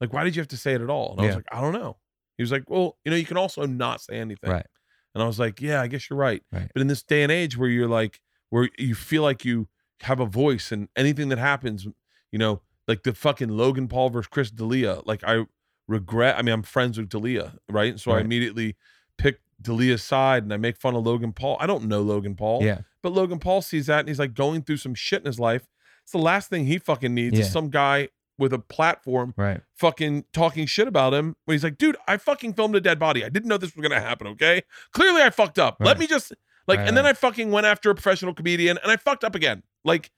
Like, why did you have to say it at all?" And I was like, "I don't know." He was like, "Well, you know, you can also not say anything." Right. And I was like, "Yeah, I guess you're right." Right. But in this day and age where you're like, where you feel like you have a voice, and anything that happens, you know, like the fucking Logan Paul versus Chris D'Elia, like I regret. I mean, I'm friends with D'Elia, right? So I immediately pick D'Elia's side and I make fun of Logan Paul. I don't know Logan Paul, Yeah. but Logan Paul sees that and he's like going through some shit in his life. It's the last thing he fucking needs Yeah. is some guy with a platform Right. fucking talking shit about him when he's like, dude, I fucking filmed a dead body. I didn't know this was gonna happen. Okay, clearly I fucked up. Let me just like, Right, and then. I fucking went after a professional comedian and I fucked up again. Like,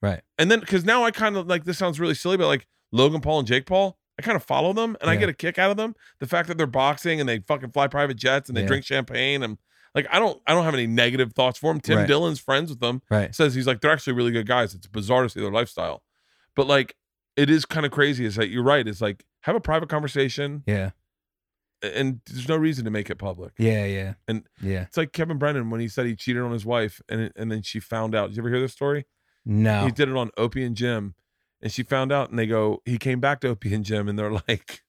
Right. and then because now I kind of like this sounds really silly, but like Logan Paul and Jake Paul, I kind of follow them and I get a kick out of them. The fact that they're boxing and they fucking fly private jets and they Yeah. drink champagne and like I don't I don't have any negative thoughts for them. Tim Right. Dillon's friends with them Right. says he's like they're actually really good guys. It's bizarre to see their lifestyle, but like it is kind of crazy. Is that you're right? It's like have a private conversation Yeah. and there's no reason to make it public. Yeah. Yeah. And- yeah. It's like Kevin Brennan when he said he cheated on his wife and and then she found out. Did you ever hear this story? No. He did it on Opie and Jim, and she found out, and they go, he came back to Opie and Jim, and they're like,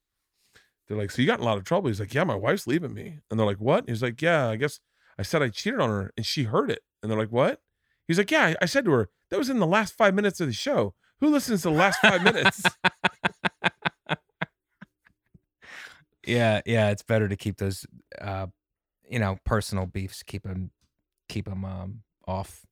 they're like, so you got in a lot of trouble. He's like, yeah, my wife's leaving me, and they're like, what? He's like, yeah, I guess I said I cheated on her, and she heard it, and they're like, what? He's like, yeah, I, I said to her that was in the last five minutes of the show. Who listens to the last five minutes? yeah. Yeah. It's better to keep those, uh, you know, personal beefs. Keep them, keep them um off,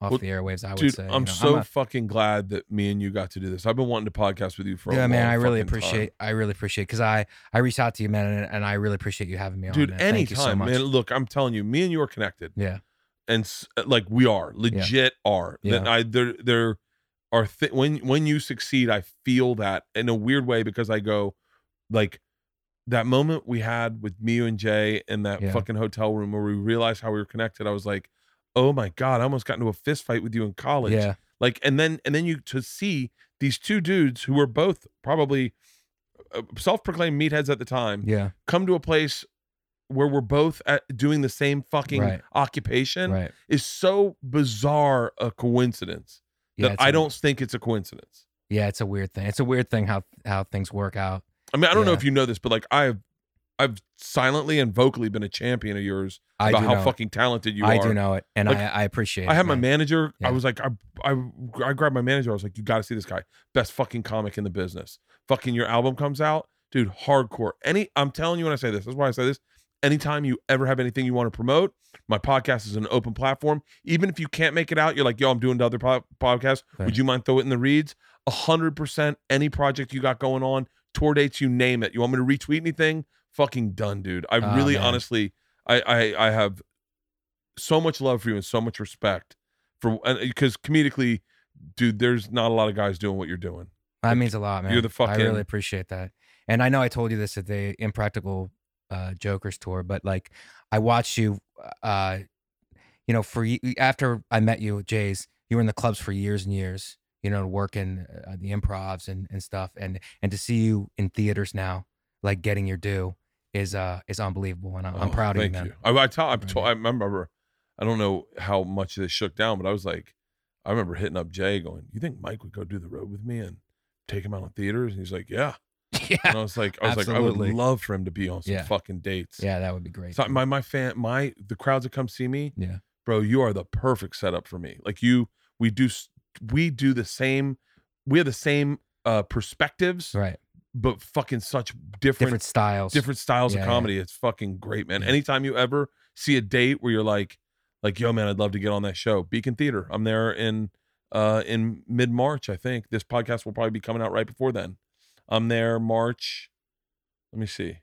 off Well, the airwaves. I would Dude, say. you I'm know. so a- fucking glad that me and you got to do this. I've been wanting to podcast with you for a yeah, man. I really fucking time. appreciate. I really appreciate because I I reached out to you, man, and, and I really appreciate you having me on. Dude, man. So anytime, much. man. Look, I'm telling you, me and you are connected. Yeah. and uh, like we are legit are that Yeah. i there there are th- when when you succeed i feel that in a weird way because i go like that moment we had with me and jay in that Yeah. fucking hotel room where we realized how we were connected i was like oh my god i almost got into a fist fight with you in college Yeah. like and then and then you to see these two dudes who were both probably uh, self-proclaimed meatheads at the time Yeah. come to a place where we're both at doing the same fucking Right. occupation Right. is so bizarre a coincidence Yeah. that I don't think it's a coincidence. Yeah, it's a weird thing. It's a weird thing how how things work out. I mean, I don't know if you know this, but like I've I've silently and vocally been a champion of yours I about how fucking talented you. I are. do know it, and Like, I I appreciate. It. I it, had my man. manager. I was like, I, I, I grabbed my manager. I was like, you got to see this guy. Best fucking comic in the business. Fucking your album comes out, dude. Hardcore. Any, I'm telling you when I say this. That's why I say this. Anytime you ever have anything you want to promote, my podcast is an open platform. Even if you can't make it out, you're like, yo, I'm doing the other po- podcast. Right. Would you mind throw it in the reads? A hundred percent. Any project you got going on, tour dates, you name it. You want me to retweet anything? Fucking done, dude. I Ah, really, man. honestly, I, I, I have so much love for you and so much respect for because comedically, dude, there's not a lot of guys doing what you're doing. That means a lot, man. you're the fucking I really appreciate that. And I know I told you this at the Impractical uh, Jokers tour, but like I watched you, uh, you know, for after I met you Jay's, you were in the clubs for years and years, you know, working uh, the improvs and, and stuff, and and to see you in theaters now, like getting your due, is uh is unbelievable, and I'm, I'm Oh, proud of you, man. I, I, tell, I, Proud told, you. I remember, I don't know how much this shook down, but I was like, I remember hitting up Jay going, "You think Mike would go do the road with me and take him out on theaters?" And he's like, "Yeah." yeah, And I was like, I was like, I would love for him to be on some Yeah. fucking dates. yeah, that would be great. So my my fan, my the crowds that come see me, yeah, bro, you are the perfect setup for me. Like you, we do, we do the same, we have the same uh perspectives, right. But fucking such different different styles. different styles Yeah, of yeah. comedy. It's fucking great, man. Yeah. Anytime you ever see a date where you're like, like, yo, man, I'd love to get on that show. Beacon Theater. I'm there in uh in mid March, I think. This podcast will probably be coming out right before then. I'm there March. Let me see.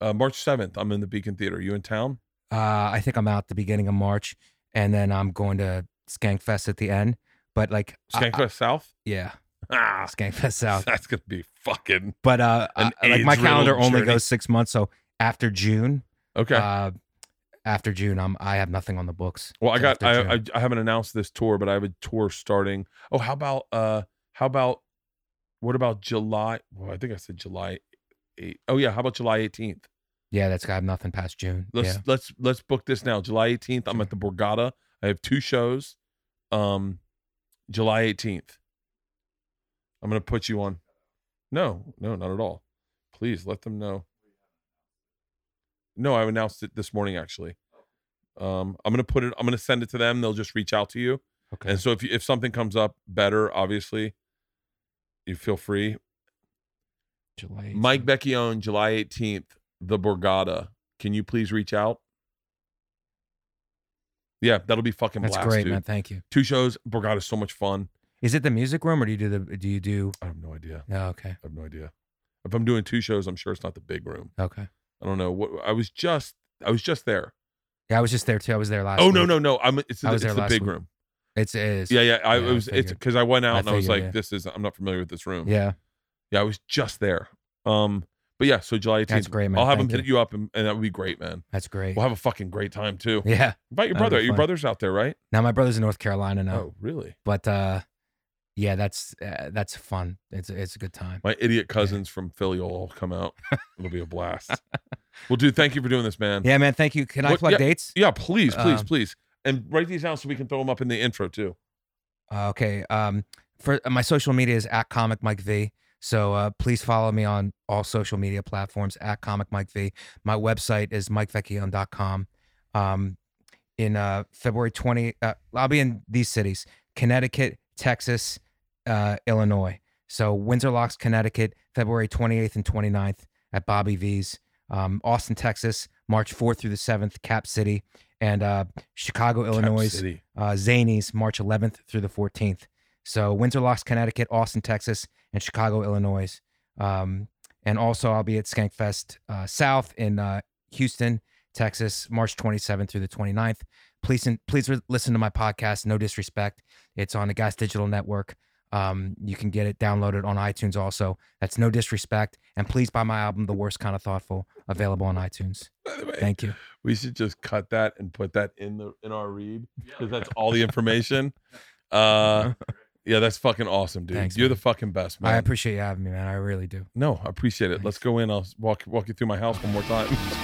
Uh, March 7th, I'm in the Beacon Theater. You in town? Uh, I think I'm out the beginning of March, and then I'm going to Skankfest at the end. But like, I- I- Skankfest South? yeah, Ah, Skankfest South. that's gonna be fucking But uh, I- like my calendar only journey. goes six months, so after June, okay. uh, after June, I'm I have nothing on the books. Well, I got I, I I haven't announced this tour, but I have a tour starting. Oh, how about uh how about what about July? Well, I think I said July 8. Oh yeah, how about July 18th? yeah, that's I have nothing past June. Let's yeah, let's let's book this now. July 18th, I'm at the Borgata. I have two shows. Um July 18th. I'm going to put you on. No, no, not at all. Please let them know. No, I announced it this morning actually. Um I'm going to put it I'm going to send it to them. They'll just reach out to you. okay. And so if you, if something comes up better, obviously, you feel free. July. Mike 18th. Vecchione, July 18th, the Borgata. Can you please reach out? Yeah, that'll be fucking That's blast, great, dude. man. Thank you. Two shows. Borgata is so much fun. Is it the music room or do you do the do you do? I have no idea. Oh, okay, I have no idea. If I'm doing two shows, I'm sure it's not the big room. okay. I don't know. What I was just I was just there. Yeah, I was just there too. I was there last. Oh no week. no no! I'm it's, the, I was it's there the last big week. room. It's it is. Yeah yeah. I Yeah, it I was it's because I went out I and I was like, yeah. this is I'm not familiar with this room. Yeah, Yeah, I was just there. Um, but yeah, so July 18th. That's great, man. I'll have Thank him hit you up, and, and that would be great, man. that's great. We'll have a fucking great time too. Yeah. Invite your brother. Your brother's out there, right? Now my brother's in North Carolina now, Oh, really? but uh, yeah, that's uh, that's fun. It's it's a good time. My idiot cousins from Philly will all come out. It'll be a blast. well, dude, thank you for doing this, man. Yeah, man. Thank you. Can I What- plug yeah. dates? Yeah, please, please, Um, please, and write these down so we can throw them up in the intro too. Uh, okay. Um, for my social media is at Comic Mike V. So uh, please follow me on all social media platforms at Comic Mike V. My website is mikevecchione.com. Um, in uh, February 20, uh, I'll be in these cities Connecticut, Texas, uh, Illinois. So Windsor Locks, Connecticut, February 28th and 29th at Bobby V's. Um, Austin, Texas, March 4th through the 7th, Cap City. And uh, Chicago, Illinois, uh, Zanies, March 11th through the 14th. So Windsor Locks, Connecticut, Austin, Texas, and Chicago, Illinois. Um, and also I'll be at Skankfest uh, South in uh, Houston, Texas, March 27th through the 29th. Please, please listen to my podcast, No Disrespect. It's on the Gas Digital Network. Um, you can get it downloaded on iTunes also. That's No Disrespect. And please buy my album, The Worst Kind of Thoughtful, available on iTunes. By the way, Thank you. we should just cut that and put that in the in our read because that's all the information. Uh, yeah, that's fucking awesome, dude. Thanks, You're man. the fucking best, man. I appreciate you having me, man. I really do. No, I appreciate it. Let's go in. I'll walk walk you through my house one more time.